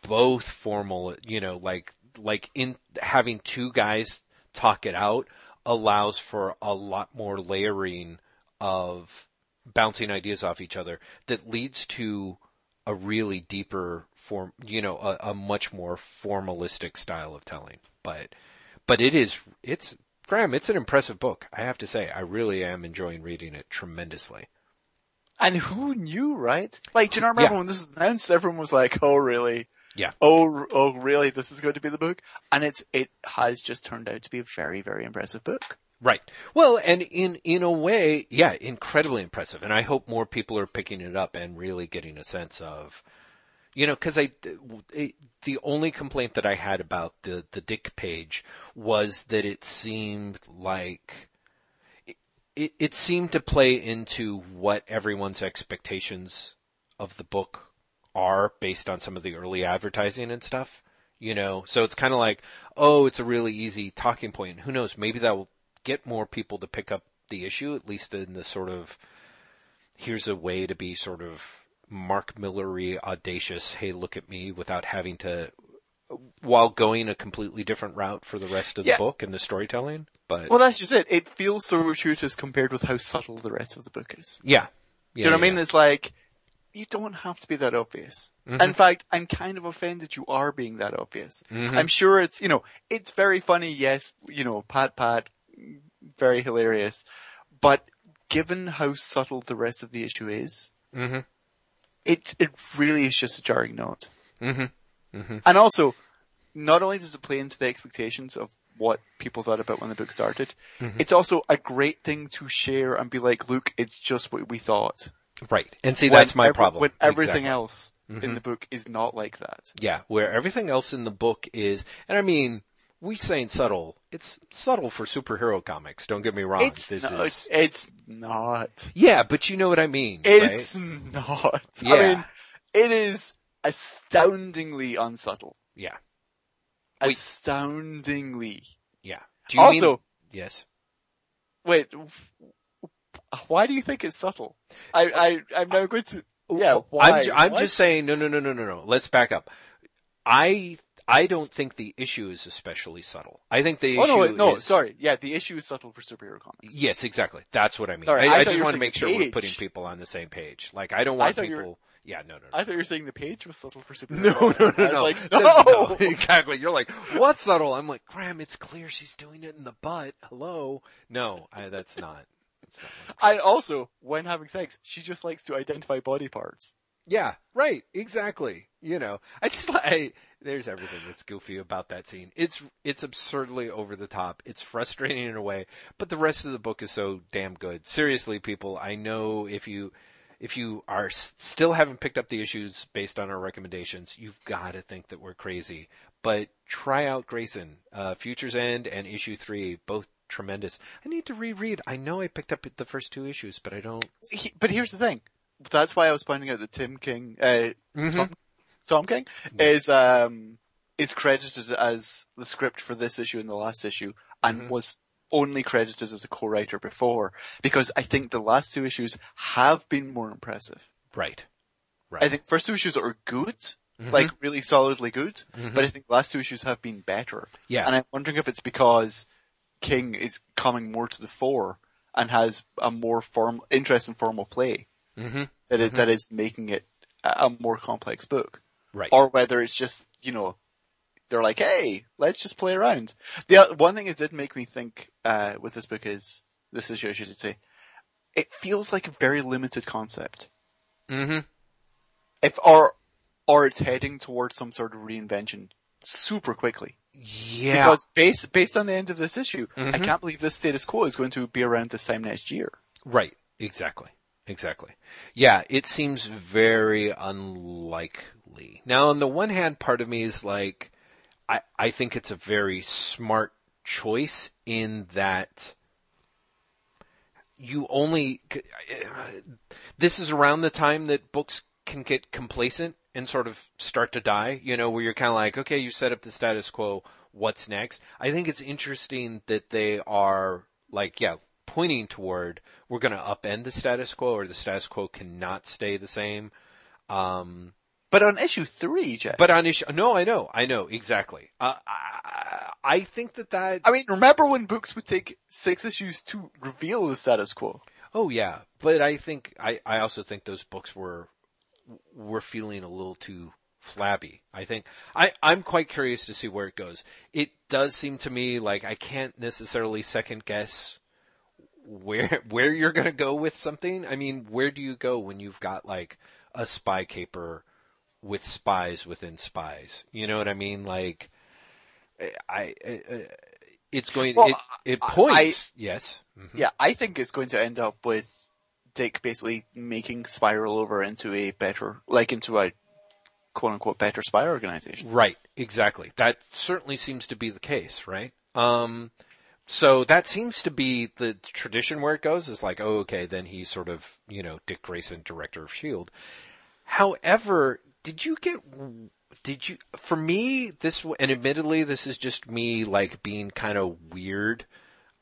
both formal. You know, like like in having two guys talk it out allows for a lot more layering of bouncing ideas off each other that leads to a really deeper form, you know, a, a much more formalistic style of telling. But, but it is, it's, Graeme, it's an impressive book. I have to say, I really am enjoying reading it tremendously. And who knew, right? Like, do you not remember Yeah. when this was announced? Everyone was like, "Oh, really? Yeah. Oh, oh, really? This is going to be the book?" And it's it has just turned out to be a very, very impressive book. Right. Well, and in in a way, yeah, incredibly impressive. And I hope more people are picking it up and really getting a sense of, you know, because I it, the only complaint that I had about the the Dick page was that it seemed like it, it, it seemed to play into what everyone's expectations of the book are based on some of the early advertising and stuff. You know, so it's kind of like, oh, it's a really easy talking point. Who knows? Maybe that will get more people to pick up the issue, at least in the sort of, here's a way to be sort of Mark Millery audacious. Hey, look at me without having to, while going a completely different route for the rest of the book and the storytelling. But Well, that's just it. It feels so gratuitous compared with how subtle the rest of the book is. yeah. Do you know what I mean? It's like you don't have to be that obvious. In fact, I'm kind of offended you are being that obvious. I'm sure it's you know it's very funny. Yes, you know pat pat, very hilarious, but given how subtle the rest of the issue is, Mhm. it it really is just a jarring note. Mhm. And also, not only does it play into the expectations of what people thought about when the book started, it's also a great thing to share and be like, look, it's just what we thought. Right. And see, When that's my every- problem. When everything Exactly. else in mm-hmm. the book is not like that. Yeah, where everything else in the book is, and I mean, we saying subtle, it's subtle for superhero comics. Don't get me wrong. It's this not. is, It's not. yeah, but you know what I mean. It's right? not. I mean, it is astoundingly unsubtle. Yeah, Wait. Astoundingly. yeah. Do you Also, mean, yes. wait. Uh, why do you think it's subtle? I, I, I'm no good to. Yeah, why? I'm, I'm What? just saying, no, no, no, no, no, no. Let's back up. I, I don't think the issue is especially subtle. I think the Oh issue no, wait, no, is, sorry. Yeah, the issue is subtle for superhero comics. Yes, exactly. That's what I mean. Sorry, I, I I just want to make sure we're putting people on the same page. Like, I don't want were- people Yeah, no, no, no. I thought you were saying the page was subtle for Superhero. No, no, no, I no. like, (laughs) No, no. (laughs) exactly. You're like, what's subtle? I'm like, Graeme, it's clear she's doing it in the butt. Hello. No, I, that's not. That's not what- And also, when having sex, she just likes to identify body parts. yeah, right. Exactly. You know, I just like, there's everything that's goofy about that scene. It's, it's absurdly over the top. It's frustrating in a way, but the rest of the book is so damn good. Seriously, people, I know if you, if you are still haven't picked up the issues based on our recommendations, you've got to think that we're crazy. But try out Grayson, uh, Futures End and issue three, both tremendous. I need to reread. I know I picked up the first two issues, but I don't. He, but here's the thing. That's why I was pointing out that Tim King, uh, Tom, Tom King, is um is credited as the script for this issue and the last issue, and Mhm. was only credited as a co-writer before because I think the last two issues have been more impressive. Right. Right. I think first two issues are good, Mhm. like really solidly good, Mhm. but I think the last two issues have been better. yeah. And I'm wondering if it's because King is coming more to the fore and has a more form interest in formal play hmm that it, that is making it a more complex book, Right. or whether it's just you know they're like, hey, let's just play around. The one thing it did make me think uh, with this book is this issue, I should say, it feels like a very limited concept. hmm If or or it's heading towards some sort of reinvention super quickly. Yeah. Because based based on the end of this issue, I Mhm. can't believe this status quo is going to be around this time next year. Right. Exactly. Exactly. Yeah, it seems very unlikely. Now, on the one hand, part of me is like, I, I think it's a very smart choice in that you only, this is around the time that books can get complacent and sort of start to die, you know, where you're kind of like, okay, you set up the status quo, what's next? I think it's interesting that they are like, yeah, pointing toward we're going to upend the status quo or the status quo cannot stay the same. Um, But on issue three, Jeff. but on issue, no, I know, I know exactly. Uh, I, I think that that, I mean, remember when books would take six issues to reveal the status quo? oh yeah, but I think, I, I also think those books were, were feeling a little too flabby. I think, I, I'm quite curious to see where it goes. It does seem to me like I can't necessarily second guess where (laughs) where you're going to go with something. I mean, where do you go when you've got like a spy caper with spies within spies? You know what I mean? Like, I, I it's going Well, it it I- points. yes. Mhm. Yeah, I think it's going to end up with Dick basically making Spyral over into a better, like into a quote unquote better spy organization. Right, exactly. That certainly seems to be the case, right? Um, so that seems to be the tradition where it goes is like, oh, okay, then he's sort of, you know, Dick Grayson, director of S.H.I.E.L.D. However, did you get, did you, for me, this, and admittedly, this is just me, like, being kind of weird,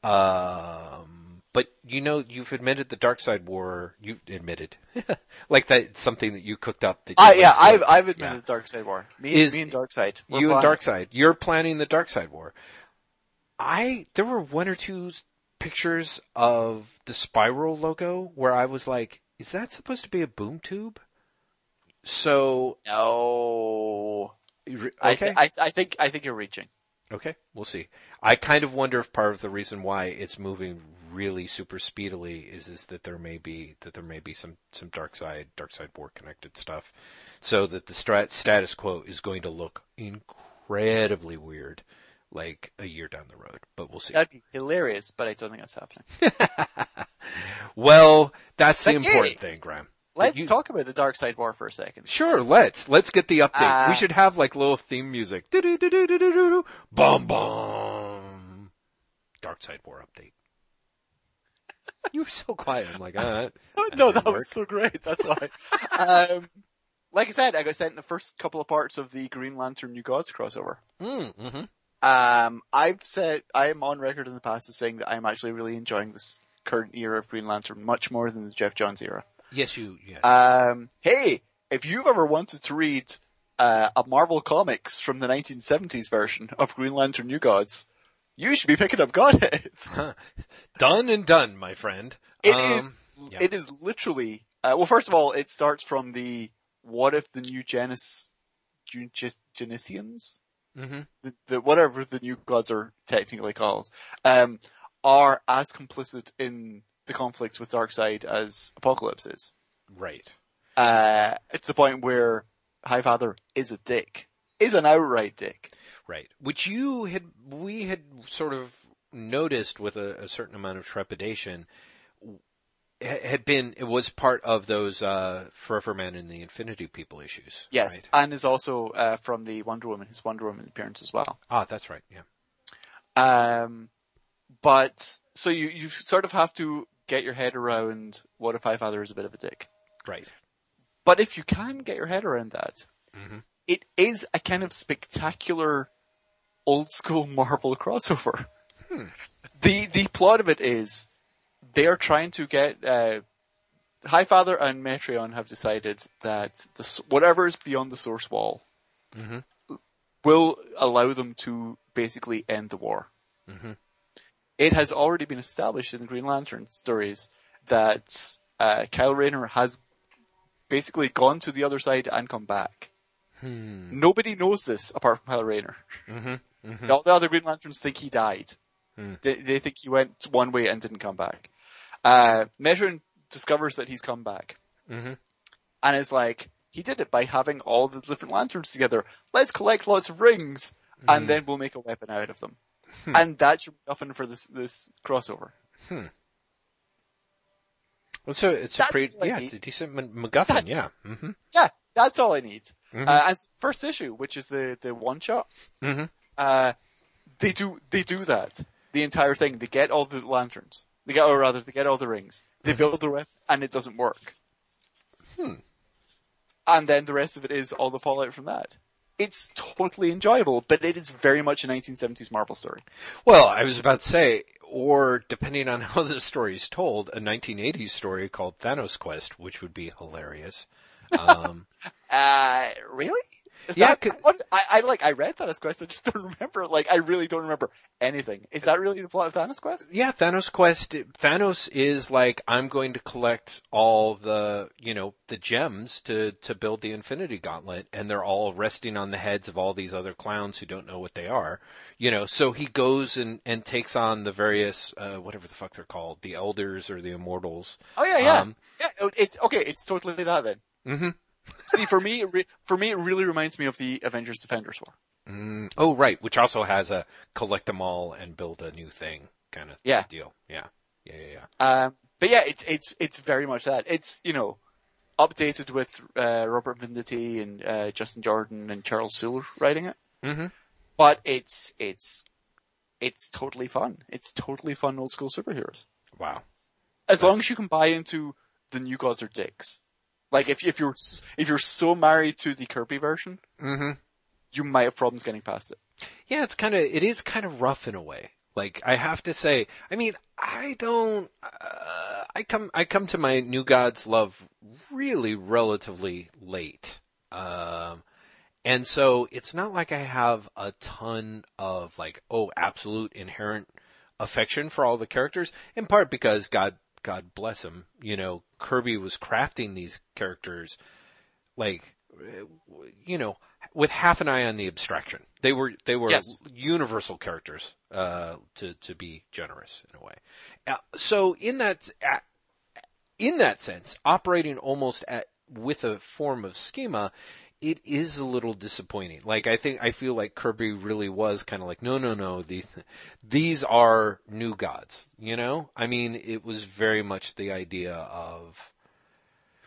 um, but you know, you've admitted the Darkseid War, you've admitted, (laughs) like that, something that you cooked up that yeah. I've, I've admitted Yeah. the Darkseid War. Me, Is- me and Darkseid. You and planning- Darkseid. You're planning the Darkseid War. I there were one or two pictures of the Spyral logo where I was like, is that supposed to be a boom tube? So No. okay, I, th- I, I think, I think you're reaching. okay, we'll see. I kind of wonder if part of the reason why it's moving really super speedily is is that there may be that there may be some some Darkseid dark side war connected stuff, so that the strat- status quo is going to look incredibly weird, like a year down the road. But we'll see. That'd be hilarious, but I don't think that's happening. (laughs) Well, that's the important thing, Graeme. Let's you- talk about the Darkseid War for a second. Sure, let's let's get the update. Uh, we should have like little theme music. Bum bum. Darkseid War update. You were so quiet. I'm like, uh, (laughs) no, didn't that work. was so great. That's why. (laughs) um, like I said, I got sent the first couple of parts of the Green Lantern New Gods crossover. mm, hmm Um, I've said I am on record in the past as saying that I'm actually really enjoying this current era of Green Lantern much more than the Geoff Johns era. Yes, you. Yeah. Um, hey, if you've ever wanted to read uh, a Marvel Comics from the 1970s version of Green Lantern New Gods, you should be picking up Godhead. (laughs) done and done, my friend. It Um, is. yeah. It is literally. Uh, well, first of all, it starts from the what if the new Genis, Gen- Gen- Genesians, Mm-hmm. the, the whatever the new gods are technically called, um, are as complicit in the conflict with Darkseid as Apokolips is. Right. Uh, it's the point where Highfather is a dick, is an outright dick. Right. Which you had, we had sort of noticed with a, a certain amount of trepidation had been, it was part of those, uh, Forever Man and the Infinity People issues. Yes, Right? and is also uh, from the Wonder Woman, his Wonder Woman appearance as well. Ah, that's right. Yeah. Um, but so you you sort of have to get your head around what if Highfather is a bit of a dick. Right. But if you can get your head around that, Mhm. it is a kind of spectacular old school (laughs) Marvel crossover. The the plot of it is they are trying to get uh, Highfather and Metron have decided that the, whatever is beyond the source wall Mhm. will allow them to basically end the war. Mhm. It has already been established in the Green Lantern stories that uh, Kyle Rayner has basically gone to the other side and come back. Hmm. Nobody knows this apart from Kyle Rayner. Mm-hmm. All the other Green Lanterns think he died. Hmm. They, they think he went one way and didn't come back. Uh, Metron discovers that he's come back. Mm-hmm. And is like, he did it by having all the different lanterns together. Let's collect lots of rings, Hmm. and then we'll make a weapon out of them. And that's your MacGuffin for this, this crossover. Well, so it's a pretty, yeah, a decent MacGuffin, yeah. Mm-hmm. Yeah, that's all I need. Mhm. Uh, and first issue, which is the, the one shot, Mm-hmm. uh, they do, they do that. The entire thing. They get all the lanterns. They get, or rather, they get all the rings. They build the weapon, and it doesn't work. Hmm. And then the rest of it is all the fallout from that. It's totally enjoyable, but it is very much a 1970s Marvel story. Well, I was about to say, or depending on (laughs) how the story is told, a 1980s story called Thanos Quest, which would be hilarious. Um, (laughs) Uh, really? Is Yeah, what, I, I like, I read Thanos Quest, I just don't remember, like, I really don't remember anything. Is that really the plot of Thanos Quest? yeah, Thanos Quest, Thanos is like, I'm going to collect all the, you know, the gems to, to build the Infinity Gauntlet, and they're all resting on the heads of all these other clowns who don't know what they are. You know, so he goes and, and takes on the various, uh, whatever the fuck they're called, the Elders or the Immortals. Oh yeah, yeah. Um, yeah, oh, it's, okay, it's totally that then. Mhm. See, for me, it re- for me, it really reminds me of the Avengers Defenders War. Mm, oh, right, which also has a collect them all and build a new thing kind of Yeah. deal. Yeah. Yeah, yeah, yeah. Um, but yeah, it's, it's, it's very much that. It's, you know, updated with, uh, Robert Venditti and, uh, Justin Jordan and Charles Soule writing it. Mm-hmm. But it's, it's, it's totally fun. It's totally fun old school superheroes. Wow. As long as you can buy into the new gods are dicks. Like if if you're if you're so married to the Kirby version, Mm-hmm. you might have problems getting past it. Yeah, it's kind of, it is kind of rough in a way. Like, I have to say, I mean, I don't, uh, I come, I come to my New Gods love really relatively late. Um, and so it's not like I have a ton of like, oh, absolute inherent affection for all the characters, in part because God, God bless him, you know, Kirby was crafting these characters like, you know, with half an eye on the abstraction. They were, they were Yes. universal characters, uh, to, to be generous in a way. Uh, so in that, uh, in that sense, operating almost at, with a form of schema, it is a little disappointing. Like I think I feel like Kirby really was kind of like, no, no, no, these these are new gods. You know, I mean, it was very much the idea of,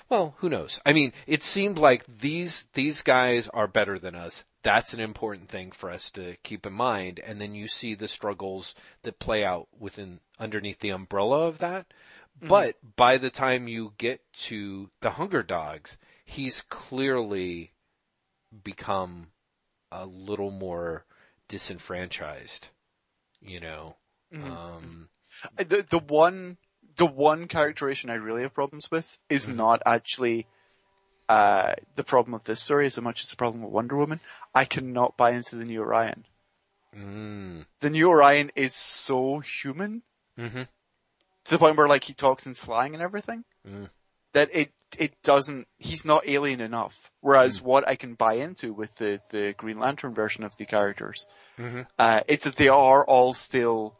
well, who knows? I mean, it seemed like these these guys are better than us. That's an important thing for us to keep in mind. And then you see the struggles that play out within underneath the umbrella of that. Mm-hmm. But by the time you get to the Hunger Dogs, he's clearly become a little more disenfranchised. You know, um, Uh, The the one the one characterization I really have problems with is not actually uh, the problem of this story as much as the problem with Wonder Woman. I cannot buy into the new Orion. mm, The new Orion is so human Mhm. to the point where like he talks in slang and everything. Mm. That it it doesn't. He's not alien enough. Whereas what I can buy into with the the Green Lantern version of the characters, Mhm. uh, it's that they are all still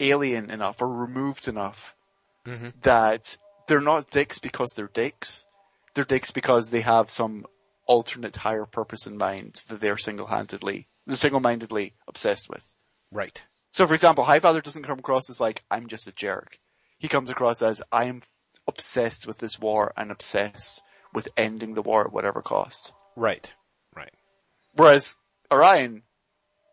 alien enough or removed enough Mhm. that they're not dicks because they're dicks. They're dicks because they have some alternate higher purpose in mind that they're single-handedly, single-mindedly obsessed with. Right. So, for example, Highfather doesn't come across as like, I'm just a jerk. He comes across as, I am obsessed with this war and obsessed with ending the war at whatever cost. Right. Right. Whereas Orion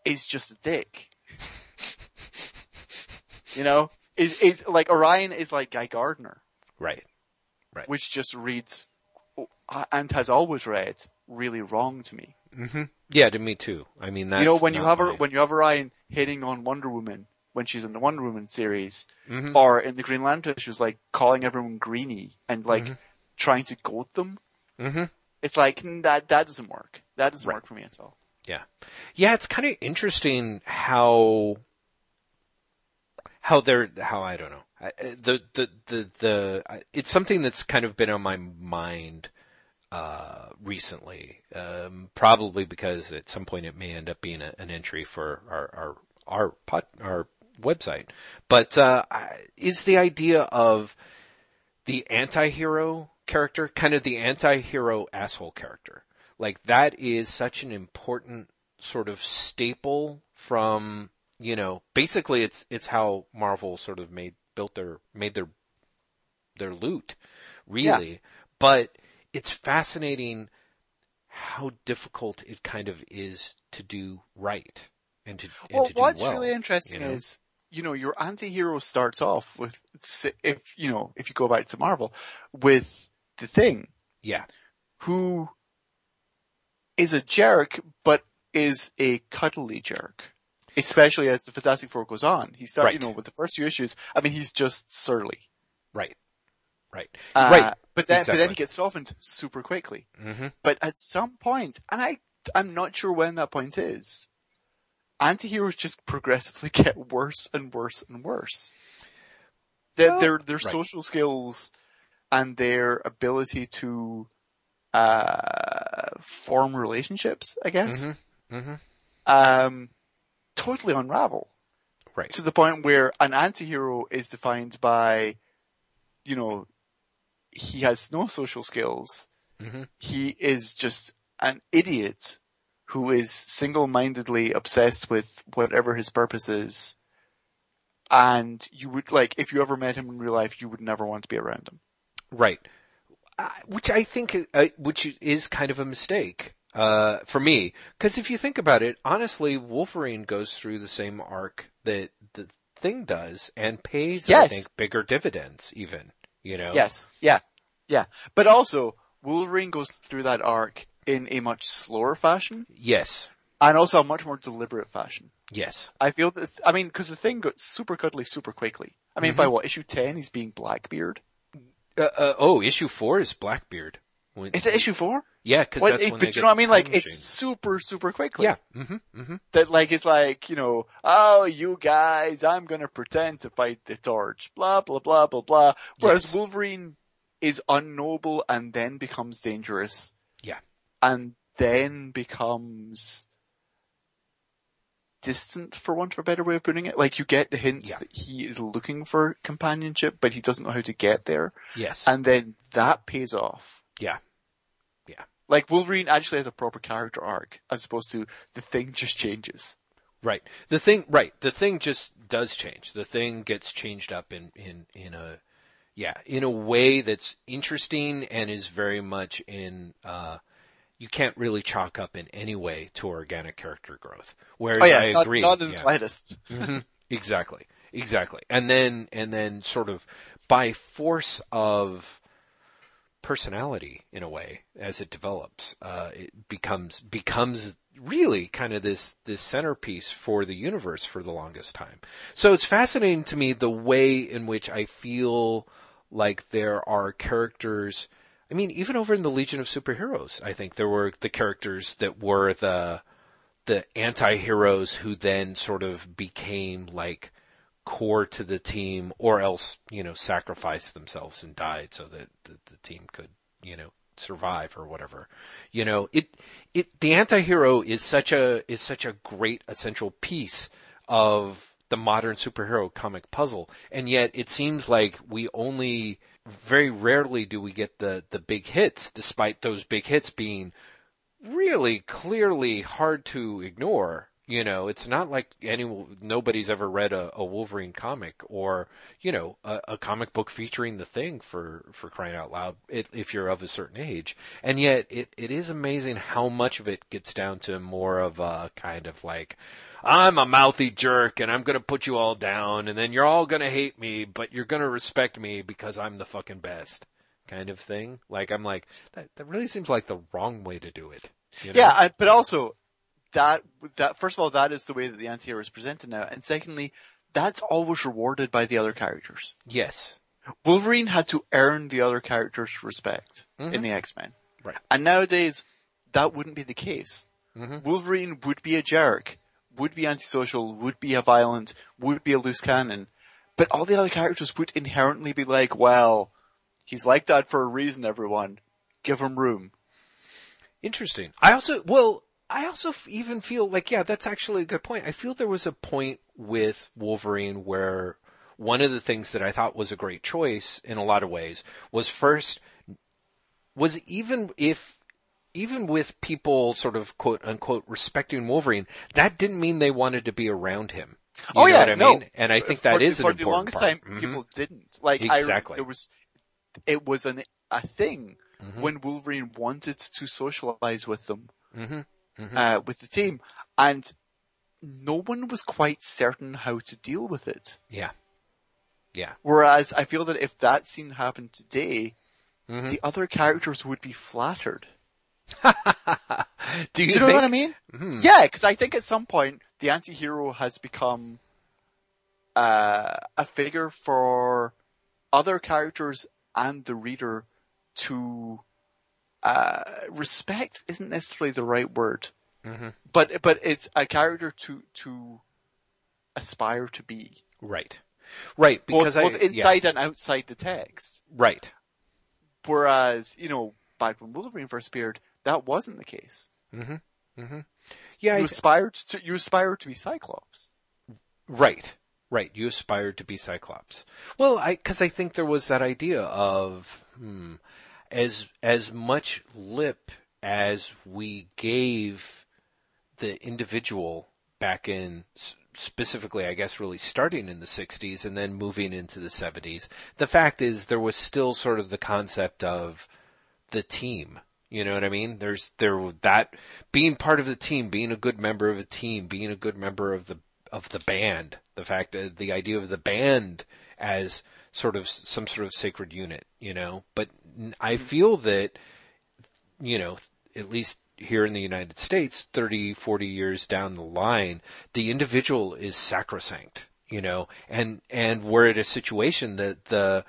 is just a dick. (laughs) you know? Is, is, like, Orion is like Guy Gardner, Right. Right. Which just reads, and has always read, really wrong to me. hmm Yeah, to me too. I mean, that's you know, when you have her, my- when you have Orion hitting on Wonder Woman when she's in the Wonder Woman series, Mhm. or in the Green Lantern issues, like calling everyone greeny and like Mm-hmm. trying to goad them. Mhm. It's like mm, that. That doesn't work. That doesn't Right. work for me at all. Yeah. Yeah, it's kind of interesting how how they're how I don't know. I- The the the the it's something that's kind of been on my mind uh recently. Um probably because at some point it may end up being a, an entry for our our our pod, our website. But uh is the idea of the anti-hero character, kind of the anti-hero asshole character. Like that is such an important sort of staple from, you know, basically it's it's how Marvel sort of made built their made their their loot, really. But it's fascinating how difficult it kind of is to do right and to and Well, to do what's well, really interesting you know? is, you know, your anti-hero starts off with, if, you know, if you go back to Marvel, with the thing, yeah, who is a jerk, but is a cuddly jerk. Especially as the Fantastic Four goes on. He starts, you know, with the first few issues, I mean, he's just surly. right, right, Uh, right. But then, but then he gets softened super quickly. hmm But at some point, and I, I'm not sure when that point is, anti-heroes just progressively (laughs) get worse and worse and worse. Their, Well, their, their right. social skills and their ability to, uh, form relationships, I guess, hmm hmm um, totally unravel. Right. To the point where an anti-hero is defined by, you know, he has no social skills. hmm He is just an idiot who is single-mindedly obsessed with whatever his purpose is. And you would, like, if you ever met him in real life, you would never want to be around him. Right. Uh, which I think, uh, which is kind of a mistake, uh, for me. Cause if you think about it, honestly, Wolverine goes through the same arc that the thing does and pays, I think, bigger dividends even, you know? Yes. Yeah. Yeah. But also, Wolverine goes through that arc in a much slower fashion Yes. and also a much more deliberate fashion. Yes. I feel that, I mean, cause the thing got super cuddly super quickly. I mean, by what, issue 10 he's being Blackbeard? Uh, uh, oh, issue four is Blackbeard. When, Is it issue 4? Yeah, cause that's it- when but you know what I mean? Like, time it's super, super quickly. Yeah. hmm hmm That like, it's like, you know, oh, you guys, I'm gonna pretend to fight the torch, blah, blah, blah, blah, blah. Whereas Yes. Wolverine is unknown and then becomes dangerous Yeah. And then becomes distant for want of a better way of putting it. Like you get the hints Yeah. that he is looking for companionship, but he doesn't know how to get there. Yes. And then that pays off. yeah. Yeah. Like Wolverine actually has a proper character arc as opposed to the thing just changes. Right. The thing, right. The thing just does change. The thing gets changed up in, in, in a, yeah, in a way that's interesting and is very much in, uh, you can't really chalk up in any way to organic character growth. Whereas I not, agree. not in the yeah. slightest. Mhm. (laughs) Exactly. Exactly. And then, and then sort of by force of personality in a way, as it develops, uh, it becomes, becomes really kind of this, this centerpiece for the universe for the longest time. So it's fascinating to me the way in which I feel like there are characters, I mean, even over in the Legion of Superheroes, I think there were the characters that were the, the anti-heroes who then sort of became like core to the team or else, you know, sacrificed themselves and died so that the, the team could, you know, survive or whatever. You know, it, it, the anti-hero is such a, is such a great essential piece of the modern superhero comic puzzle. And yet it seems like we only, very rarely do we get the, the big hits despite those big hits being really clearly hard to ignore. You know, it's not like any nobody's ever read a, a Wolverine comic or you know a, a, comic book featuring the Thing for for crying out loud. It, if you're of a certain age, and yet it it is amazing how much of it gets down to more of a kind of like. I'm a mouthy jerk and I'm gonna put you all down and then you're all gonna hate me, but you're gonna respect me because I'm the fucking best kind of thing. Like I'm like that. That really seems like the wrong way to do it. You know? Yeah, I, but also that that first of all, that is the way that the anti-hero is presented now, and secondly, that's always rewarded by the other characters. Yes. Wolverine had to earn the other characters' respect mm-hmm. in the X-Men. Right. And nowadays, that wouldn't be the case. Mm-hmm. Wolverine would be a jerk, would be antisocial, would be a violent, would be a loose cannon, but all the other characters would inherently be like, well, he's like that for a reason, everyone. Give him room. Interesting. I also, well, I also f- even feel like, yeah, that's actually a good point. I feel there was a point with Wolverine where one of the things that I thought was a great choice in a lot of ways was first, was even if, even with people sort of quote unquote respecting Wolverine, that didn't mean they wanted to be around him. You oh yeah, I no. mean? And I think that for, is for an the longest part. time Mhm. people didn't like. Exactly. I, it was, it was an a thing Mhm. when Wolverine wanted to socialize with them, Mhm. Mhm. uh, with the team, and no one was quite certain how to deal with it. Yeah. Yeah. Whereas I feel that if that scene happened today, Mhm. the other characters would be flattered. (laughs) Do you, Do you know think? what I mean? Hmm. Yeah, because I think at some point the anti-hero has become uh, a figure for other characters and the reader to uh, respect. Isn't necessarily the right word, Mhm. but but it's a character to to aspire to be, Right. Right. both, Because I, both yeah. inside and outside the text. Right. Whereas you know back when Wolverine first appeared, that wasn't the case. Yeah. You I- aspired to you aspired to be Cyclops. Right. Right. You aspired to be Cyclops. Well, I, cause I think there was that idea of, hmm, as, as much lip as we gave the individual back in, specifically, I guess, really starting in the 60s and then moving into the 70s, the fact is there was still sort of the concept of the team. You know what I mean? There's there that being part of the team, being a good member of a team, being a good member of the of the band. The fact that the idea of the band as sort of some sort of sacred unit, you know. But I feel that you know, at least here in the United States, 30, 40 years down the line, the individual is sacrosanct, you know, and, and we're at a situation that the,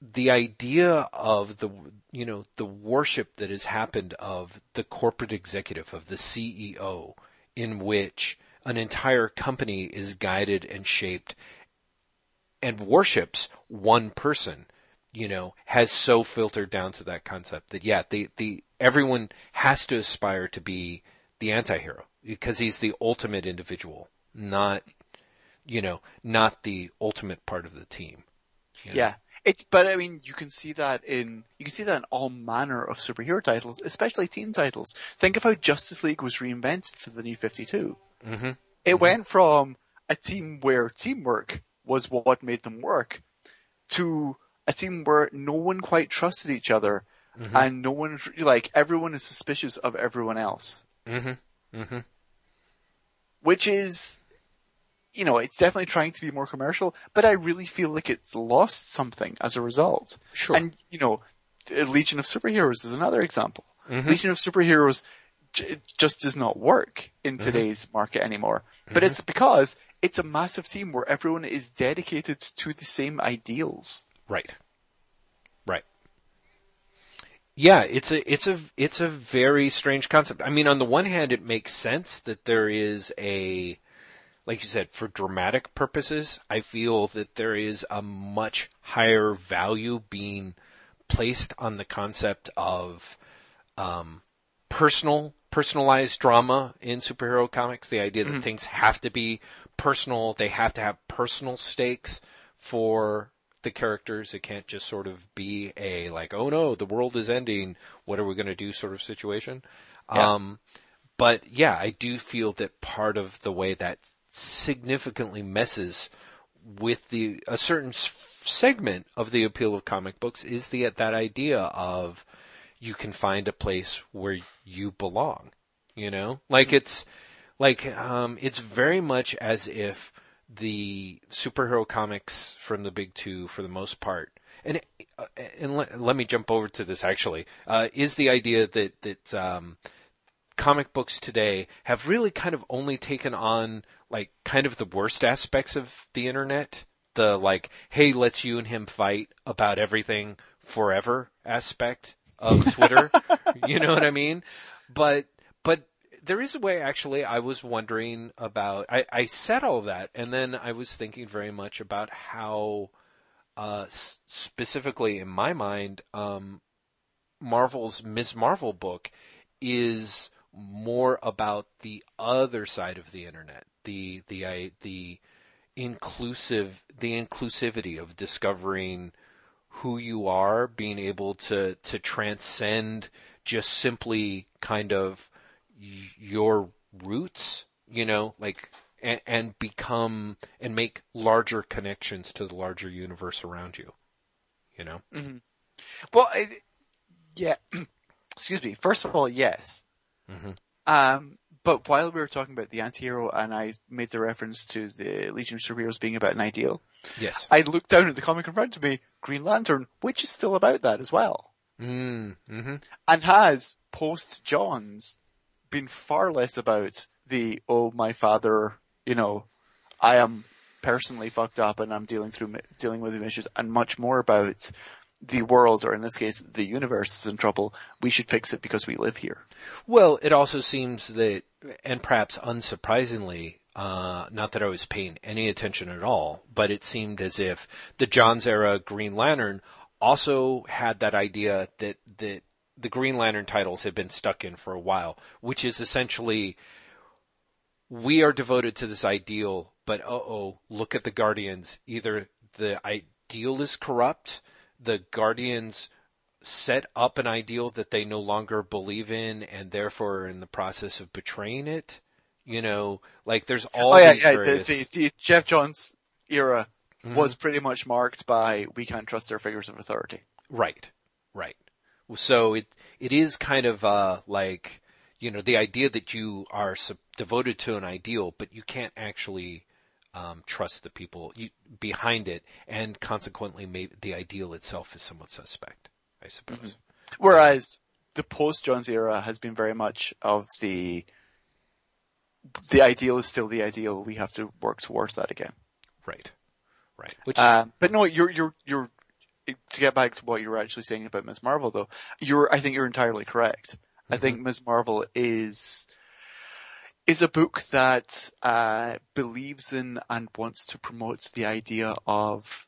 the idea of the, you know, the worship that has happened of the corporate executive, of the CEO, in which an entire company is guided and shaped and worships one person, you know, has so filtered down to that concept that yeah, the, the, everyone has to aspire to be the anti-hero because he's the ultimate individual, not, you know, not the ultimate part of the team. you know? Yeah. It's, but I mean, you can see that in, you can see that in all manner of superhero titles, especially team titles. Think of how Justice League was reinvented for the new 52. Mm-hmm. It went from a team where teamwork was what made them work to a team where no one quite trusted each other Mm-hmm. and no one, like, everyone is suspicious of everyone else. Mm-hmm. Mm-hmm. which is, you know, it's definitely trying to be more commercial, but I really feel like it's lost something as a result. Sure. And, you know, Legion of Superheroes is another example. Mhm. Legion of Superheroes j- just does not work in today's market anymore. But it's because it's a massive team where everyone is dedicated to the same ideals. Right. Right. Yeah, it's a it's a it's a very strange concept. I mean, on the one hand, it makes sense that there is a like you said, for dramatic purposes, I feel that there is a much higher value being placed on the concept of um, personal, personalized drama in superhero comics. The idea that Mm-hmm. things have to be personal, they have to have personal stakes for the characters. It can't just sort of be a like, oh no, the world is ending. What are we going to do? Sort of situation. Yeah. Um, but yeah, I do feel that part of the way that significantly messes with the a certain s- segment of the appeal of comic books is the that idea of you can find a place where you belong. You know, like it's like um, it's very much as if the superhero comics from the big two, for the most part, and uh, and let, let me jump over to this actually, uh, is the idea that that um, comic books today have really kind of only taken on like kind of the worst aspects of the internet. The like, hey, let's you and him fight about everything forever aspect of Twitter. (laughs) you know what I mean? But but there is a way actually I was wondering about I, I said all that and then I was thinking very much about how uh, s- specifically in my mind um, Marvel's Ms. Marvel book is more about the other side of the internet, the the I, the inclusive the inclusivity of discovering who you are, being able to to transcend just simply kind of your roots, you know, like and, and become and make larger connections to the larger universe around you. You know? Well, I, yeah. (clears throat) Excuse me. First of all, yes. Mhm. Um, but while we were talking about the anti-hero and I made the reference to the Legion of Superheroes being about an ideal, Yes. I looked down at the comic in front of me, Green Lantern, which is still about that as well. Mm, mm-hmm. And has, post Johns, been far less about the, oh, my father, you know, I am personally fucked up and I'm dealing through, dealing with issues and much more about the world, or in this case, the universe is in trouble. We should fix it because we live here. Well, it also seems that, and perhaps unsurprisingly, uh, not that I was paying any attention at all, but it seemed as if the Johns era Green Lantern also had that idea that, that the Green Lantern titles have been stuck in for a while, which is essentially, we are devoted to this ideal, but uh oh, look at the Guardians. Either the ideal is corrupt, the Guardians set up an ideal that they no longer believe in and therefore are in the process of betraying it. You know, like there's all oh yeah, these yeah. The, various- the, the Geoff Johns era Mhm. was pretty much marked by we can't trust their figures of authority. Right, right. So it it is kind of uh, like you know the idea that you are sub- devoted to an ideal, but you can't actually um, trust the people you, behind it, and consequently, maybe the ideal itself is somewhat suspect. I suppose. Whereas the post Johns era has been very much of the the ideal is still the ideal. We have to work towards that again. Right, right. Which Um, but no, you're you're you're to get back to what you were actually saying about Ms. Marvel, though. You're I think you're entirely correct. I think Ms. Marvel is is a book that uh, believes in and wants to promote the idea of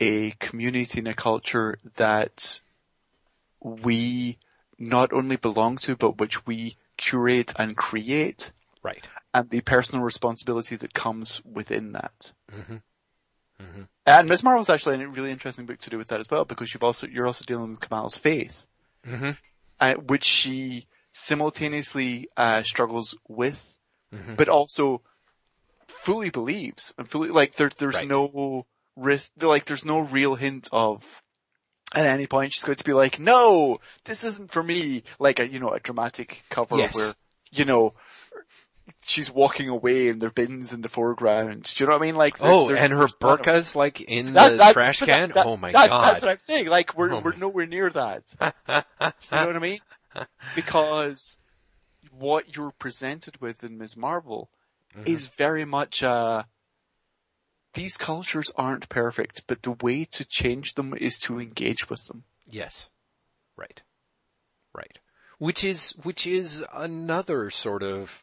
a community and a culture that we not only belong to, but which we curate and create, right. and the personal responsibility that comes within that. Mhm. Mhm. And Ms. Marvel's actually a really interesting book to do with that as well, because you've also you're also dealing with Kamala's faith, Mhm. uh, which she simultaneously uh, struggles with, Mhm. but also fully believes and fully like there there's Right. no risk like there's no real hint of at any point she's going to be like no this isn't for me like a you know a dramatic cover Yes. where you know she's walking away and there bins in the foreground do you know what I mean like Oh, and her not like in That- the that- trash can. that- oh my god! That's what I'm saying. Like we're Oh we're nowhere near that. (laughs) you know what I mean? Because what you're presented with in Ms. Marvel Mm-hmm. is very much uh these cultures aren't perfect, but the way to change them is to engage with them. Yes. Right. Right. Which is which is another sort of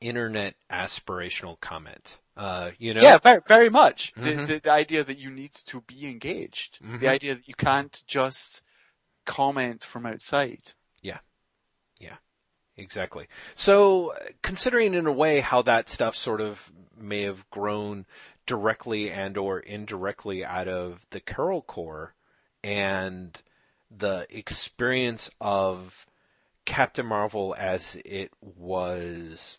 internet aspirational comment. Uh, you know? Yeah, very, very much. Mhm. The, the, the idea that you need to be engaged. Mhm. The idea that you can't just comment from outside. Yeah. Yeah. Exactly. So, considering in a way how that stuff sort of may have grown directly and or indirectly out of the Carol Corps and the experience of Captain Marvel as it was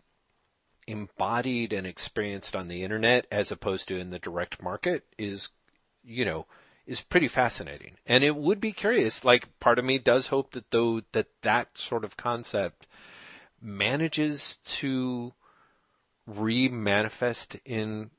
embodied and experienced on the internet as opposed to in the direct market is, you know, is pretty fascinating. And it would be curious, like part of me does hope that though that that sort of concept manages to re-manifest in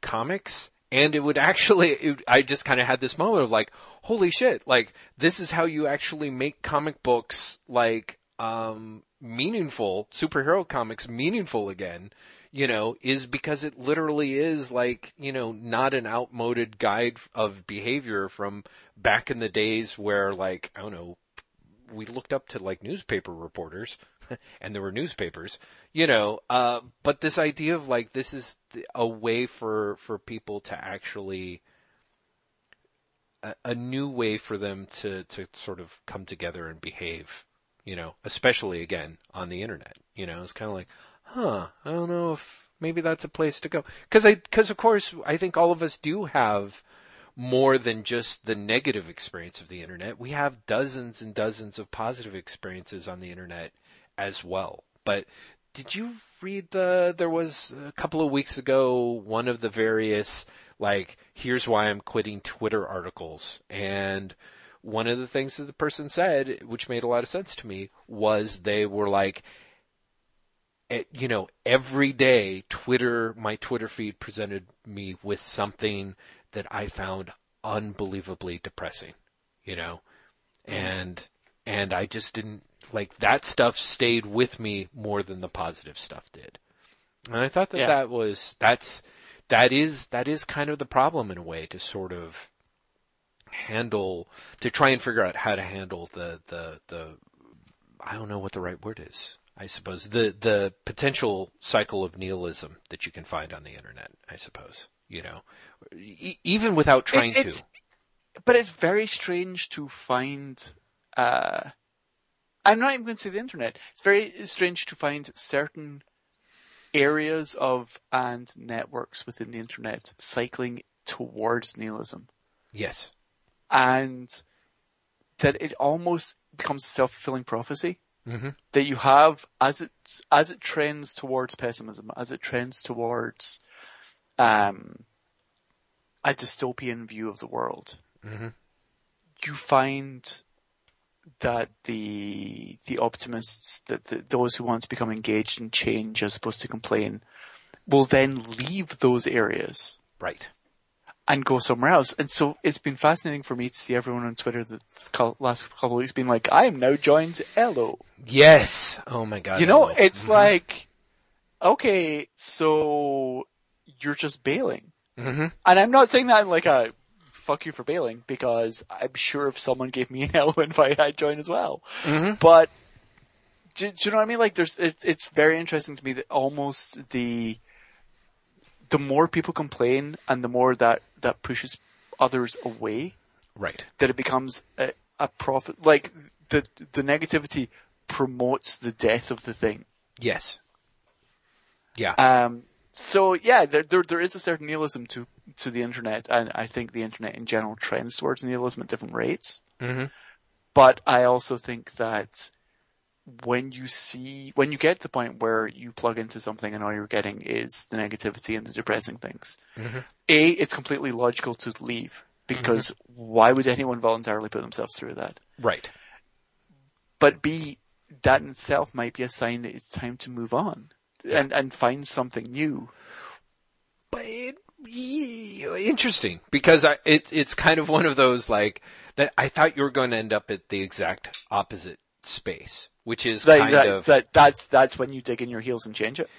comics and it would actually it, i just kind of had this moment of like holy shit like this is how you actually make comic books like um meaningful superhero comics meaningful again you know is because it literally is like you know not an outmoded guide of behavior from back in the days where like i don't know we looked up to like newspaper reporters (laughs) and there were newspapers, you know, uh, but this idea of like, this is a way for, for people to actually, a, a new way for them to, to sort of come together and behave, you know, especially again on the internet, you know, it's kind of like, huh, I don't know if maybe that's a place to go. Cause I, cause of course I think all of us do have, more than just the negative experience of the internet. We have dozens and dozens of positive experiences on the internet as well. But did you read the there was a couple of weeks ago one of the various like here's why I'm quitting Twitter articles and one of the things that the person said which made a lot of sense to me was they were like eh, you know every day Twitter my Twitter feed presented me with something that I found unbelievably depressing, you know, and and I just didn't like that stuff stayed with me more than the positive stuff did, and I thought that Yeah. that was that's that is that is kind of the problem in a way to sort of handle to try and figure out how to handle the the the I don't know what the right word is. I suppose the the potential cycle of nihilism that you can find on the internet. I suppose you know, e- even without trying It- it's- But it's very strange to find, uh, I'm not even going to say the internet. It's very strange to find certain areas of and networks within the internet cycling towards nihilism. Yes. And that it almost becomes a self-fulfilling prophecy. hmm that you have as it as it trends towards pessimism, as it trends towards um, a dystopian view of the world, hmm you find that the the optimists, that the, those who want to become engaged in change as opposed to complain, will then leave those areas Right. And go somewhere else. And so it's been fascinating for me to see everyone on Twitter the last couple of weeks being like, I am now joined Ello. Yes. Oh my God. You know, no. it's Mhm. like, okay, so you're just bailing. Mhm. And I'm not saying that in like a fuck you for bailing because I'm sure if someone gave me an (laughs) Ello invite, I'd join as well. Mhm. But do, do you know what I mean? Like, there's it, it's very interesting to me that almost the the more people complain and the more that that pushes others away, Right. that it becomes a, a profit. Like the the negativity promotes the death of the thing. Yes. Yeah. Um, so yeah, there, there there is a certain nihilism to to the internet, and I think the internet in general trends towards nihilism at different rates. hmm But I also think that when you see when you get to the point where you plug into something and all you're getting is the negativity and the depressing things, Mhm. a it's completely logical to leave because why would anyone voluntarily put themselves through that? Right. But b that in itself might be a sign that it's time to move on and and find something new. But it, interesting because I, it, it's kind of one of those like that. I thought you were going to end up at the exact opposite space, which is Like kind that, of that that's that's when you dig in your heels and change it.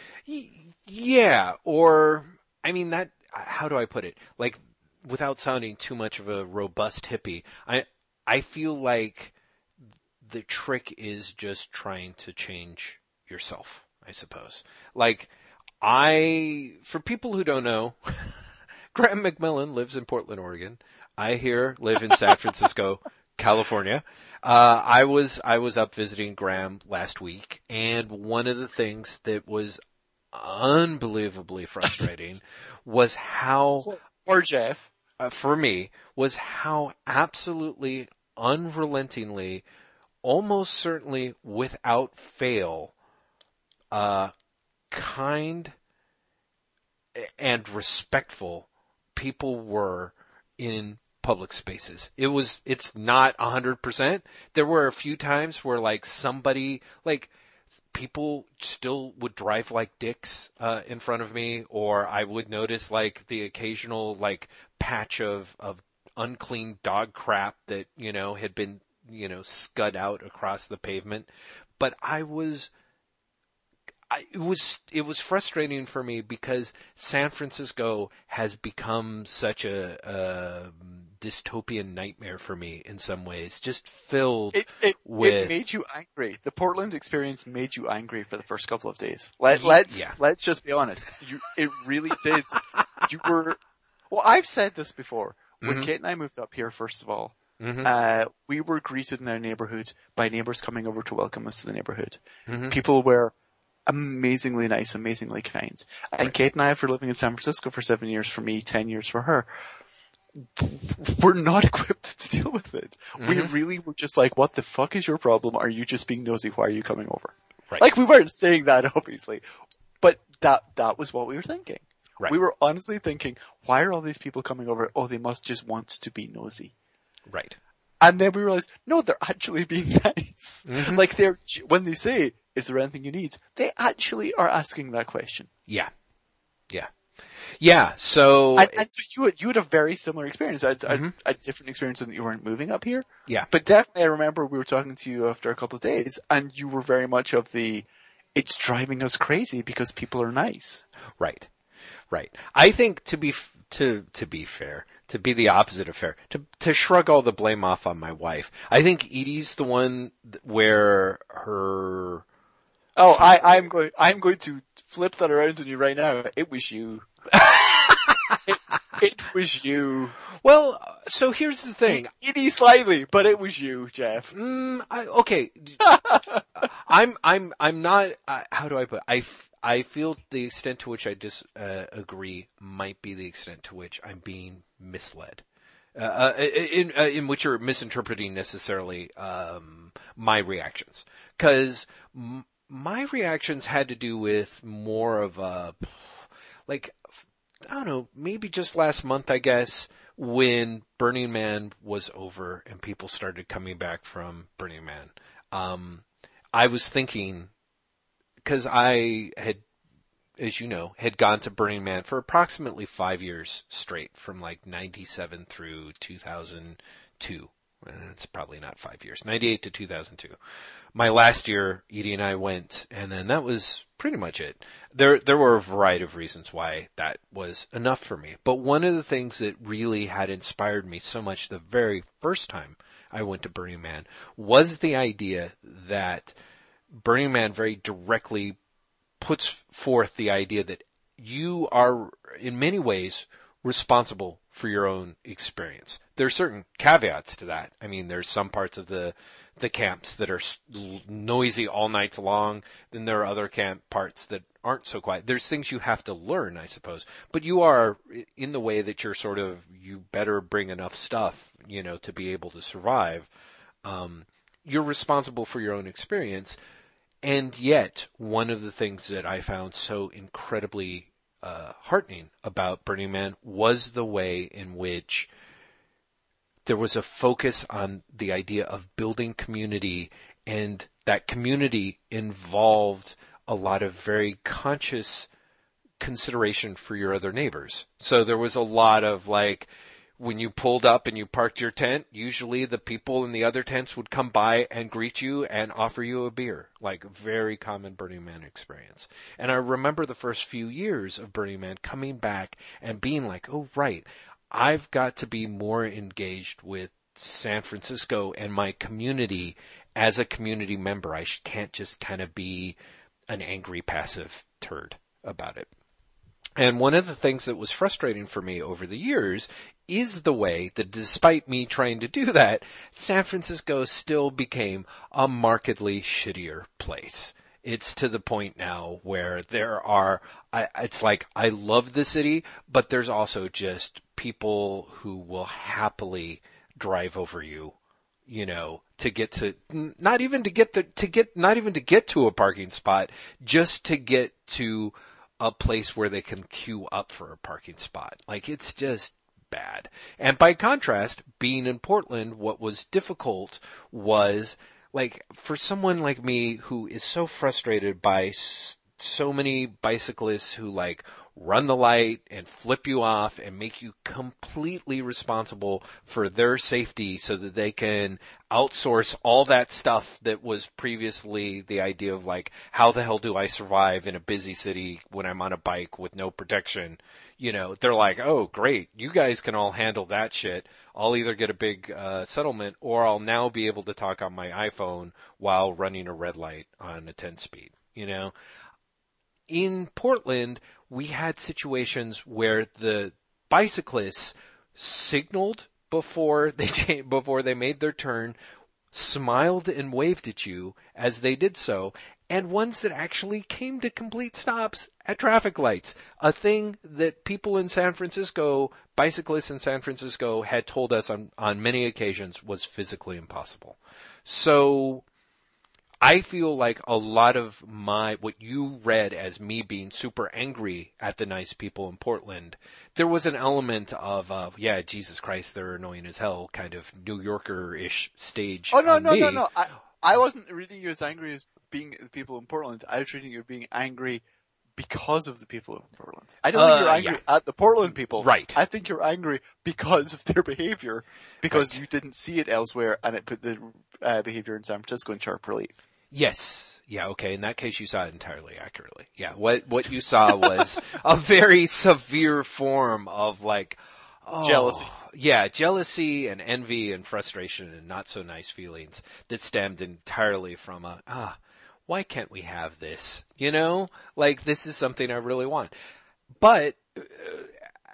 Yeah, or I mean that. How do I put it? Like, without sounding too much of a robust hippie, I I feel like the trick is just trying to change yourself. I suppose. Like, I, for people who don't know, (laughs) Graeme McMillan lives in Portland, Oregon. I here live in San (laughs) Francisco, California. Uh, I was, I was up visiting Graeme last week and one of the things that was unbelievably frustrating (laughs) was how, Or Jeff. uh, for me, was how absolutely unrelentingly, almost certainly without fail, uh, kind and respectful people were in public spaces. It was, it's not a hundred percent. There were a few times where like somebody, like, people still would drive like dicks uh, in front of me, or I would notice like the occasional like patch of of unclean dog crap that you know had been you know scud out across the pavement. But I was. I, it was it was frustrating for me because San Francisco has become such a, a dystopian nightmare for me in some ways, just filled It, it, with it made you angry. The Portland experience made you angry for the first couple of days. Let, let's, yeah. let's just be honest. You, it really did. you were, well, I've said this before. When Mhm. Kate and I moved up here, first of all, Mhm. uh, we were greeted in our neighborhood by neighbors coming over to welcome us to the neighborhood. Mhm. People were amazingly nice, amazingly kind. And Right. Kate and I, after living in San Francisco for seven years for me, ten years for her, we're not (laughs) equipped to deal with it. We Mhm. really were just like, what the fuck is your problem? Are you just being nosy? Why are you coming over? Right. Like we weren't saying that (laughs) obviously, but that, that was what we were thinking. Right. We were honestly thinking, why are all these people coming over? Oh, they must just want to be nosy. right. And then we realized, no, they're actually being (laughs) nice. Mhm. Like they're, when they say, is there anything you need? They actually are asking that question. Yeah. Yeah. Yeah. So And, so you had, you had a very similar experience, Mhm. a different experience than you weren't moving up here. yeah. But definitely I remember we were talking to you after a couple of days and you were very much of the, it's driving us crazy because people are nice. Right. Right. I think to be to to be fair, to be the opposite of fair, to to shrug all the blame off on my wife. I think Edie's the one where her Oh, I, I'm going, I'm going to flip that around on you right now. It was you. It, it was you. Well, uh, so here's the thing. Edie slightly, but it was you, Jeff. Mm, I, okay. (laughs) I'm I'm I'm not. Uh, how do I put? It? I f- I feel the extent to which I disagree might be the extent to which I'm being misled. Uh, uh, in uh, in which you're misinterpreting necessarily um, my reactions, because m- my reactions had to do with more of a like I don't know, maybe just last month, I guess, when Burning Man was over and people started coming back from Burning Man. Um, I was thinking, cause I had, as you know, had gone to Burning Man for approximately five years straight from like 97 through 2002. Uh, It's probably not five years, 98 to 2002. My last year, Edie and I went, and then that was pretty much it. There, there were a variety of reasons why that was enough for me. But one of the things that really had inspired me so much the very first time I went to Burning Man was the idea that Burning Man very directly puts forth the idea that you are, in many ways, responsible for your own experience. There are certain caveats to that. I mean, there's some parts of the the camps that are noisy all night long. Then there are other camp parts that aren't so quiet. There's things you have to learn, I suppose. But you are in the way that you're sort of you better bring enough stuff, you know, to be able to survive. Um, you're responsible for your own experience. And yet, one of the things that I found so incredibly uh, heartening about Burning Man was the way in which there was a focus on the idea of building community, and that community involved a lot of very conscious consideration for your other neighbors. So there was a lot of like, when you pulled up and you parked your tent, usually the people in the other tents would come by and greet you and offer you a beer. Like very common Burning Man experience. And I remember the first few years of Burning Man coming back and being like, oh right, I've got to be more engaged with San Francisco and my community as a community member. I can't just kind of be an angry passive turd about it. And one of the things that was frustrating for me over the years is the way that despite me trying to do that, San Francisco still became a markedly shittier place. It's to the point now where there are, I, it's like, I love the city, but there's also just people who will happily drive over you, you know, to get to, not even to get the, to get, not even to get to a parking spot, just to get to a place where they can queue up for a parking spot. Like it's just bad. And by contrast, being in Portland, what was difficult was like for someone like me who is so frustrated by so many bicyclists who like run the light and flip you off and make you completely responsible for their safety so that they can outsource all that stuff that was previously the idea of like, how the hell do I survive in a busy city when I'm on a bike with no protection? You know, they're like, oh great, you guys can all handle that shit. I'll either get a big uh, settlement or I'll now be able to talk on my iPhone while running a red light on a 10 speed, you know? In Portland, we had situations where the bicyclists signaled before they (laughs) before they made their turn, smiled and waved at you as they did so, and ones that actually came to complete stops at traffic lights. A thing that people in San Francisco, bicyclists in San Francisco had told us on, on many occasions was physically impossible. So I feel like a lot of my, what you read as me being super angry at the nice people in Portland, there was an element of, uh, yeah, Jesus Christ, they're annoying as hell, kind of New Yorker-ish stage. Oh, no, no, me. no, no. I, I wasn't reading you as angry as being the people in Portland. I was reading you as being angry because of the people in Portland. I don't Uh, think you're angry yeah. at the Portland people. Right. I think you're angry because of their (laughs) behavior, because Right. you didn't see it elsewhere and it put the uh, behavior in San Francisco in sharp relief. Yes. Yeah, okay. In that case, you saw it entirely accurately. Yeah, what, what you saw was (laughs) a very severe form of like, oh, Jealousy. Yeah, jealousy and envy and frustration and not so nice feelings that stemmed entirely from a, ah, why can't we have this? You know? Like, this is something I really want. But, uh,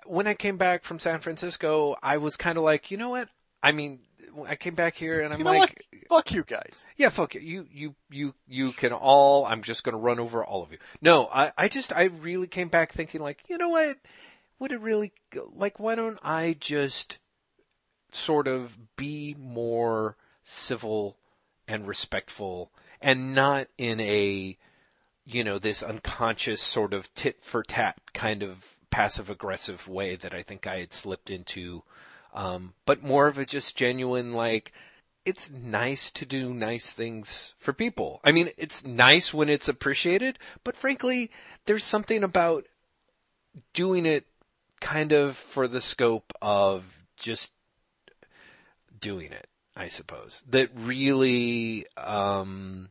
when I came back from San Francisco, I was kind of like, you know what? I mean, I came back here and I'm You know like, what? Fuck you guys. yeah, fuck it. You, you, you, you can all, I'm just gonna run over all of you. No, I, I just, I really came back thinking like, you know what? Would it really, like, why don't I just sort of be more civil and respectful and not in a, you know, this unconscious sort of tit for tat kind of passive aggressive way that I think I had slipped into, um, but more of a just genuine like, it's nice to do nice things for people. I mean, it's nice when it's appreciated, but frankly, there's something about doing it kind of for the scope of just doing it, I suppose. That really um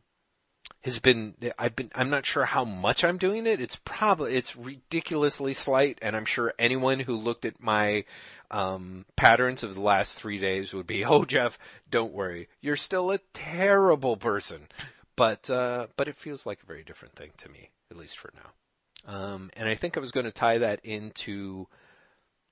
has been I've been I'm not sure how much I'm doing it. It's probably it's ridiculously slight and I'm sure anyone who looked at my um patterns of the last 3 days would be, (laughs) "Oh Jeff, don't worry. You're still a terrible person." But uh but it feels like a very different thing to me, at least for now. Um and I think I was going to tie that into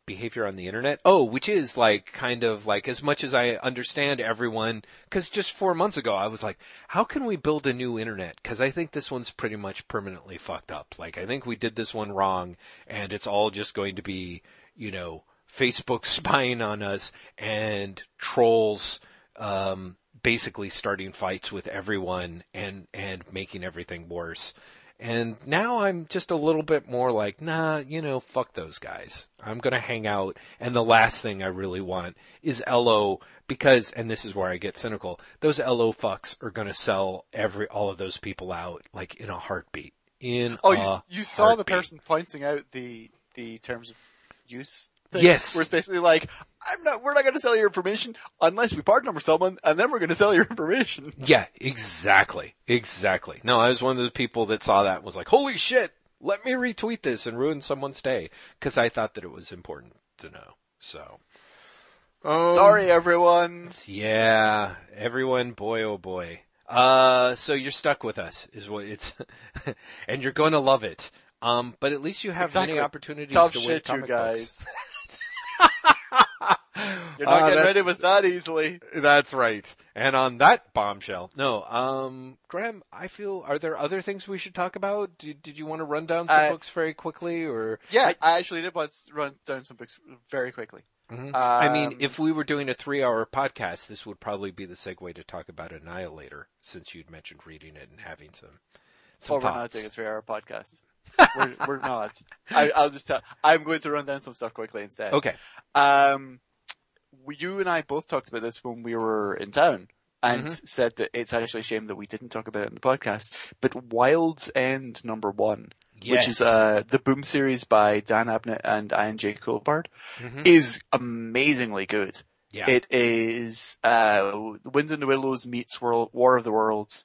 behavior on the internet. Oh, which is like kind of like as much as I understand everyone, because just four months ago I was like, how can we build a new internet? Because I think this one's pretty much permanently fucked up. Like I think we did this one wrong, and it's all just going to be, you know, Facebook (laughs) spying on us and trolls. Um, basically starting fights with everyone and and making everything worse. And now I'm just a little bit more like, nah, you know, fuck those guys. I'm gonna hang out. And the last thing I really want is Ello because, and this is where I get cynical, those Ello fucks are gonna sell every, all of those people out like in a heartbeat. In Oh, you, you saw the person pointing out the, the terms of use thing? Yes. Where it's basically like, I'm not, we're not gonna sell your information unless we partner with someone and then we're gonna sell your information. (laughs) Yeah, exactly. Exactly. No, I was one of the people that saw that and was like, holy shit, let me retweet this and ruin someone's day. Cause I thought that it was important to know. So. Um, Sorry everyone. Yeah, everyone, boy oh boy. Uh, so you're stuck with us, is what it's, (laughs) and you're going to love it. Um, but at least you have Exactly. many opportunities Tough to win shit, you comic books. (laughs) (laughs) You're not Uh, getting that's- ready with that easily. That's right. And on that bombshell, no, um, Graeme, I feel, are there other things we should talk about? Did, did you want to run down some Uh, books very quickly, or? Yeah, I, actually did want to run down some books very quickly. Mhm. I mean, Um, if we were doing a three-hour podcast, this would probably be the segue to talk about Annihilator, since you'd mentioned reading it and having some, some Oh, we're not doing a three-hour podcast. (laughs) we're, we're not. I, I'll just tell. I'm going to run down some stuff quickly instead. Okay. Um, we- you and I both talked about this when we were in town, and Mhm. said that it's actually a shame that we didn't talk about it in the podcast. But Wild's End number one, which is uh, the Boom series by Dan Abnett and I.N.J. Culbard, Mhm. is amazingly good. Yeah. It is uh, Winds and the Willows meets World, War of the Worlds,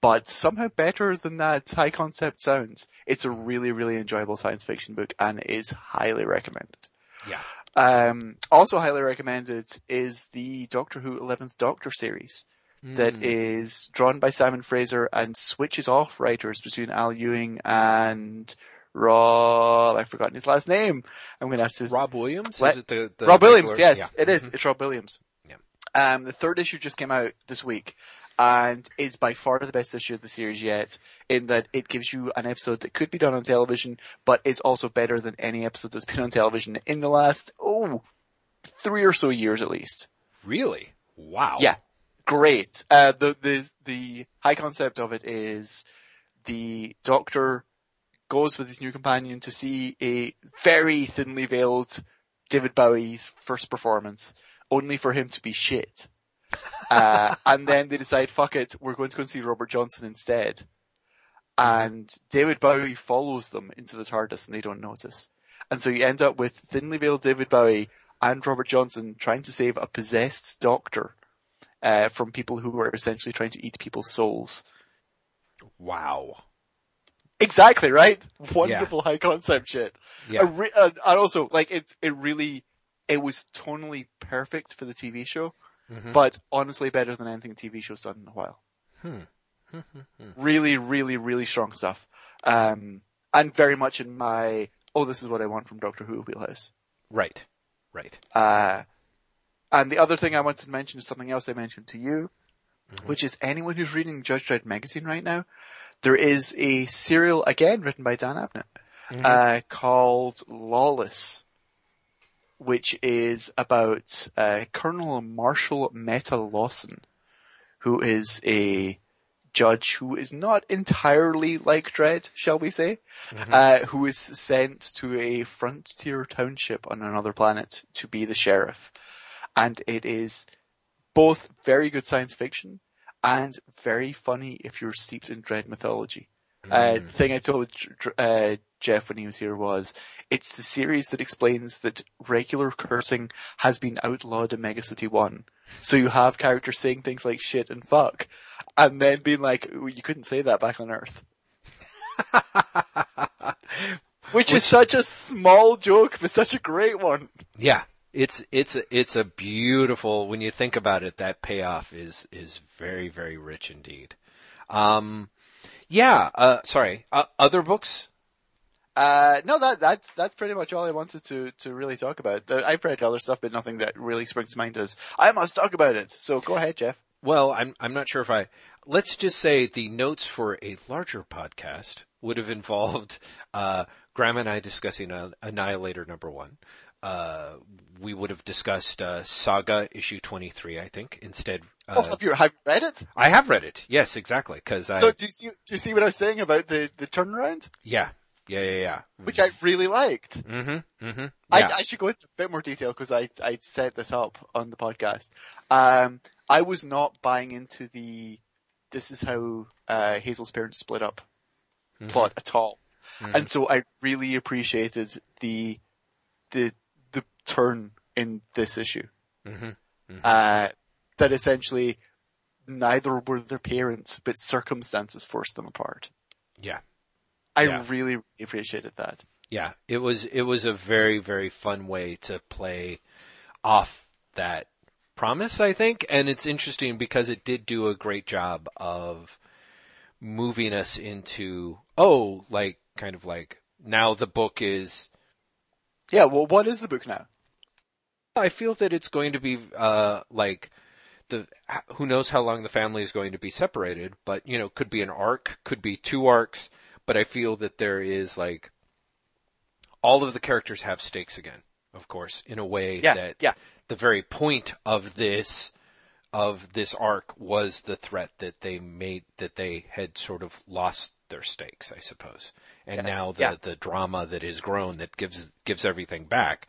but somehow better than that high concept sounds. It's a really, really enjoyable science fiction book and is highly recommended. yeah. Um, also highly recommended is the Doctor Who 11th Doctor series that Mm. is drawn by Simon Fraser and switches off writers between Al Ewing and Rob, I've forgotten his last name. I'm gonna have to Rob Williams? What? Is it the, the Rob Williams, regular- yes, yeah. it is. Mhm. It's Rob Williams. Yeah. Um, the third issue just came out this week and is by far the best issue of the series yet in that it gives you an episode that could be done on television, but is also better than any episode that's been on television in the last, oh, three or so years at least. Really? Wow. Yeah. Great. Uh, the, the, the high concept of it is the doctor goes with his new companion to see a very thinly veiled David Bowie's first performance, only for him to be shit. (laughs) Uh, and then they decide, fuck it, we're going to go and see Robert Johnson instead. And David Bowie follows them into the TARDIS and they don't notice. And so you end up with thinly veiled David Bowie and Robert Johnson trying to save a possessed doctor uh, from people who are essentially trying to eat people's souls. Wow. Exactly right. Wonderful high concept shit. Yeah. Re- uh, and also, like it, it really, it was tonally perfect for the TV show, Mhm. but honestly better than anything the TV show's done in a while. Hmm. Really, really, really strong stuff. Um, and very much in my, oh, this is what I want from Doctor Who wheelhouse. Right. Right. Uh, and the other thing I wanted to mention is something else I mentioned to you, which is anyone who's reading Judge Dredd magazine right now, there is a serial again written by Dan Abnett, uh, called Lawless, which is about uh, Colonel Marshall Metta Lawson, who is a judge who is not entirely like Dredd, shall we say, uh, who is sent to a frontier township on another planet to be the sheriff. And it is both very good science fiction and very funny if you're steeped in Dredd mythology. Uh, the thing I told uh, Jeff when he was here was, it's the series that explains that regular cursing has been outlawed in Megacity 1. So you have characters saying things like shit and fuck, and then being like, you couldn't say that back on Earth. (laughs) Which, is such a small joke, but such a great one. Yeah. It's it's a, it's a beautiful when you think about it. That payoff is is very very rich indeed. Um, yeah. Uh, sorry. Uh, other books? Uh, no, that, that's, that's pretty much all I wanted to, to really talk about. I've read other stuff, but nothing that really springs to mind as, I must talk about it. So go ahead, Jeff. Well, I'm I'm not sure if I. Let's just say the notes for a larger podcast would have involved (laughs) uh, Graeme and I discussing uh, Annihilator number one. Uh, we would have discussed uh, Saga issue twenty three. I think instead. Oh, Uh, have you, have you read it? I have read it. Yes, exactly. Because I. So do you see, do you see what I was saying about the, the turnaround? yeah. Yeah. Yeah. Yeah. Which I really liked. Mm-hmm. Mm-hmm. I, I should go into a bit more detail because I, I set this up on the podcast. Um, I was not buying into the, this is how, uh, Hazel's parents split up Mm-hmm. plot at all. And so I really appreciated the, the, the turn in this issue. Mhm. Uh, that essentially neither were their parents, but circumstances forced them apart. yeah. I Yeah. really appreciated that. Yeah, it was it was a very very fun way to play off that promise, I think, and it's interesting because it did do a great job of moving us into oh, like kind of like now the book is. Yeah, well, what is the book now? I feel that it's going to be uh, like the who knows how long the family is going to be separated, but you know, could be an arc, could be two arcs, but I feel that there is like all of the characters have stakes again, of course, in a way Yeah, that yeah. The very point of this of this arc was the threat that they made that they had sort of lost their stakes, I suppose. And Yes, now the yeah. the drama that is grown that gives gives everything back.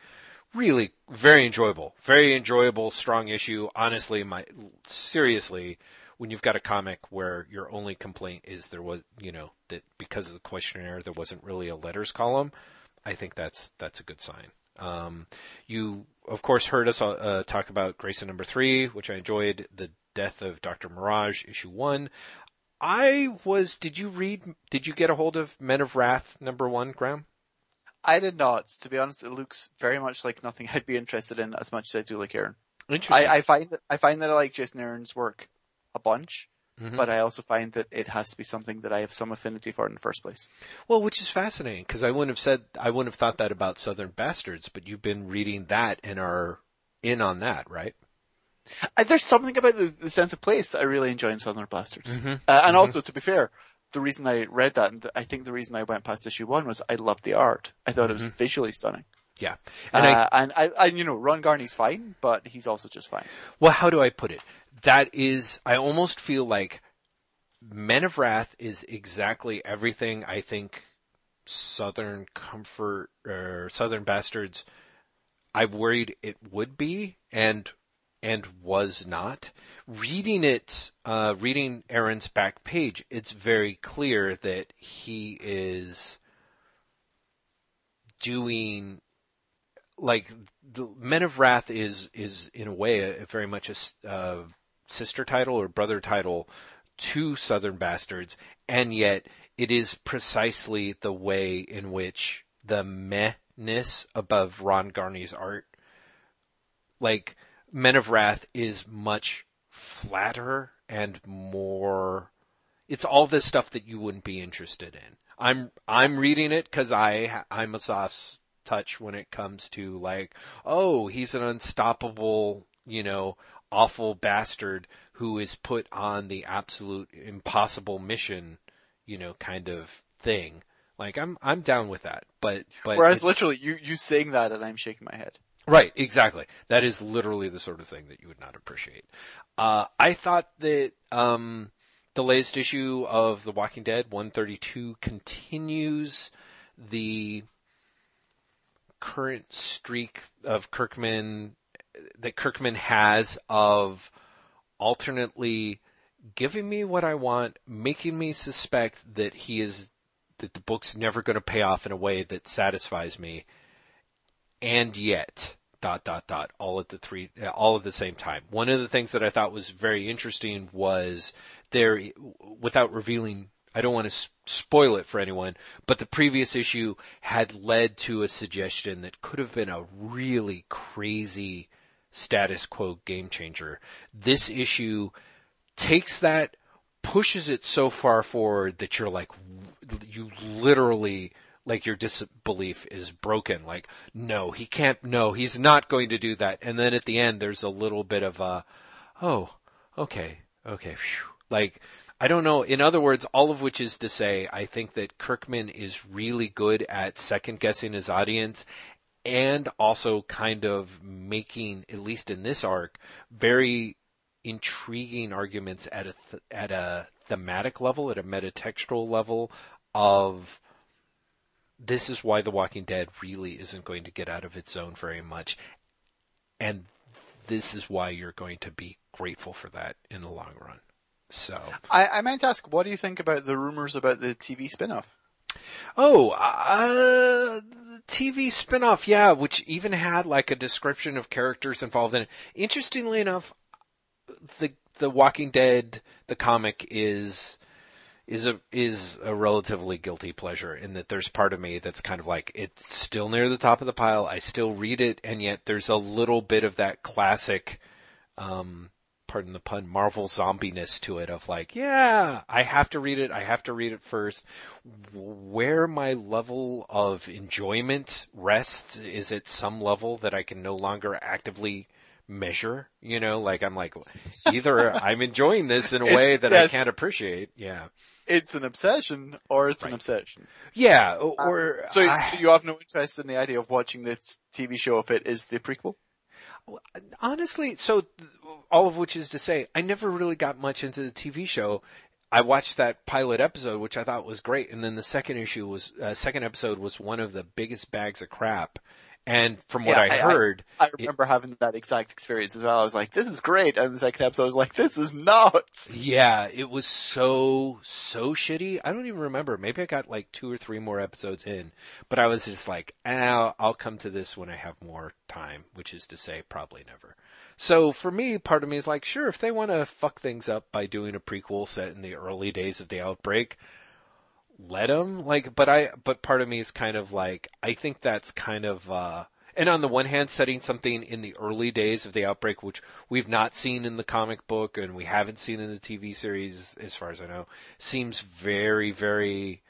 Really very enjoyable. Very enjoyable, strong issue. Honestly, my seriously, when you've got a comic where your only complaint is there was, you know, that because of the questionnaire there wasn't really a letters column, I think that's that's a good sign. Um, you of course heard us uh, talk about Grayson number three, which I enjoyed. The death of Doctor Mirage, issue one. I was. Did you read? Did you get a hold of Men of Wrath number one, Graeme? I did not. To be honest, it looks very much like nothing (laughs) I'd be interested in as much as I do like Aaron. Interesting. I, I find that I find that I like Jason Aaron's work a bunch, Mhm. but I also find that it has to be something that I have some affinity for in the first place. Well, which is fascinating because I wouldn't have said I wouldn't have thought that about Southern Bastards, but you've been reading that and are in on that, right? Uh, there's something about the, the sense of place that I really enjoy in Southern Bastards. Mhm. Uh, and also, to be fair, the reason I read that, and I think the reason I went past issue one was I loved the art. I thought it was visually stunning. Yeah. And I uh, and I, and you know, Ron Garney's fine, but he's also just fine. Well, how do I put it? That is, I almost feel like Men of Wrath is exactly everything I think Southern Comfort or Southern Bastards I worried it would be and and was not. Reading it, uh, reading Aaron's back page, it's very clear that he is doing like the Men of Wrath is is in a way a, very much a, uh, sister title or brother title to Southern Bastards, and yet it is precisely the way in which the mehness above Ron Garney's art, like Men of Wrath, is much flatter and more. It's all this stuff that you wouldn't be interested in. I'm I'm reading it because I I'm a soft touch when it comes to like, oh, he's an unstoppable, you know, awful bastard who is put on the absolute impossible mission, you know, kind of thing. Like I'm I'm down with that, but but Whereas literally, you, you saying that and I'm shaking my head. Right, exactly. That is literally the sort of thing that you would not appreciate. Uh, I thought that um, the latest issue of The Walking Dead, 132, continues the current streak of Kirkman that Kirkman has of alternately giving me what I want, making me suspect that he is that the book's never going to pay off in a way that satisfies me, and yet dot dot dot all at the three uh, all at the same time. One of the things that I thought was very interesting was there without revealing I don't want to spoil it for anyone, but the previous issue had led to a suggestion that could have been a really crazy status quo game changer. This issue takes that, pushes it so far forward that you're like, you literally, like your disbelief is broken. Like, no, he can't, no, he's not going to do that. And then at the end, there's a little bit of a, oh, okay, okay, phew. like, I don't know. In other words, all of which is to say, I think that Kirkman is really good at second guessing his audience and also kind of making, at least in this arc, very intriguing arguments at a th- at a thematic level, at a metatextual level of this is why The Walking Dead really isn't going to get out of its zone very much, and this is why you're going to be grateful for that in the long run. So, I, I to ask, what do you think about the rumors about the TV spin-off? Oh, uh, TV spinoff, yeah, which even had like a description of characters involved in it. Interestingly enough, the the Walking Dead, the comic is is a is a relatively guilty pleasure in that there's part of me that's kind of like it's still near the top of the pile. I still read it, and yet there's a little bit of that classic um, pardon the pun, Marvel zombiness to it of like, yeah, I have to read it. I have to read it first. Where my level of enjoyment rests is at some level that I can no longer actively measure, you know, like I'm like, (laughs) either I'm enjoying this in a way that yes. I can't appreciate. Yeah. It's an obsession or it's right. an obsession. Yeah. Or, uh, so, I, so you have no interest in the idea of watching this TV show if it is the prequel? Honestly, so all of which is to say, I never really got much into the TV show. I watched that pilot episode, which I thought was great, and then the second issue was uh, second episode was one of the biggest bags of crap and from what yeah, I, I, heard, I, I remember it, having that exact experience as well. I was like, "This is great," and the second episode I was like, "This is nuts." Yeah, it was so so shitty. I don't even remember. Maybe I got like two or three more episodes in, but I was just like, "Ah, I'll come to this when I have more time," which is to say, probably never. So for me, part of me is like, sure, if they want to fuck things up by doing a prequel set in the early days of the outbreak, let them. like but i but part of me is kind of like i think that's kind of uh and on the one hand setting something in the early days of the outbreak which we've not seen in the comic book and we haven't seen in the tv series as far as i know seems very very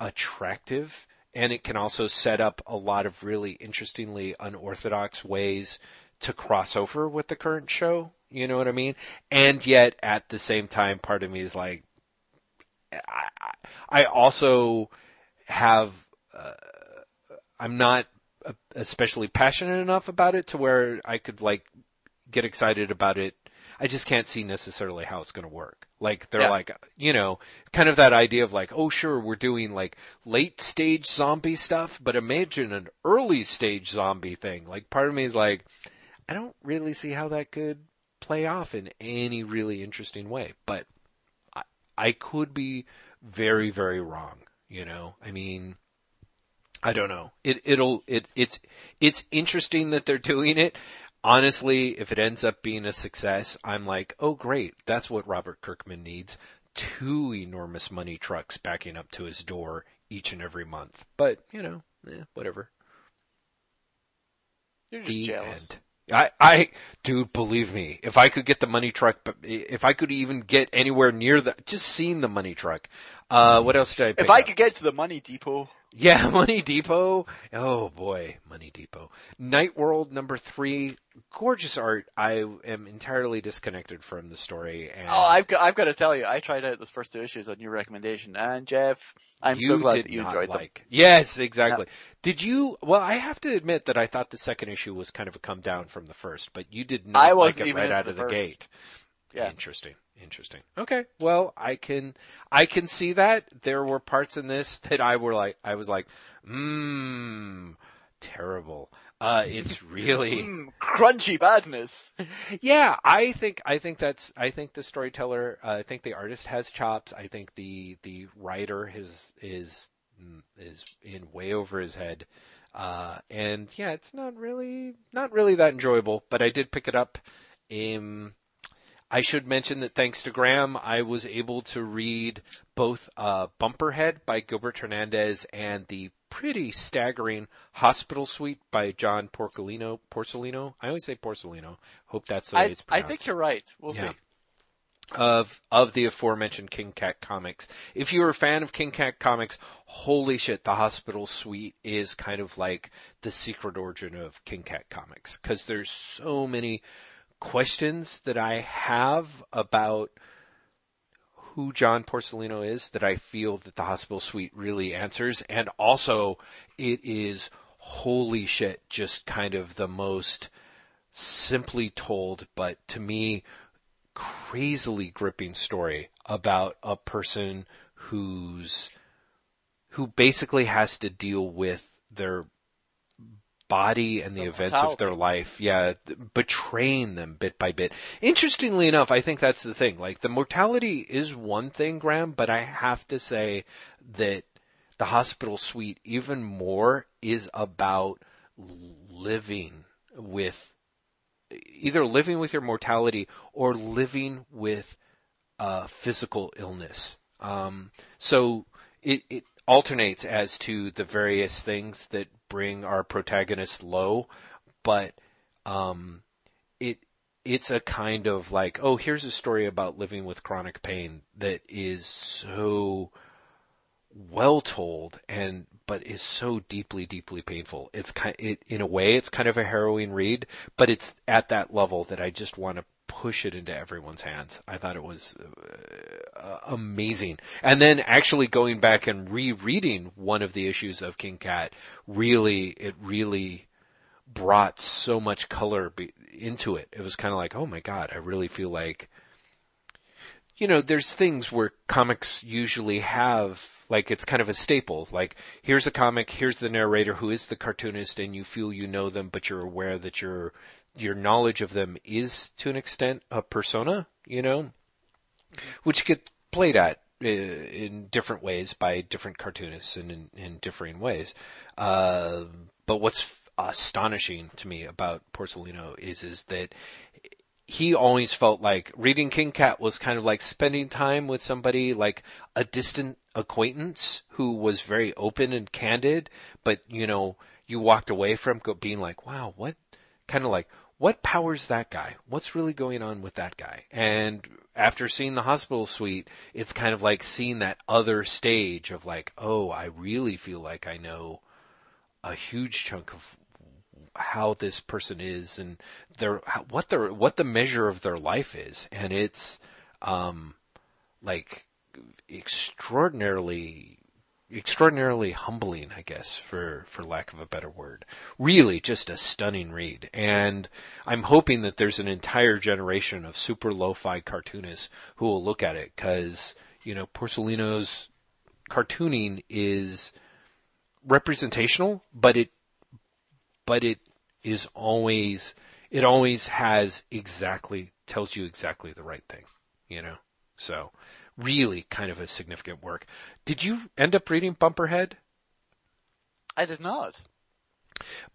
attractive and it can also set up a lot of really interestingly unorthodox ways to cross over with the current show you know what i mean and yet at the same time part of me is like I, I also have, uh, I'm not especially passionate enough about it to where I could like get excited about it. I just can't see necessarily how it's going to work. Like they're yeah. like, you know, kind of that idea of like, oh sure, we're doing like late stage zombie stuff, but imagine an early stage zombie thing. Like part of me is like, I don't really see how that could play off in any really interesting way, but I, I could be very, very wrong. You know, I mean, I don't know. It it'll it it's it's interesting that they're doing it. Honestly, if it ends up being a success, I'm like, oh great, that's what Robert Kirkman needs. Two enormous money trucks backing up to his door each and every month. But you know, eh, whatever. You're just the jealous. End. I, I, dude, believe me, if I could get the money truck, but if I could even get anywhere near the, just seeing the money truck. Uh, what else did I? if I up? could get to the money depot. Yeah, (laughs) Money Depot. Oh boy, Money Depot. Night World number three. Gorgeous art. I am entirely disconnected from the story. And oh, I've got, I've got to tell you, I tried out those first two issues on your recommendation, and Jeff, I'm so glad that you enjoyed like. them. Yes, exactly. Yeah. Did you? Well, I have to admit that I thought the second issue was kind of a come down from the first, but you did not I was like it right out of the, the gate. Yeah. Interesting. Interesting. Okay. Well, I can I can see that there were parts in this that I were like I was like, mmm, terrible. Uh, it's (laughs) really mm, crunchy badness. yeah, I think I think that's I think the storyteller, uh, I think the artist has chops. I think the the writer is is mm, is in way over his head. Uh, and yeah, it's not really not really that enjoyable. But I did pick it up. Um, I should mention that thanks to Graeme, I was able to read both uh, Bumperhead by Gilbert Hernandez and the pretty staggering Hospital Suite by John Porcellino. Porcellino? I always say Porcellino. Hope that's the way I, it's pronounced. I think you're right. We'll yeah. see. Of of the aforementioned King Cat comics. If you're a fan of King Cat comics, holy shit, the Hospital Suite is kind of like the secret origin of King Cat comics because there's so many questions that I have about who John Porcellino is that I feel that the hospital suite really answers. And also, it is holy shit, just kind of the most simply told, but to me, crazily gripping story about a person who's who basically has to deal with their body and the, the events of their life, yeah, betraying them bit by bit. Interestingly enough, I think that's the thing. Like the mortality is one thing, Graeme, but I have to say that the hospital suite even more is about living with either living with your mortality or living with uh, physical illness. Um, so it, it alternates as to the various things that bring our protagonist low, but um, it it's a kind of like, oh, here's a story about living with chronic pain that is so well told and but is so deeply deeply painful. It's kind it, in a way it's kind of a harrowing read but it's at that level that i just want to push it into everyone's hands. I thought it was uh, amazing. And then actually going back and rereading one of the issues of king cat really it really brought so much color be- into it. It was kind of like oh my god i really feel like you know, there's things where comics usually have like it's kind of a staple. Like here's a comic, here's the narrator who is the cartoonist, and you feel you know them, but you're aware that your your knowledge of them is to an extent a persona. You know, which get played at uh, in different ways by different cartoonists and in, in differing ways. Uh, but what's astonishing to me about Porcellino is is that he always felt like reading King Cat was kind of like spending time with somebody like a distant acquaintance who was very open and candid, but you know, you walked away from being like, wow, what kind of like, what powers that guy? What's really going on with that guy? And after seeing the hospital suite, it's kind of like seeing that other stage of like, oh, I really feel like I know a huge chunk of how this person is and their what their what the measure of their life is, and it's um, like extraordinarily extraordinarily humbling, I guess, for, for lack of a better word. Really just a stunning read. And I'm hoping that there's an entire generation of super lo-fi cartoonists who will look at it because, you know, Porcellino's cartooning is representational, but it but it is always it always has exactly tells you exactly the right thing, you know. So really kind of a significant work. Did you end up reading Bumperhead? I did not.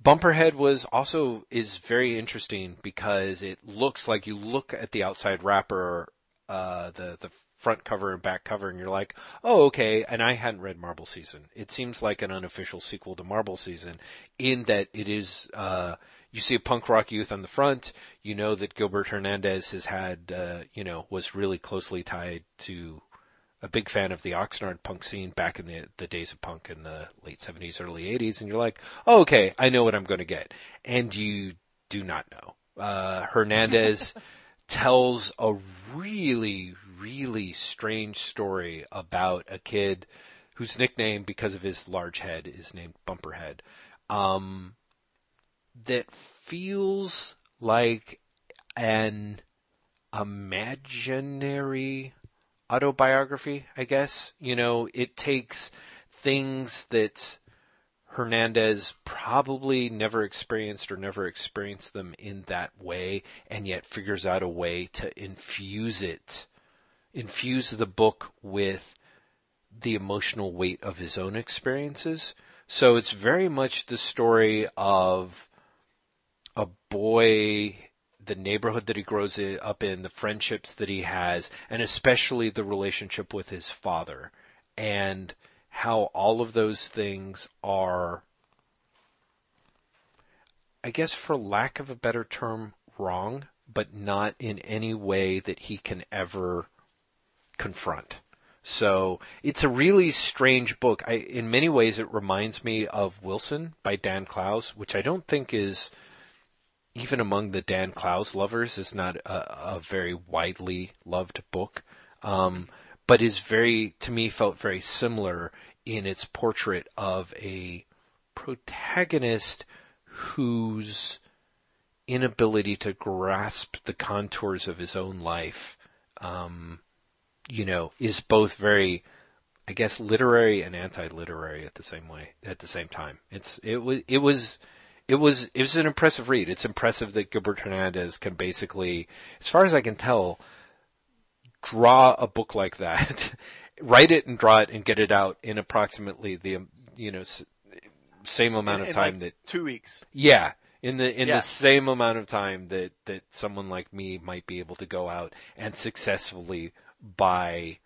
Bumperhead was also is very interesting because it looks like you look at the outside wrapper, uh, the the front cover and back cover, and you're like, oh, okay. And I hadn't read Marble Season. It seems like an unofficial sequel to Marble Season in that it is, uh, you see a punk rock youth on the front. You know that Gilbert Hernandez has had, uh, you know, was really closely tied to a big fan of the Oxnard punk scene back in the the days of punk in the late 70s, early 80s, and you're like, oh, okay, I know what I'm going to get, and you do not know. Uh, Hernandez (laughs) tells a really, really strange story about a kid whose nickname, because of his large head, is named Bumperhead. Um, that feels like an imaginary autobiography, I guess. You know, it takes things that Hernandez probably never experienced or never experienced them in that way and yet figures out a way to infuse it infuse the book with the emotional weight of his own experiences. So it's very much the story of a boy, the neighborhood that he grows up in, the friendships that he has, and especially the relationship with his father, and how all of those things are, I guess, for lack of a better term, wrong, but not in any way that he can ever confront. So it's a really strange book. I, in many ways, it reminds me of Wilson by Dan Clowes, which I don't think is even among the Dan Clowes lovers is not a, a very widely loved book, um, but is very to me felt very similar in its portrait of a protagonist whose inability to grasp the contours of his own life um, you know, is both very, I guess, literary and anti-literary at the same way, at the same time. It's, it was, it was, it was, it was an impressive read. It's impressive that Gilbert Hernandez can basically, as far as I can tell, draw a book like that, (laughs) write it and draw it and get it out in approximately the, you know, same amount in, of time like that two weeks. Yeah, in the in Yeah. the same amount of time that that someone like me might be able to go out and successfully buy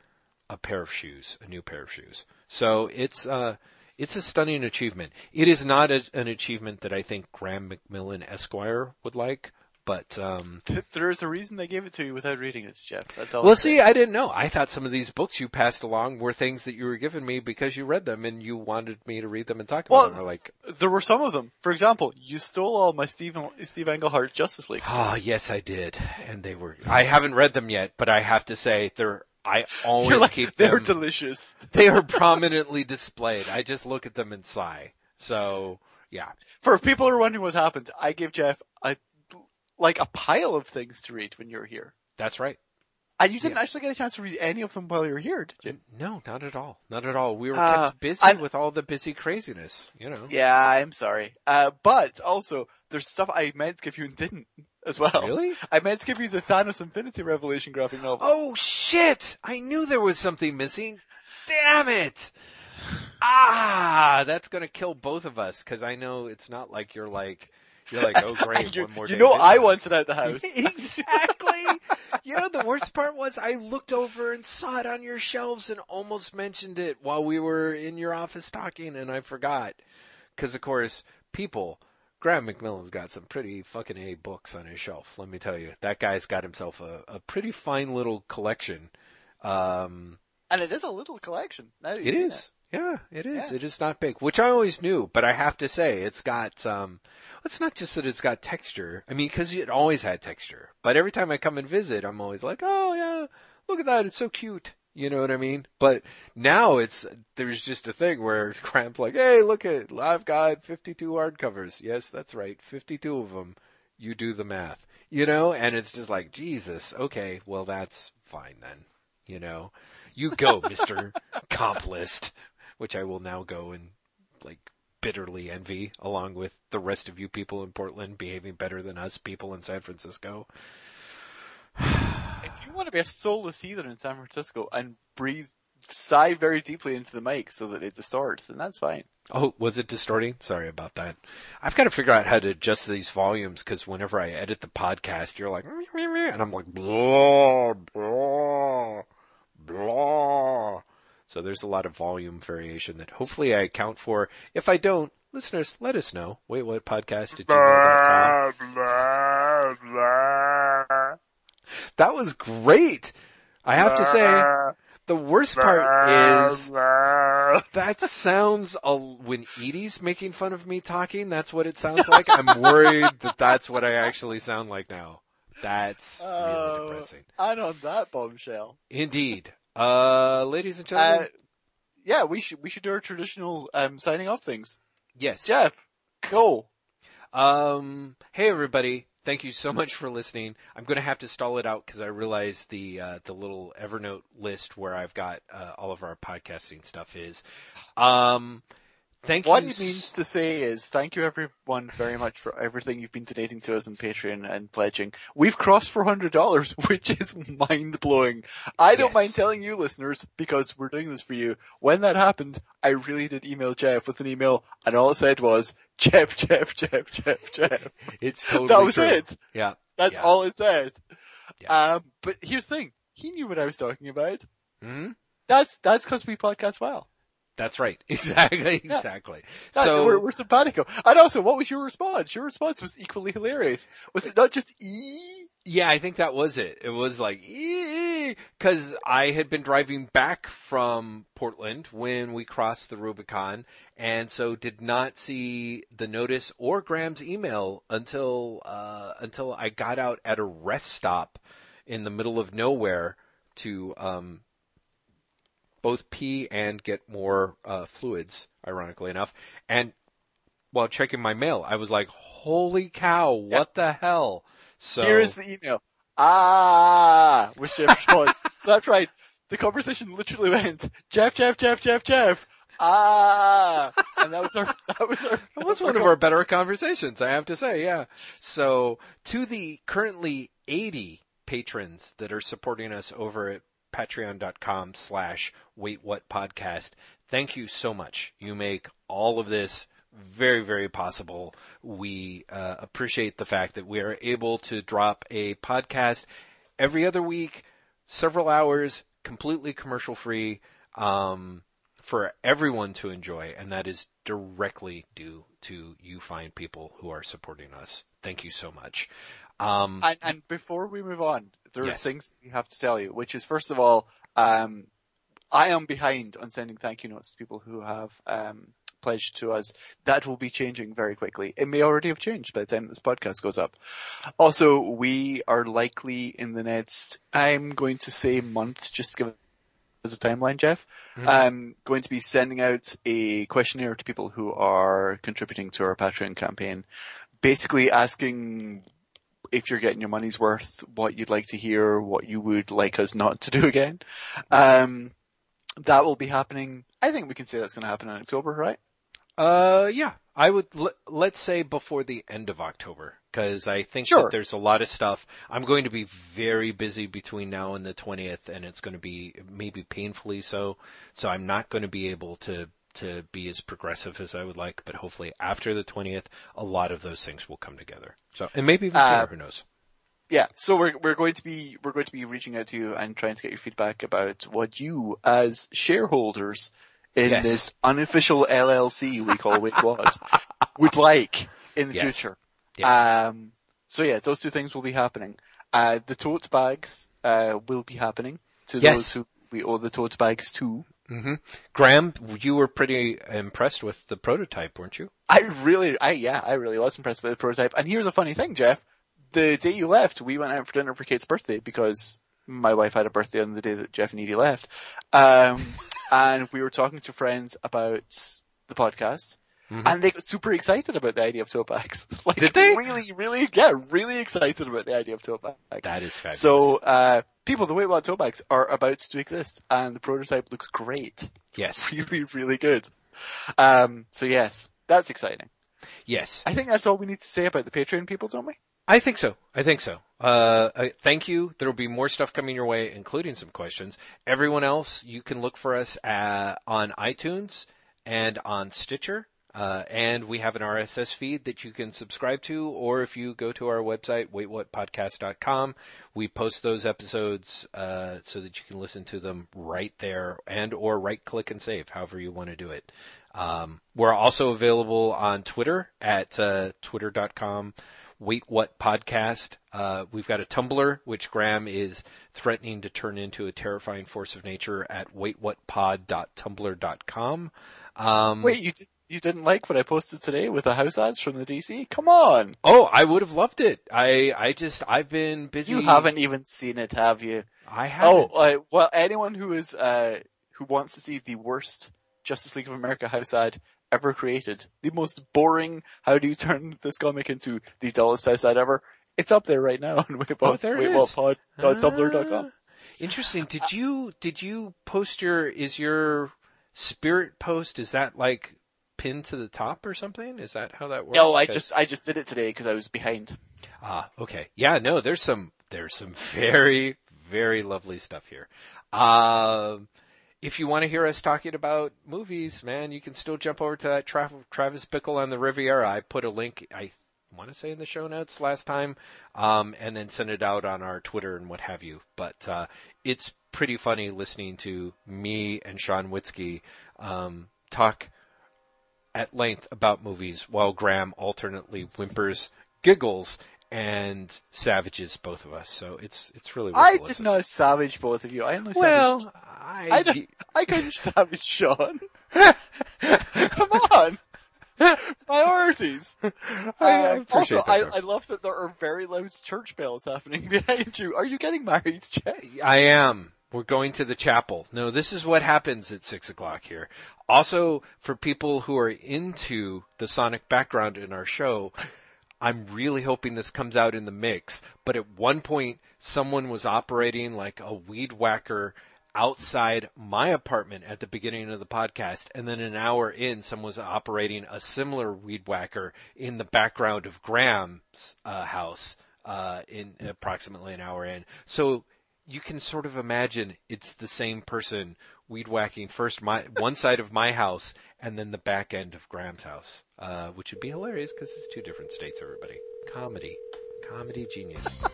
a pair of shoes, a new pair of shoes. So it's uh it's a stunning achievement. It is not a, an achievement that I think Graeme McMillan Esquire would like, But um, (laughs) There's a reason they gave it to you without reading it, Jeff. That's all. well, see, I didn't know. I thought some of these books you passed along were things that you were giving me because you read them and you wanted me to read them and talk about Well- them. Or like. There were some of them. For example, you stole all my Steve Steve Englehart Justice League. oh yes, I did, and they were. I haven't read them yet, but I have to say they're. I (laughs) always like, keep they're delicious. (laughs) they are prominently displayed. I just look at them and sigh. So yeah, For people who are wondering what happened, I gave Jeff a like a pile of things to read when you were here, that's right. and you didn't actually get a chance to read any of them while you were here, did you? No, not at all. Not at all. We were Uh, kept busy I'm- with all the busy craziness, you know. Yeah, I'm sorry. Uh, but also, there's stuff I meant to give you and didn't as well. Really? I meant to give you the Thanos Infinity Revelation graphic novel. Oh shit! I knew there was something missing. Damn it! Ah, that's gonna kill both of us because I know it's not like you're like you're like oh great (laughs) you, one more you know I wanted out the house. (laughs) exactly. you know the worst part was I looked over and saw it on your shelves and almost mentioned it while we were in your office talking and I forgot because of course people. Graeme McMillan's got some pretty fucking A books on his shelf. Let me tell you, that guy's got himself a, a pretty fine little collection. Um, and it is a little collection. It is. Yeah, it is. Yeah. It is not big, which I always knew, but I have to say it's got, um, it's not just that it's got texture. I mean, cause it always had texture, but every time I come and visit, I'm always like, oh yeah, look at that. It's so cute. You know what I mean? But now it's, there's just a thing where (laughs) Cramp's like, hey, look at, I've got 52 hardcovers. Yes, that's right. 52 of them. You do the math, you know? And it's just like, Jesus, okay, well that's fine then. You know, you go, Mr. Comp List, which I will now go and like bitterly envy along with the rest of you people in Portland behaving better than us people in San Francisco. If you want to be a soulless heathen in San Francisco and breathe, sigh very deeply into the mic so that it distorts, then that's fine. Oh, was it distorting? Sorry about that. I've got to figure out how to adjust these volumes because whenever I edit the podcast, you're like, "Meh, meh, meh," and I'm like, blah, blah, blah. So there's a lot of volume variation that hopefully I account for. If I don't, listeners, let us know. Wait, what podcast at gmail.com. That was great. I have to say, the worst part is that sounds a, when Edie's making fun of me talking. That's what it sounds like. I'm worried that that's what I actually sound like now. That's really Oh, depressing. And on that bombshell, Indeed. Uh, ladies and uh, gentlemen, yeah, we should we should do our traditional um, signing off things. yes. Jeff, go. Um, hey everybody. Thank you so much for listening. I'm going to have to stall it out because I realize the uh, the little Evernote list where I've got uh, all of our podcasting stuff is. Um, thank What you. he means to say is thank you everyone very much for everything you've been donating to us on Patreon and pledging. We've crossed $400, (laughs) which is mind blowing. I don't Yes. mind telling you listeners because we're doing this for you. When that happened, I really did email Jeff with an email and all it said was, Jeff, Jeff, Jeff, Jeff, Jeff. (laughs) It's totally that was true. it. Yeah. That's Yeah. all it said. Yeah. Um, but here's the thing. He knew what I was talking about. hmm That's, that's cause we podcast well. That's right. (laughs) Exactly. Exactly. That- So we're, we're simpatico. And also, what was your response? Your response was equally hilarious. Was it not just e? Yeah, I think that was it. It was like, e because I had been driving back from Portland when we crossed the Rubicon, and so did not see the notice or Graeme's email until uh, until I got out at a rest stop in the middle of nowhere to um, both pee and get more uh, fluids. Ironically enough, and while checking my mail, I was like, "Holy cow! What the hell?" So Here is the email. Ah, was Jeff's response. That's right. The conversation literally went, Jeff, Jeff, Jeff, Jeff, Jeff. Ah, and that was our, that was our, It was one of our better conversations, I have to say, yeah. So, to the currently 80 patrons that are supporting us over at patreon.com slash wait what podcast, thank you so much. You make all of this very, very possible. We uh, appreciate the fact that we are able to drop a podcast every other week, several hours, completely commercial free. Um, for everyone to enjoy, and that is directly due to you fine people who are supporting us. Thank you so much. Um, And, and before we move on, there Yes. are things we have to tell you, which is first of all, um, I am behind on sending thank you notes to people who have um, pledged to us. That will be changing very quickly. It may already have changed by the time this podcast goes up. Also, we are likely in the next, I'm going to say month, just give as a timeline, Jeff. I'm going to be sending out a questionnaire to people who are contributing to our Patreon campaign, basically asking if you're getting your money's worth, what you'd like to hear, what you would like us not to do (laughs) again. Um, that will be happening. I think we can say that's going to happen in October, right? Uh, yeah, I would l- let's say before the end of October because I think Sure. that there's a lot of stuff. I'm going to be very busy between now and the 20th, and it's going to be maybe painfully so. So I'm not going to be able to to be as progressive as I would like. But hopefully after the 20th, a lot of those things will come together. So and maybe even sooner. Uh, who knows? Yeah, so we're we're going to be we're going to be reaching out to you and trying to get your feedback about what you as shareholders in Yes. this unofficial LLC we call Wait What (laughs) would like in the Yes. future. Um, so yeah, those two things will be happening. Uh, the tote bags uh, will be happening to Yes. those who we owe the tote bags to. Graeme, you were pretty impressed with the prototype, weren't you? I really, I yeah, I really was impressed by the prototype. And here's a funny thing, Jeff. The day you left, we went out for dinner for Kate's birthday because my wife had a birthday on the day that Jeff and Edie left. Um, (laughs) and we were talking to friends about the podcast. And they got super excited about the idea of tote bags. (laughs) like, Did they? Really, really, yeah, really excited about the idea of tote bags. That is fabulous. So, uh, people, the Wait What tote bags are about to exist and the prototype looks great. yes, (laughs) Really, really good. Um, so yes, that's exciting. yes. I think that's all we need to say about the Patreon people, don't we? I think so. I think so. Uh, I, thank you. There will be more stuff coming your way, including some questions. Everyone else, you can look for us uh on iTunes and on Stitcher. Uh, and we have an RSS feed that you can subscribe to, or if you go to our website, waitwhatpodcast.com, we post those episodes, uh, so that you can listen to them right there and or right click and save, however you want to do it. Um, we're also available on Twitter at, uh, twitter.com Wait What Podcast. Uh, we've got a Tumblr, which Graeme is threatening to turn into a terrifying force of nature at waitwhatpod.tumblr.com. Um, Wait, you di- you didn't like what I posted today with the house ads from the DC? Come on, oh, I would have loved it. I, I just, I've been busy. you haven't even seen it, have you? I haven't. Oh, uh, well, anyone who is uh who wants to see the worst Justice League of America house ad ever created, the most boring, how do you turn this comic into the dullest house ad ever? It's up there right now (laughs) on Waitwhat, Oh, there it is. Ah, Interesting. Did you, did you post your, is your spirit post, is that like pinned to the top or something? Is that how that works? No, I 'Cause- just I just did it today because I was behind. Ah, okay. Yeah, no, there's some there's some (laughs) very very lovely stuff here. Um, if you want to hear us talking about movies, man, you can still jump over to that Tra- Travis Bickle on the Riviera. I put a link. I want to say in the show notes last time, um, and then send it out on our Twitter and what have you. But uh, it's pretty funny listening to me and Sean Witzke um, talk at length about movies while Graeme alternately whimpers, giggles, and savages both of us. So it's it's really I did listen. not savage both of you. I only savaged. Well, I, I, couldn't (laughs) savage Sean. (laughs) Come on. Priorities. I Uh, appreciate also, I, I love that there are very loud church bells happening (laughs) behind you. Are you getting married, Jay? I am. We're going to the chapel. No, this is what happens at six o'clock here. Also, for people who are into the sonic background in our show, I'm really hoping this comes out in the mix. But at one point, someone was operating like a weed whacker outside my apartment at the beginning of the podcast. And then an hour in, someone was operating a similar weed whacker in the background of Graeme's uh, house uh, in approximately an hour in. So you can sort of imagine it's the same person weed whacking first my one side of my house and then the back end of Graeme's house, uh, which would be hilarious because it's two different states. Everybody, comedy, comedy genius. (laughs)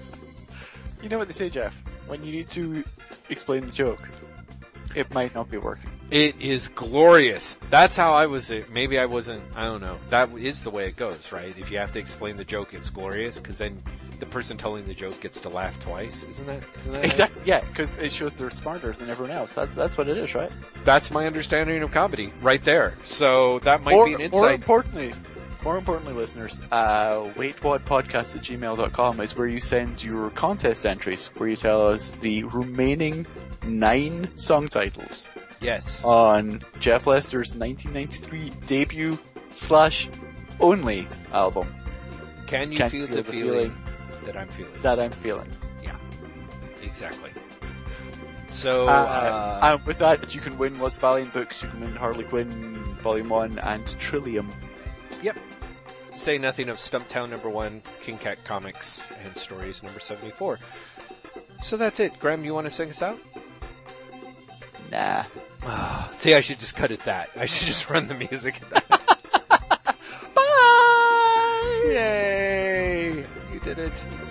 You know what they say, Jeff? When you need to explain the joke, it might not be working. it is glorious. That's how I was. Maybe I wasn't. I don't know. That is the way it goes, right? If you have to explain the joke, it's glorious because then the person telling the joke gets to laugh twice. Isn't that? Isn't that Exactly. Yeah, because it shows they're smarter than everyone else. That's that's what it is, right? That's my understanding of comedy, right there. So that might or, be an insight. More importantly, more importantly, listeners, uh, waitwhatpodcast at gmail.com is where you send your contest entries, where you tell us the remaining nine song titles yes. on Jeff Lester's 1993 debut slash only album Can you Can't feel, Feel the, the feeling, that I'm feeling? that I'm feeling. Yeah, exactly. So, Uh, uh, and with that, you can win Lost Valiant books, you can win Harley Quinn Volume 1 and Trillium. Yep. Say nothing of Stumptown number one, King Cat Comics, and Stories number 74. So that's it. Graeme, you want to sing us out? Nah. See, I should just cut it that. I should just run the music. (laughs) (laughs) Bye! Yay! Did it.